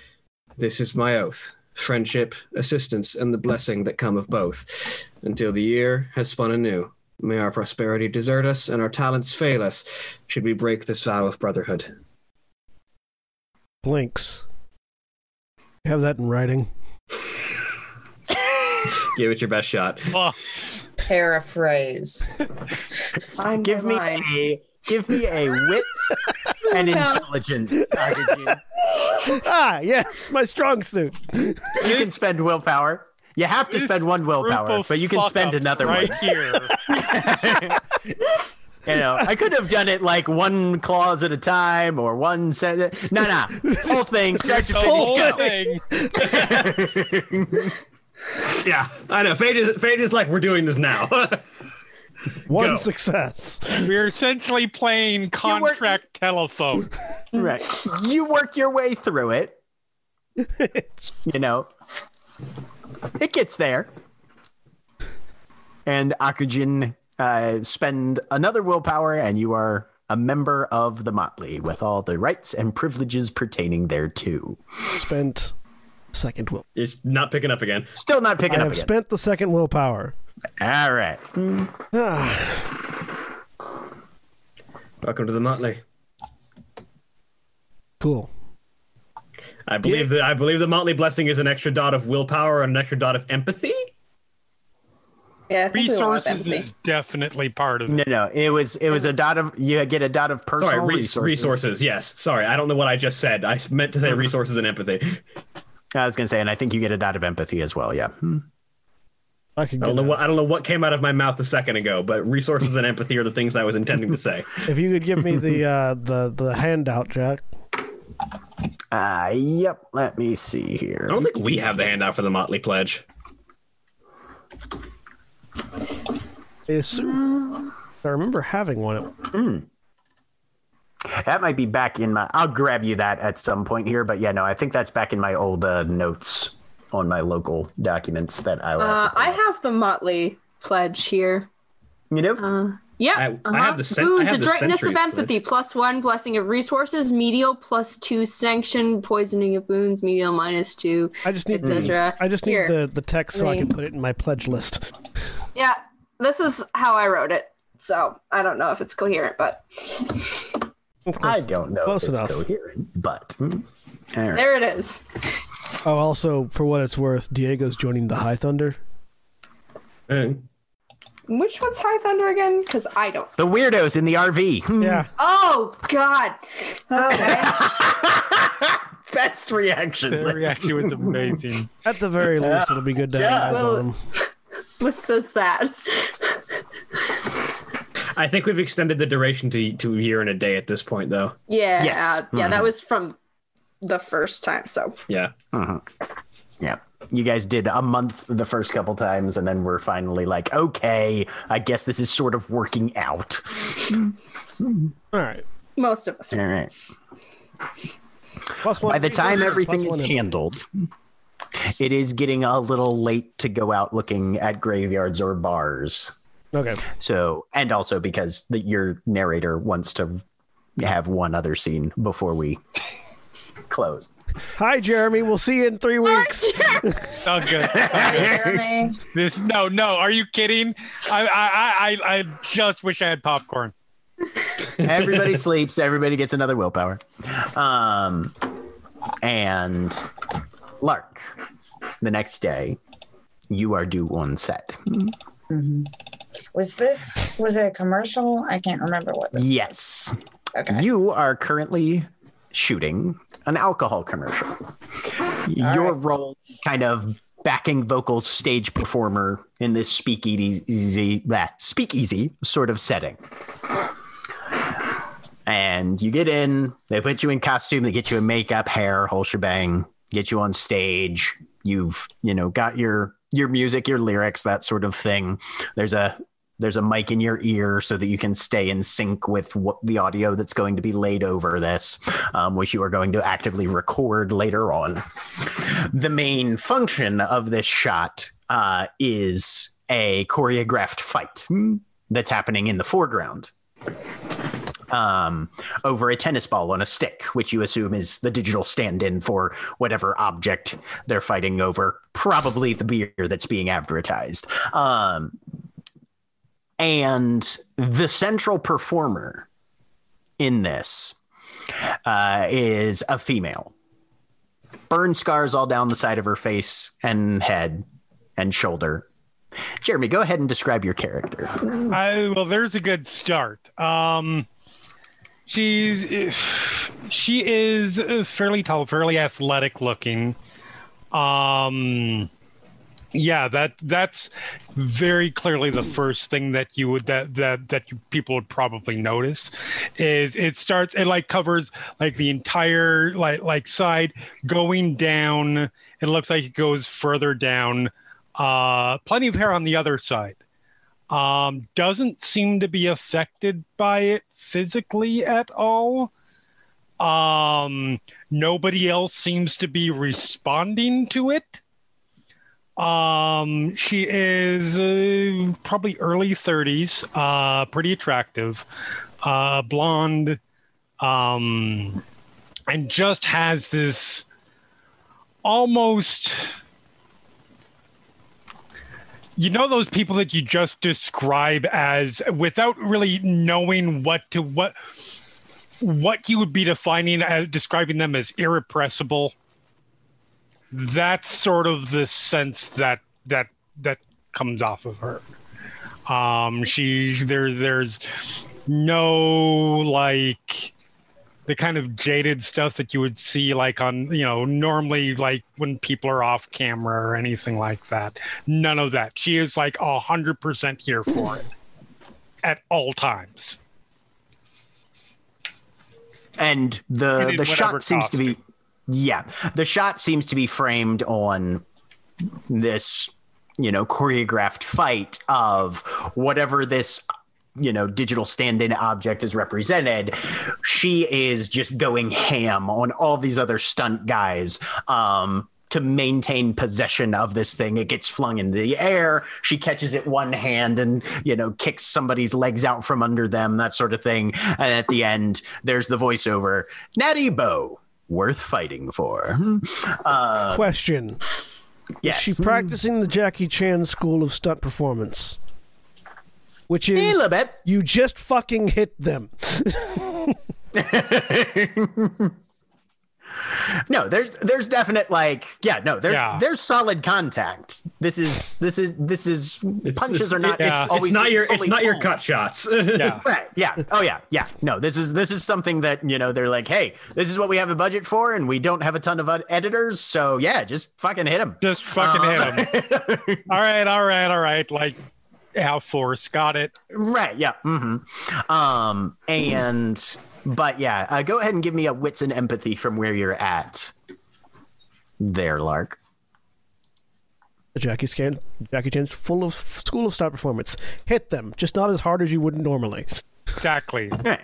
This is my oath friendship, assistance, and the blessing that come of both, until the year has spun anew. May our prosperity desert us, and our talents fail us, should we break this vow of brotherhood. Blinks. You have that in writing. Give it your best shot. Oh, Paraphrase. Give me my line. a give me a wit and No. intelligence. Ah, yes, my strong suit. You can spend willpower. You have to this spend one willpower, but you can spend fuck-ups another right one. here. You know, I could have done it like one clause at a time or one sentence. No, no, whole thing, start to The finish. whole Go. thing. Yeah, I know. Phage is, Phage is like, we're doing this now. One Go. success. We're essentially playing contract telephone. right, you work your way through it. You know, it gets there, and Akujin uh, spend another willpower, and you are a member of the Motley with all the rights and privileges pertaining thereto. spent second will. it's not picking up again. Still not picking up. I've again. spent the second willpower. all right. Welcome to the Motley. cool. I believe that I believe the Motley blessing is an extra dot of willpower and an extra dot of empathy. Yeah, I think we want Resources is definitely part of it. No, no, it was it was a dot of you get a dot of personal Sorry, re- resources. resources. Yes. Sorry, I don't know what I just said. I meant to say hmm. resources and empathy. I was gonna say, and I think you get it out of empathy as well. Yeah. Hmm. I could I don't know what I don't know what came out of my mouth a second ago, but resources and empathy are the things I was intending to say. If you could give me the uh, the the handout, Jack. Uh, yep. Let me see here. I don't think we have the handout for the Motley pledge. I assume. I remember having one. That might be back in my. I'll grab you that at some point here, but yeah, no, I think that's back in my old uh, notes on my local documents that I. will Uh, have I have the Motley pledge here. You know, Uh, yeah. I- I have the cen- I have the adroitness of Sentry's empathy, plus one, blessing of resources, medial, plus two, sanction, poisoning of wounds, medial, minus two, I just need etc. I just need Here. the, the text so I can put it in my pledge list. Yeah, this is how I wrote it. So I don't know if it's coherent, but That's I don't know Close if it's enough. coherent, but all right. there it is. Oh, also for what it's worth, Diego's joining the High Thunder. Eh. Which one's High Thunder again? Because I don't. the weirdos in the RV. Hmm. Yeah, Oh God. Okay. Best reaction. The reaction was amazing. at the very least, it'll be good to have eyes Well- on them. what says that? I think we've extended the duration to to a year and a day at this point, though. Yeah. Yes. uh, yeah, that was from the first time. So Yeah. Yeah. You guys did a month the first couple times, and then we're finally like, okay, I guess this is sort of working out. All right. Most of us. All right. Plus one By the time plus everything is handled, it is getting a little late to go out looking at graveyards or bars. Okay. So, and also because the, your narrator wants to have one other scene before we close. Hi, Jeremy. We'll see you in three weeks. Oh, good. Oh, good. Jeremy. This no, no. Are you kidding? I, I, I, I just wish I had popcorn. Everybody sleeps. Everybody gets another willpower. Um, and Lark, the next day, you are due on set. Was this was it a commercial? I can't remember what. This, Yes, okay. you are currently shooting an alcohol commercial. Your right. role, kind of backing vocal stage performer in this speakeasy, blah, speakeasy sort of setting. And you get in, they put you in costume, they get you in makeup, hair, whole shebang, get you on stage. You've, you know, got your your music, your lyrics, that sort of thing. There's a there's a mic in your ear so that you can stay in sync with what the audio that's going to be laid over this, um, which you are going to actively record later on. The main function of this shot uh, is a choreographed fight that's happening in the foreground um, over a tennis ball on a stick, which you assume is the digital stand in for whatever object they're fighting over, probably the beer that's being advertised. Um, and the central performer in this uh, is a female. Burn scars all down the side of her face and head and shoulder. Jeremy, go ahead and describe your character. I, well, there's a good start. Um, she's she is fairly tall, fairly athletic looking. Um, yeah, that that's very clearly the first thing that you would that that that people would probably notice is it starts it like covers like the entire like like side going down. It looks like it goes further down. Uh, plenty of hair on the other side um, doesn't seem to be affected by it physically at all. Um, nobody else seems to be responding to it. Um, she is uh, probably early 30s, uh, pretty attractive, uh, blonde, um, and just has this almost you know those people that you just describe as without really knowing what to what what you would be defining as describing them as irrepressible? That's sort of the sense that that that comes off of her. Um she there there's no like the kind of jaded stuff that you would see like on you know normally like when people are off camera or anything like that. None of that. She is like a hundred percent here for it at all times. And And the in the shot seems to be yeah. The shot seems to be framed on this you know choreographed fight of whatever this you know digital stand-in object is represented she is just going ham on all these other stunt guys um to maintain possession of this thing. It gets flung into the air. She catches it one hand and you know kicks somebody's legs out from under them that sort of thing. And at the end there's the voiceover. Natty Boh worth fighting for. Uh Question: yes Is she practicing the Jackie Chan school of stunt performance? Which a is little bit you just fucking hit them. no there's there's definite like yeah no there's Yeah. there's solid contact this is this is this is It's- punches it's- are not it- it's Yeah. It's not your. It's not your cut shots. yeah right yeah oh yeah yeah no this is this is something that you know they're like hey this is what we have a budget for and we don't have a ton of ed- editors so yeah just fucking hit them just fucking hit um, him all right all right all right like how force got it right yeah hmm um and but yeah uh, go ahead and give me a wits and empathy from where you're at there lark The Jackie Chan, Jackie Chan's full of school of style performance. Hit them, just not as hard as you would normally. Exactly. Right.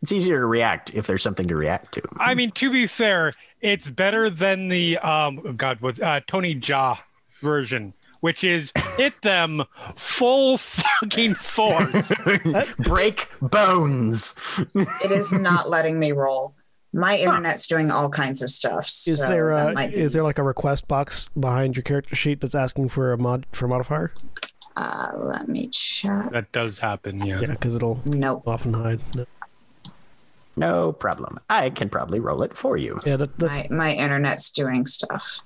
It's easier to react if there's something to react to. I mean, to be fair, it's better than the um oh God, what's uh, Tony Jaa version, which is hit them full fucking force. Break bones. It is not letting me roll. My internet's doing all kinds of stuff. Is so there a, might be- is there like a request box behind your character sheet that's asking for a mod for a modifier? Uh, let me check. that does happen, yeah. Yeah, because it'll Nope. often hide. No. No problem. I can probably roll it for you. Yeah, that, that's My my internet's doing stuff.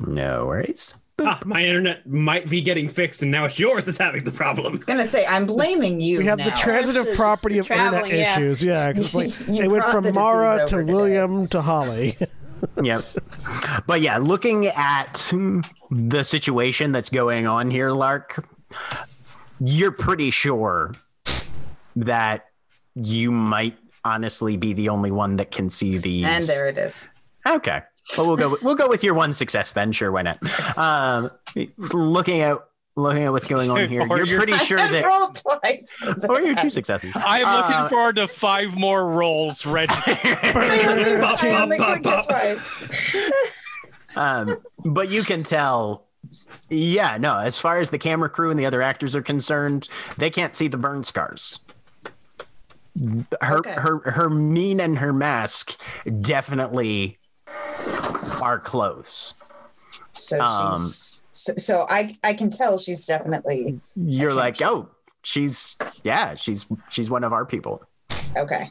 No worries. Ah, my internet might be getting fixed, and now it's yours that's having the problem. gonna say I'm blaming you. we have now. the transitive Versus property of internet traveling, yeah. issues. Yeah, 'cause it's like it went from Mara to over today. William to Holly. Yep. But yeah, looking at the situation that's going on here, Lark, you're pretty sure that you might honestly be the only one that can see these. And there it is. Okay. Well, we'll go. With, we'll go with your one success then. Sure, why not? Um, looking at looking at what's going on here, Or you're you're- pretty sure that. roll twice. Or your two successes. I am Uh, looking forward to five more rolls, Reggie. I only clicked it twice. um, but you can tell. Yeah, no. As far as the camera crew and the other actors are concerned, they can't see the burn scars. Her Okay. her her mien and her mask definitely are close. So Um, she's so, so I I can tell she's definitely You're like, oh, she's yeah, she's she's one of our people. okay.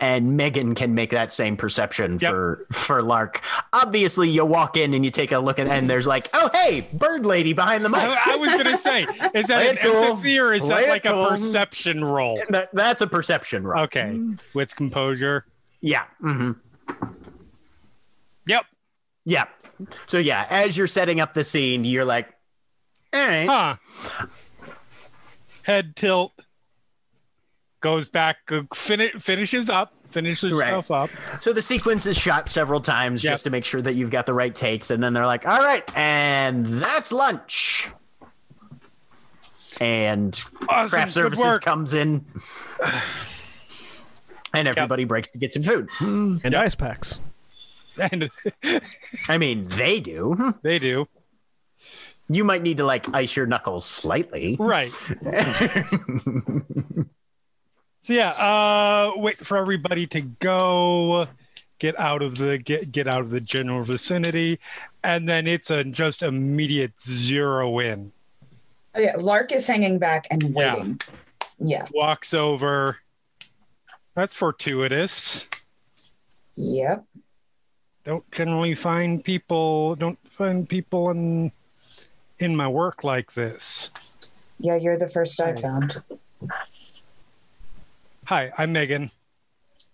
and Megan can make that same perception Yep. for for Lark. Obviously, you walk in and you take a look at, and there's like, oh hey, bird lady behind the mic. I, I was gonna say, is that an it cool. empathy or is Play that like cool. a perception roll? That, that's a perception roll. Okay, with composure. Yeah. hmm Yep. Yeah. So yeah, as you're setting up the scene, you're like, all right. Huh. Head tilt. Goes back, uh, fin- finishes up, finishes Right. stuff up. So the sequence is shot several times Yep. just to make sure that you've got the right takes, and then they're like, all right, and that's lunch. And Awesome. craft Good services work. comes in. And everybody breaks to get some food. and ice packs. And I mean, they do. they do. You might need to like ice your knuckles slightly. Right. so yeah, uh wait for everybody to go get out of the get get out of the general vicinity and then it's a just immediate zero in. Oh yeah, Lark is hanging back and Yeah. waiting. Yeah. Walks over. That's fortuitous. Yep. Don't generally find people don't find people in in my work like this. Yeah, you're the first I found. Hi, I'm Megan.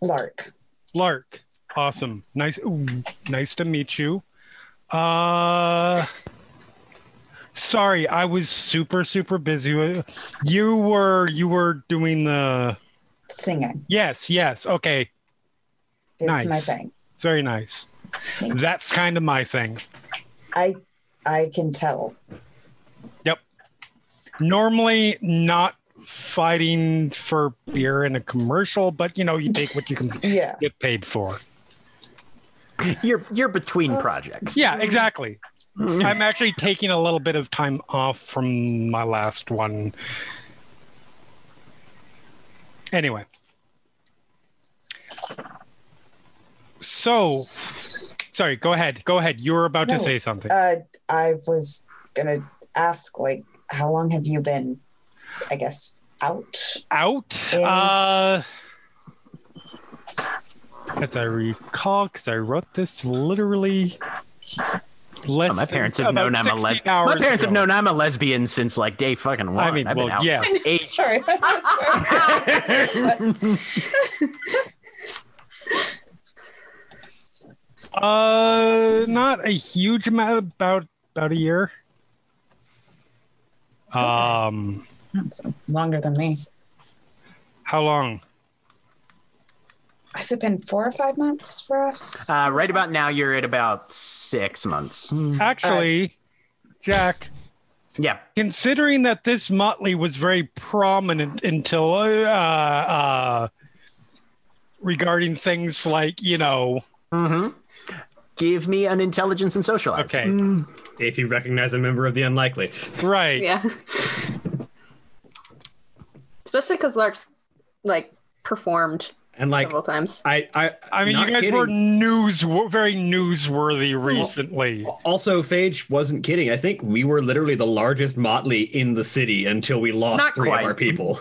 Lark. Lark. Awesome. Nice ooh, nice to meet you. Uh Sorry, I was super super busy. You were you were doing the Singing. Yes, yes. Okay. It's my Nice. thing. Very nice. Thank you. That's kind of my thing. I I can tell. Yep. Normally not fighting for beer in a commercial, but you know, you take what you can Yeah. get paid for. You're you're between uh, projects. Yeah, exactly. Mm. I'm actually taking a little bit of time off from my last one. Anyway. So, sorry, go ahead. Go ahead. You were about No. to say something. Uh I was gonna ask like how long have you been I guess out? Out? in- Uh, as I recall, because I wrote this literally less Oh, my parents have known I'm a 16 lesbian. My parents have known I'm a lesbian since like day fucking one. I mean, I've been well, out yeah. for age. Sorry. That's why- Uh, not a huge amount. About about a year. Um, That's longer than me. how long? Has it been four or five months for us? Uh, right about now, you're at about six months. Actually, Jack, Yeah. considering that this motley was very prominent until uh, uh, regarding things like you know Mm-hmm. Give me an intelligence and socialize. okay mm. If you recognize a member of the unlikely. right Yeah. Especially because Lark's like performed And like several times. I I i mean you guys kidding. were news very newsworthy recently Also, Phage wasn't kidding. I think we were literally the largest motley in the city until we lost Not three quite. of our people.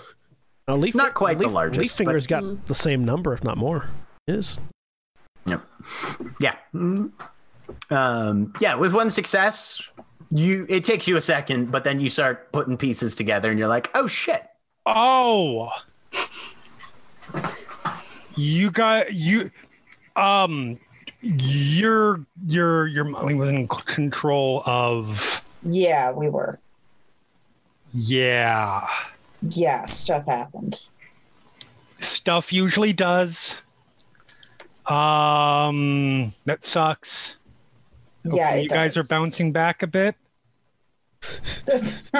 Now, Leaf, Not quite the Leaf, largest, Leaf Finger's got mm. the same number, if not more. Is Yep. Yeah. Um, yeah. With one success, you it takes you a second, but then you start putting pieces together, and you're like, oh shit. oh you got you um your your your motley was in control of Yeah, we were. yeah Yeah, stuff happened. stuff usually does. Um, that sucks. yeah, Hopefully it you guys are bouncing back a bit.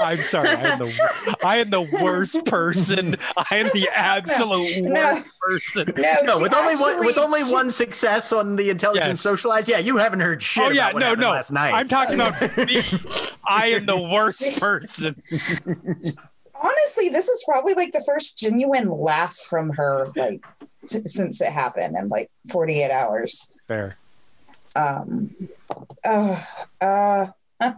I'm sorry. I am the I am the worst person. I am the absolute No. worst person. no, No, with only one with only she- one success on the intelligence Yes. socialize. Yeah, you haven't heard shit. oh yeah, about what no, no. Last night. I'm talking about me. I am the worst person. honestly, this is probably like the first genuine laugh from her, like s- since it happened in like 48 hours. Fair. Um, uh, uh,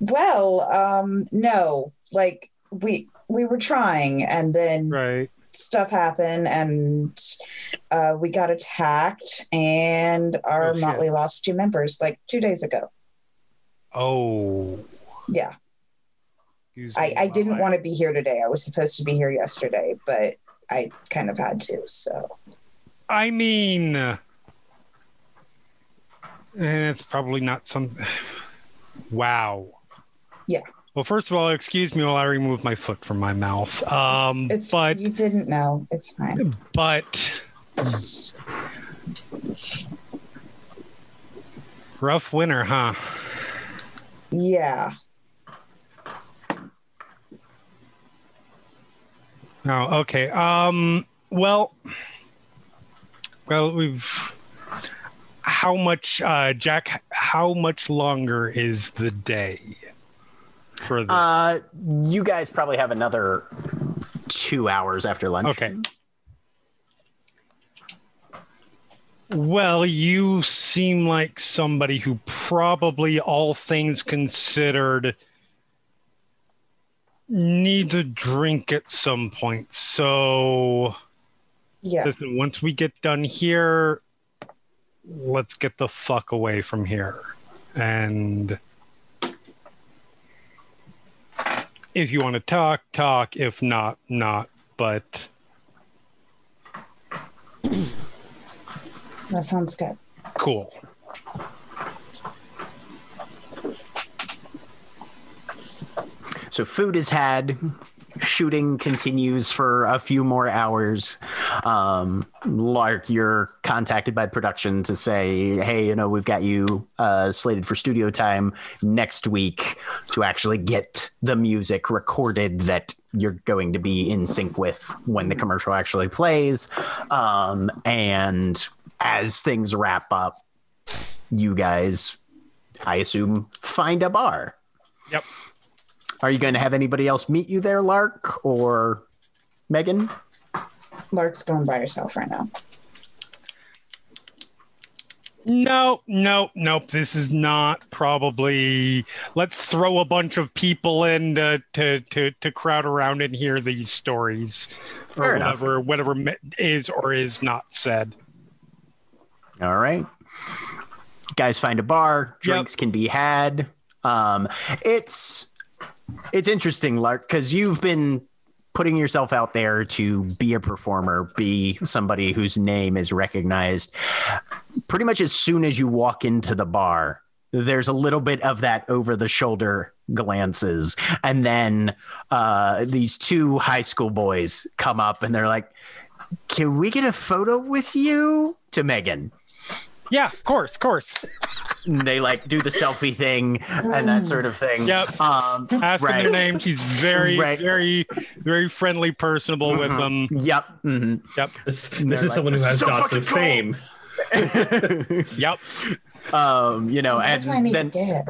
well, um, no, like we we were trying, and then Right. stuff happened, and uh, we got attacked, and our Oh, motley lost two members like two days ago. Oh. Yeah, I, I didn't want to be here today. I was supposed to be here yesterday, but I kind of had to. So I mean, uh, it's probably not some. Wow. Yeah. Well, first of all, excuse me while I remove my foot from my mouth. Um, it's, it's but you didn't know. It's fine. but rough winter, huh? Yeah. Oh, okay. Um, well, well, we've. How much, uh, Jack? How much longer is the day for the? Uh, you guys probably have another two hours after lunch. Okay. Well, you seem like somebody who probably, all things considered, needs a drink at some point. So, Yeah. listen, once we get done here, let's get the fuck away from here. And if you want to talk, talk. If not, not. But That sounds good. cool. So food is had. Shooting continues for a few more hours. Um, Lark, you're contacted by production to say, "Hey, you know, we've got you uh, slated for studio time next week to actually get the music recorded that you're going to be in sync with when the commercial actually plays." Um, and as things wrap up, you guys, I assume, find a bar. Yep. Are you going to have anybody else meet you there, Lark or Megan? Lark's going by herself right now. No, no, nope. This is not probably. Let's throw a bunch of people in to to to, to crowd around and hear these stories, Fair or enough. whatever whatever is or is not said. All right. Guys find a bar, Yep. drinks can be had. Um, it's it's interesting, Lark, because you've been putting yourself out there to be a performer, be somebody whose name is recognized. Pretty much as soon as you walk into the bar, there's a little bit of that over the shoulder glances. And then uh, these two high school boys come up and they're like, Can we get a photo with you? To Megan. Yeah, of course, of course. They like do the selfie thing and that sort of thing. Yep. Um, Ask him their name. He's very, Right. very, very friendly, personable with them. Yep. mhm. Yep. This, this is like, someone who has so dots of cool." fame. Yep. um, you know, That's what I and need then to get. Yeah,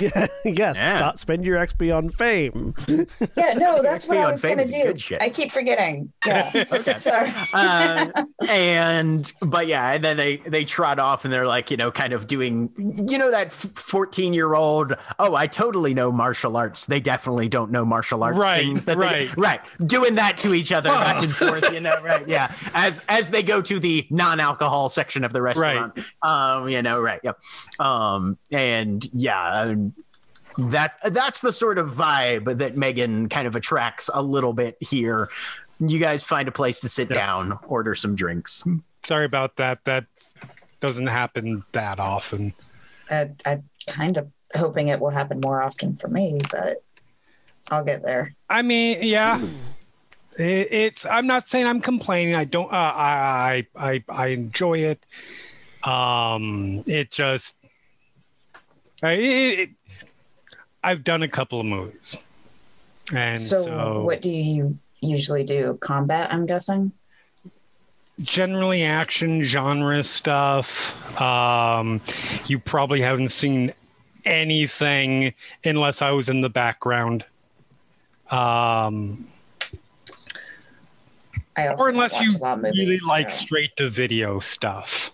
yes. Yeah. Dot spend your XP on fame. Yeah, no, that's what I was gonna do. I keep forgetting. Yeah. Sorry. uh, and but yeah, and then they they trot off and they're like, you know, kind of doing, you know, that fourteen year old. Oh, I totally know martial arts. They definitely don't know martial arts Right, things. That right. they, right, doing that to each other back and forth. You know, right? Yeah, as as they go to the non alcohol section of the restaurant. Um, you know, right? Yep. Um, and yeah. Um, that that's the sort of vibe that Megan kind of attracts a little bit here. You guys find a place to sit Yeah. down, order some drinks. Sorry about that. That doesn't happen that often. I, I'm kind of hoping it will happen more often for me, but I'll get there. I mean, yeah. It, it's. I'm not saying I'm complaining. I don't. Uh, I, I I I enjoy it. Um, it just. I, it, it, I've done a couple of movies, and So, so, what do you usually do? Combat, I'm guessing. generally action genre stuff. Um, you probably haven't seen anything unless I was in the background. Um, I also or unless you a lot of movies, really like straight to video stuff.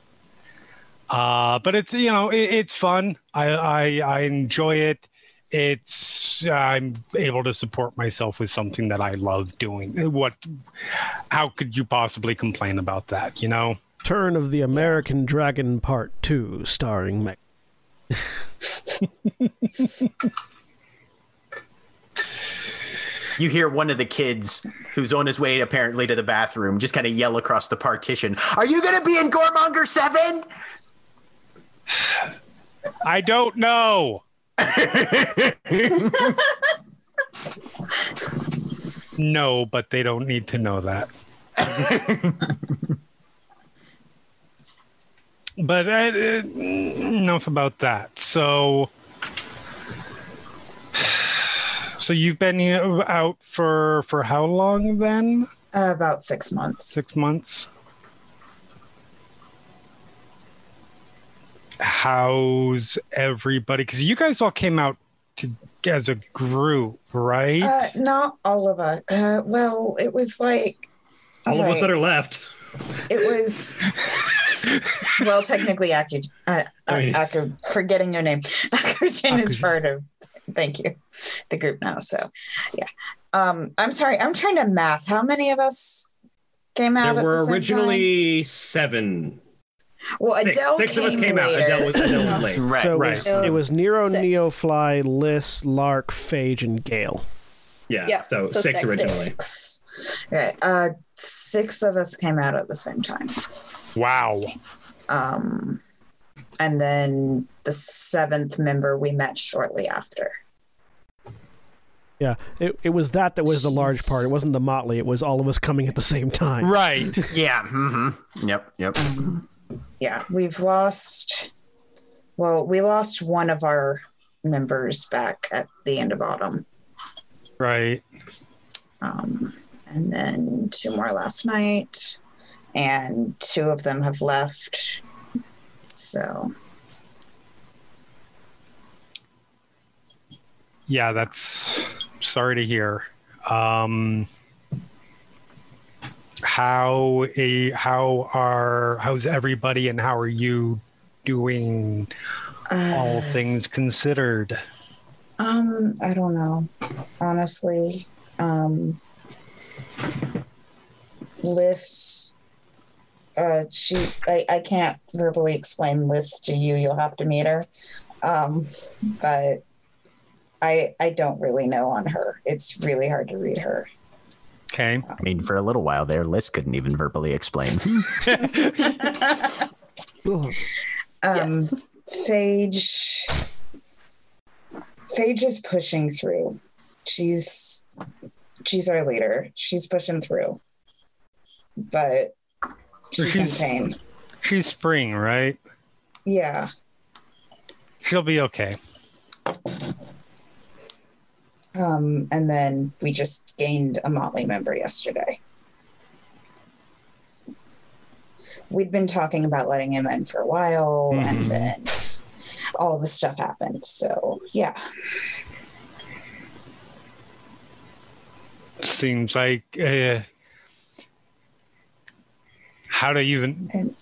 Uh, but it's you know it, it's fun. I, I I enjoy it. It's I'm able to support myself with something that I love doing. What? How could you possibly complain about that? You know. Turn of the American Dragon Part 2, starring Meg. You hear one of the kids who's on his way apparently to the bathroom just kind of yell across the partition, Are you going to be in Gormonger 7? I don't know. no, but they don't need to know that. but uh, uh, enough about that. So, so you've been out for for how long then? Uh, about six months. Six months. How's everybody? Because you guys all came out to, as a group, right? Uh, not all of us. Uh, well, it was like All of us that are left. it was. well, technically, Aku, uh, I mean- uh, forgetting your name, Akujin is part of. Thank you, the group now. So, yeah. Um, I'm sorry. I'm trying to math. How many of us came out? There at the were same originally seven. Time? Well, Six, Adele six of us came came out. later. Adele was, Adele was late. Right. so it right. was, it was Nero, Six. Neofly, Liss, Lark, Phage, and Gale. Yeah. Yeah, So, so six six. originally. Six. Okay. Uh, six of us came out at the same time. wow. Um, and then the seventh member we met shortly after. Yeah, it, it was that that was the large part. It wasn't the motley. It was all of us coming at the same time. Right. Yeah. hmm Yep. Yep. Yeah, we've lost. Well, we lost one of our members back at the end of autumn, Right. um, and then two more last night, and two of them have left. So Yeah, that's sorry to hear. Um how a how are how's everybody and how are you doing all uh, things considered? Um, I don't know. Honestly, um, Liss, uh, she, I, I can't verbally explain Liss to you. You'll have to meet her. Um, but I, I don't really know on her. It's really hard to read her. Okay. I mean, for a little while there, Liss couldn't even verbally explain. Ugh. Um, Yes. Phage, Phage is pushing through. She's she's our leader. She's pushing through, but she's in She's- pain. She's spring, right? Yeah. She'll be okay. Um, and then we just gained a Motley member yesterday. We'd been talking about letting him in for a while, Mhm. and then all this stuff happened. So, yeah. Seems like uh, how to even And-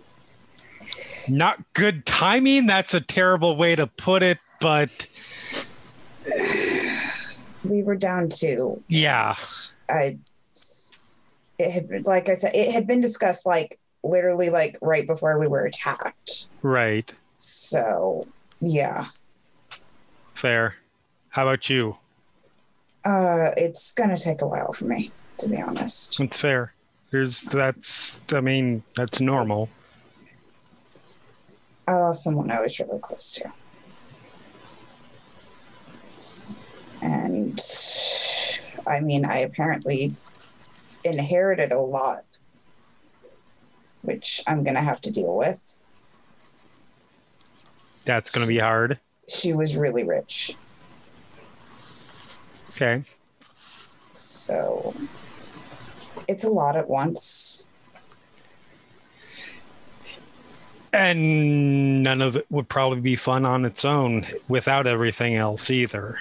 not good timing. That's a terrible way to put it, but We were down to yeah, I it had like I said, it had been discussed like literally like right before we were attacked. right, So yeah. fair. How about you? Uh it's gonna take a while for me, to be honest. It's fair. There's that's. I mean, that's normal. I lost someone I was really close to. And I mean I apparently inherited a lot. Which I'm gonna have to deal with. That's going to be hard. She was really rich. Okay. So it's a lot at once. And none of it would probably be fun on its own without everything else either.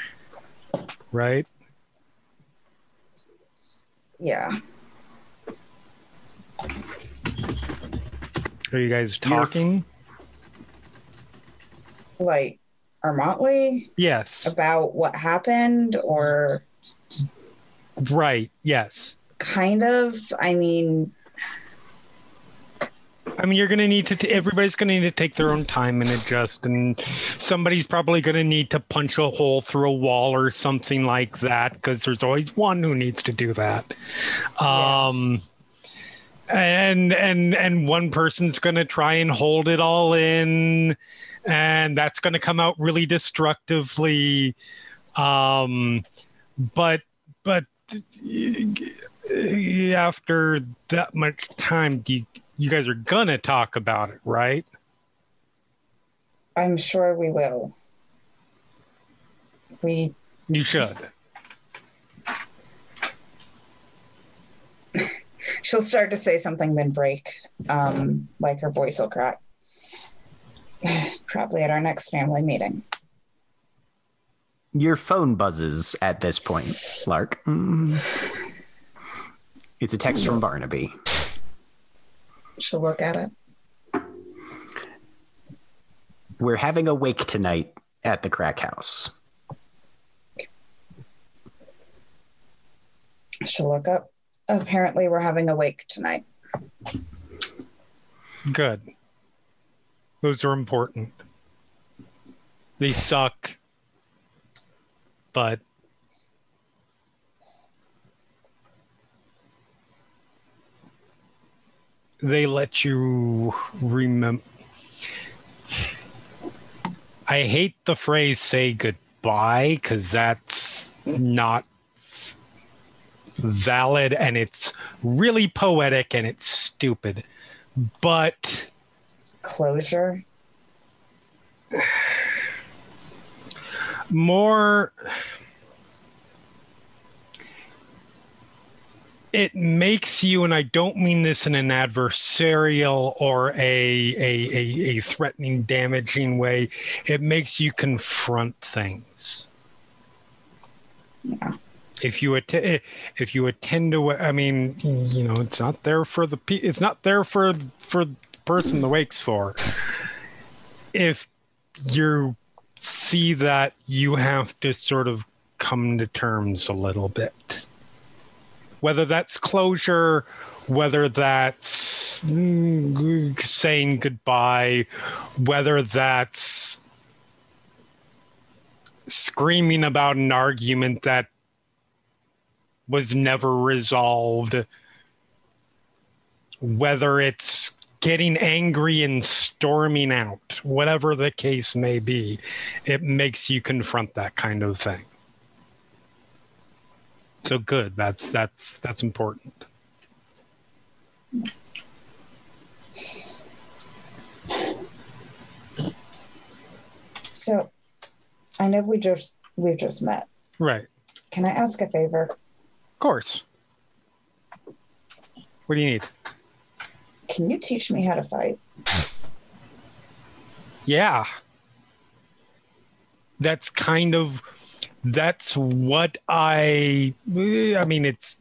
Right? Yeah. Are you guys talking? Like our Motley yes. about what happened or Right. Yes. kind of. I mean, I mean, you're going to need to, t- everybody's going to need to take their own time and adjust. And somebody's probably going to need to punch a hole through a wall or something like that because there's always one who needs to do that. Um, and and and one person's going to try and hold it all in and that's going to come out really destructively um but but after that much time you you guys are gonna talk about it right I'm sure we will. We you should she'll start to say something then break. Um, like her voice will crack. Probably at our next family meeting. Your phone buzzes at this point, Lark. Mm. It's a text from Barnaby. She'll look at it. We're having a wake tonight at the crack house. She'll look up. Apparently, we're having a wake tonight. good those are important they suck but they let you remember i hate the phrase say goodbye because that's not valid and it's really poetic and it's stupid but Closure. more it makes you and i don't mean this in an adversarial or a, a, a, a threatening damaging way it makes you confront things Yeah. if you att- eh, if you attend to I mean, you know, it's not there for the pe- it's not there for for the person the wake's for. If you see that you have to sort of come to terms a little bit, whether that's closure, whether that's mm, saying goodbye, whether that's screaming about an argument that was never resolved. Whether it's getting angry and storming out, whatever the case may be, it makes you confront that kind of thing. So good. That's that's that's important. So, I know we just we've just met. Right. Can I ask a favor? Of course. What do you need? Can you teach me how to fight? Yeah. That's kind of that's what I I mean it's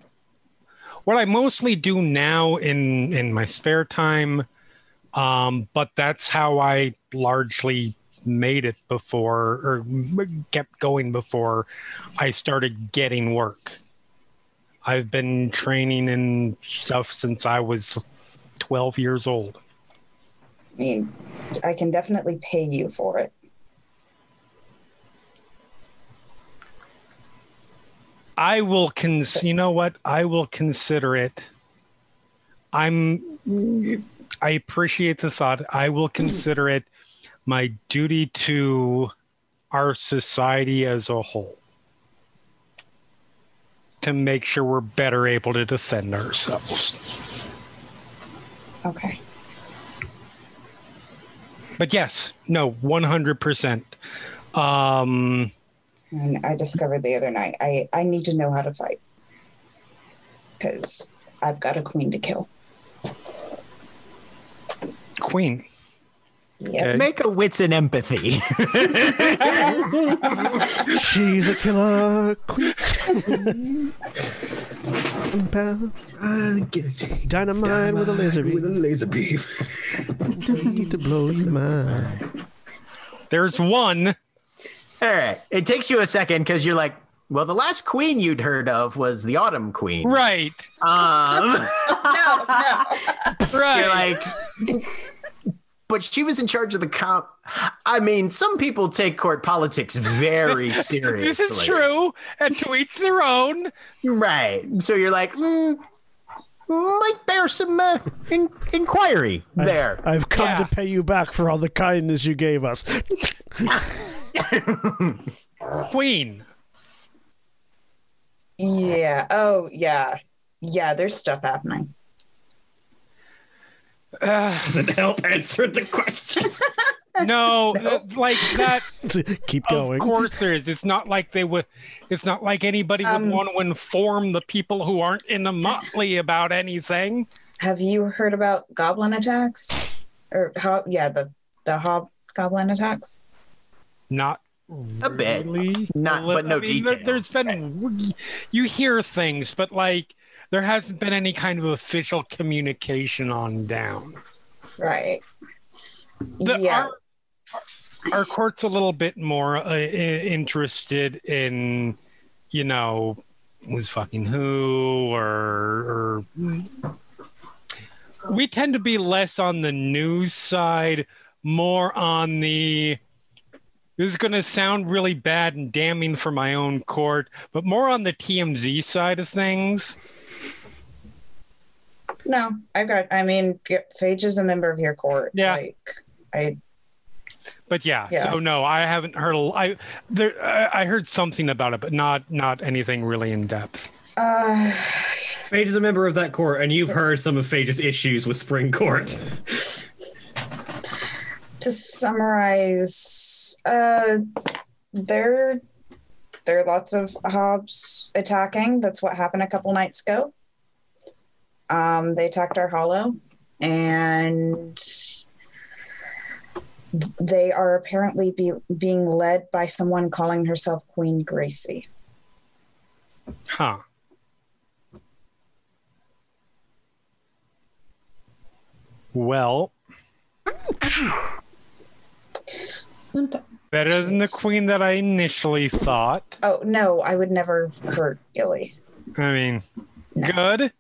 what I mostly do now in in my spare time um but that's how I largely made it before or kept going before I started getting work. I've been training and stuff since I was 12 years old. I mean, I can definitely pay you for it. I will cons. You know what? I will consider it. I'm. I appreciate the thought. I will consider it my duty to our society as a whole to make sure we're better able to defend ourselves. Okay. But yes, no, one hundred percent. Um, And I discovered the other night I I need to know how to fight because I've got a queen to kill. Queen. Yep. Okay. Make a wits and empathy. She's a killer queen. Dynamite with a laser beam. With a laser beam. Need to blow your mind. There's one. All right. It takes you a second because you're like, well, the last queen you'd heard of was the Autumn Queen. Right. Um, no, no. Right. you're like, but she was in charge of the comp. I mean, some people take court politics very seriously. this is true, and to each their own. Right. So you're like, mm, might bear some uh, in- inquiry there. I've come Yeah. to pay you back for all the kindness you gave us. Queen. Yeah. Oh, yeah. Yeah, there's stuff happening. Uh, Doesn't help answer the question. no, uh, like that. Keep going. Of course, there is. It's not like they would. It's not like anybody would Um, want to inform the people who aren't in the motley about anything. Have you heard about goblin attacks? Or how? Yeah, the the hobgoblin attacks. Not A bit. really. Not- li- but no I mean, there, details. There's been you hear things, but like there hasn't been any kind of official communication on down. Right. The- yeah. Our, our court's a little bit more uh, interested in, you know, who's fucking who, or, or we tend to be less on the news side, more on the. This is going to sound really bad and damning for my own court, but more on the TMZ side of things. No, I've got. I mean, Phage is a member of your court. Yeah. Like, I. But yeah, Yeah. so no, I haven't heard. A, I there, I I heard something about it, but not not anything really in depth. Uh, Phage is a member of that court, and you've heard some of Phage's issues with Spring Court. to summarize, uh, there, there are lots of hobs attacking. That's what happened a couple nights ago. Um, they attacked our hollow, and they are apparently be, being led by someone calling herself Queen Gracie. Huh. Well, better than the queen that I initially thought. Oh no, I would never hurt Gilly. I mean, No. good.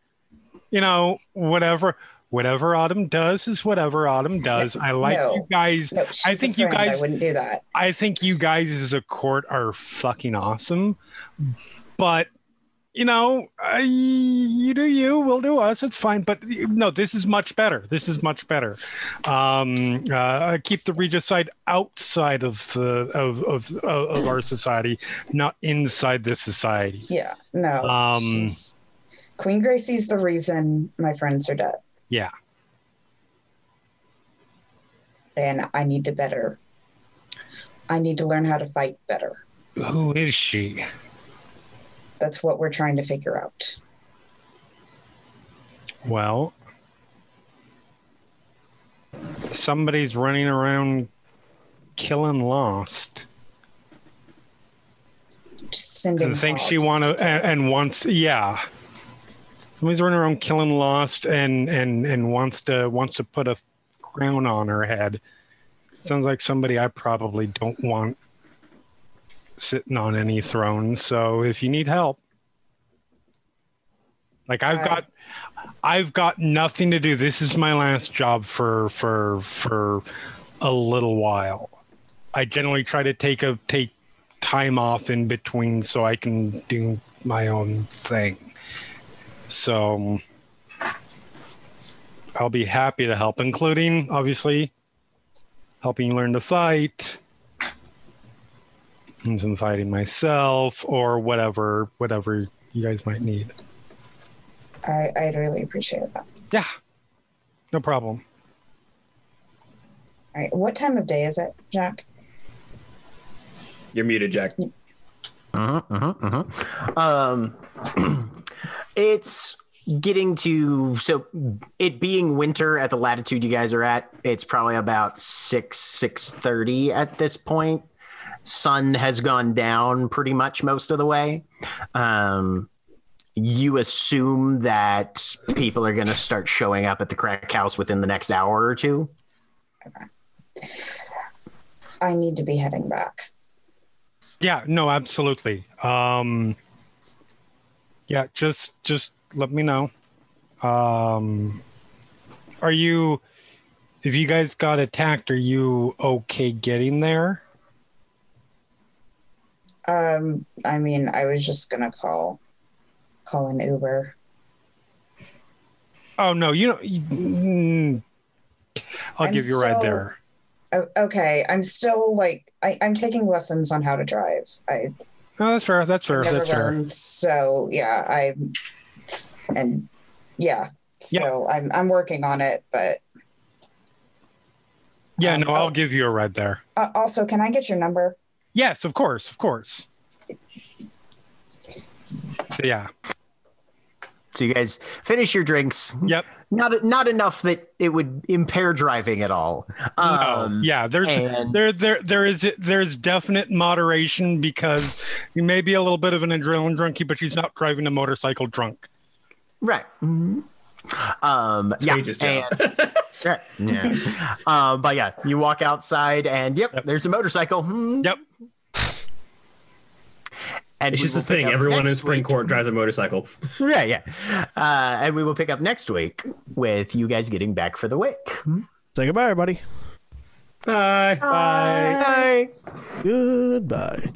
You know, whatever whatever Autumn does is whatever Autumn does. I like No. you guys. No, I think you guys I wouldn't do that. I think you guys as a court are fucking awesome. But you know, I, you do you, we'll do us. It's fine. But no, this is much better. This is much better. Um, uh, keep the regicide outside of the of, of of our society, not inside this society. Yeah, no. Um, Queen Gracie's the reason my friends are dead, Yeah. and I need to better. I need to learn how to fight better. Who is she? That's what we're trying to figure out. Well, somebody's running around killing Lost. Sending and thinks she want to to- and, and wants yeah. Somebody's running around killing Lost and and and wants to wants to put a crown on her head. Sounds like somebody I probably don't want sitting on any throne. So if you need help, like I've got I've got nothing to do. This is my last job for for for a little while. I generally try to take a take time off in between so I can do my own thing. So I'll be happy to help, including obviously helping you learn to fight, and some fighting myself, or whatever whatever you guys might need. I, I'd really appreciate that. Yeah, no problem. All right. What time of day is it, Jack? You're muted, Jack. Mm-hmm, mm-hmm, mm-hmm. Um, it's getting to so it being winter at the latitude you guys are at. It's probably about six six thirty at this point. Sun has gone down pretty much most of the way. Um, you assume that people are going to start showing up at the crack house within the next hour or two. I need to be heading back. Yeah, no, absolutely. Um, yeah, just just let me know. Um, are you? If you guys got attacked, are you okay getting there? Um, I mean, I was just gonna call, call an Uber. Oh no, you don't. you- mm, I'll I'm give you a ride still- there. Oh, okay, I'm still like I, I'm taking lessons on how to drive. I No, that's fair. That's fair. never That's fair. learned, so yeah, I and yeah, so I'm I'm working on it. But Yeah, Um, no, I'll oh. give you a ride there. uh, also, can I get your number? Yes, of course, of course. So yeah, So you guys finish your drinks. yep. Not not enough that it would impair driving at all. Um, no, yeah, there's and- there there there is there's definite moderation because you may be a little bit of an adrenaline junkie, but she's not driving a motorcycle drunk. Right. Um, yeah. And- yeah. yeah. um, but yeah, you walk outside and yep, Yep. there's a motorcycle. Hmm. Yep. And It's just a thing. Everyone in spring week- court drives a motorcycle. Yeah, yeah. Uh, and we will pick up next week with you guys getting back for the wake. Say goodbye, everybody. Bye. Bye. Bye. Goodbye.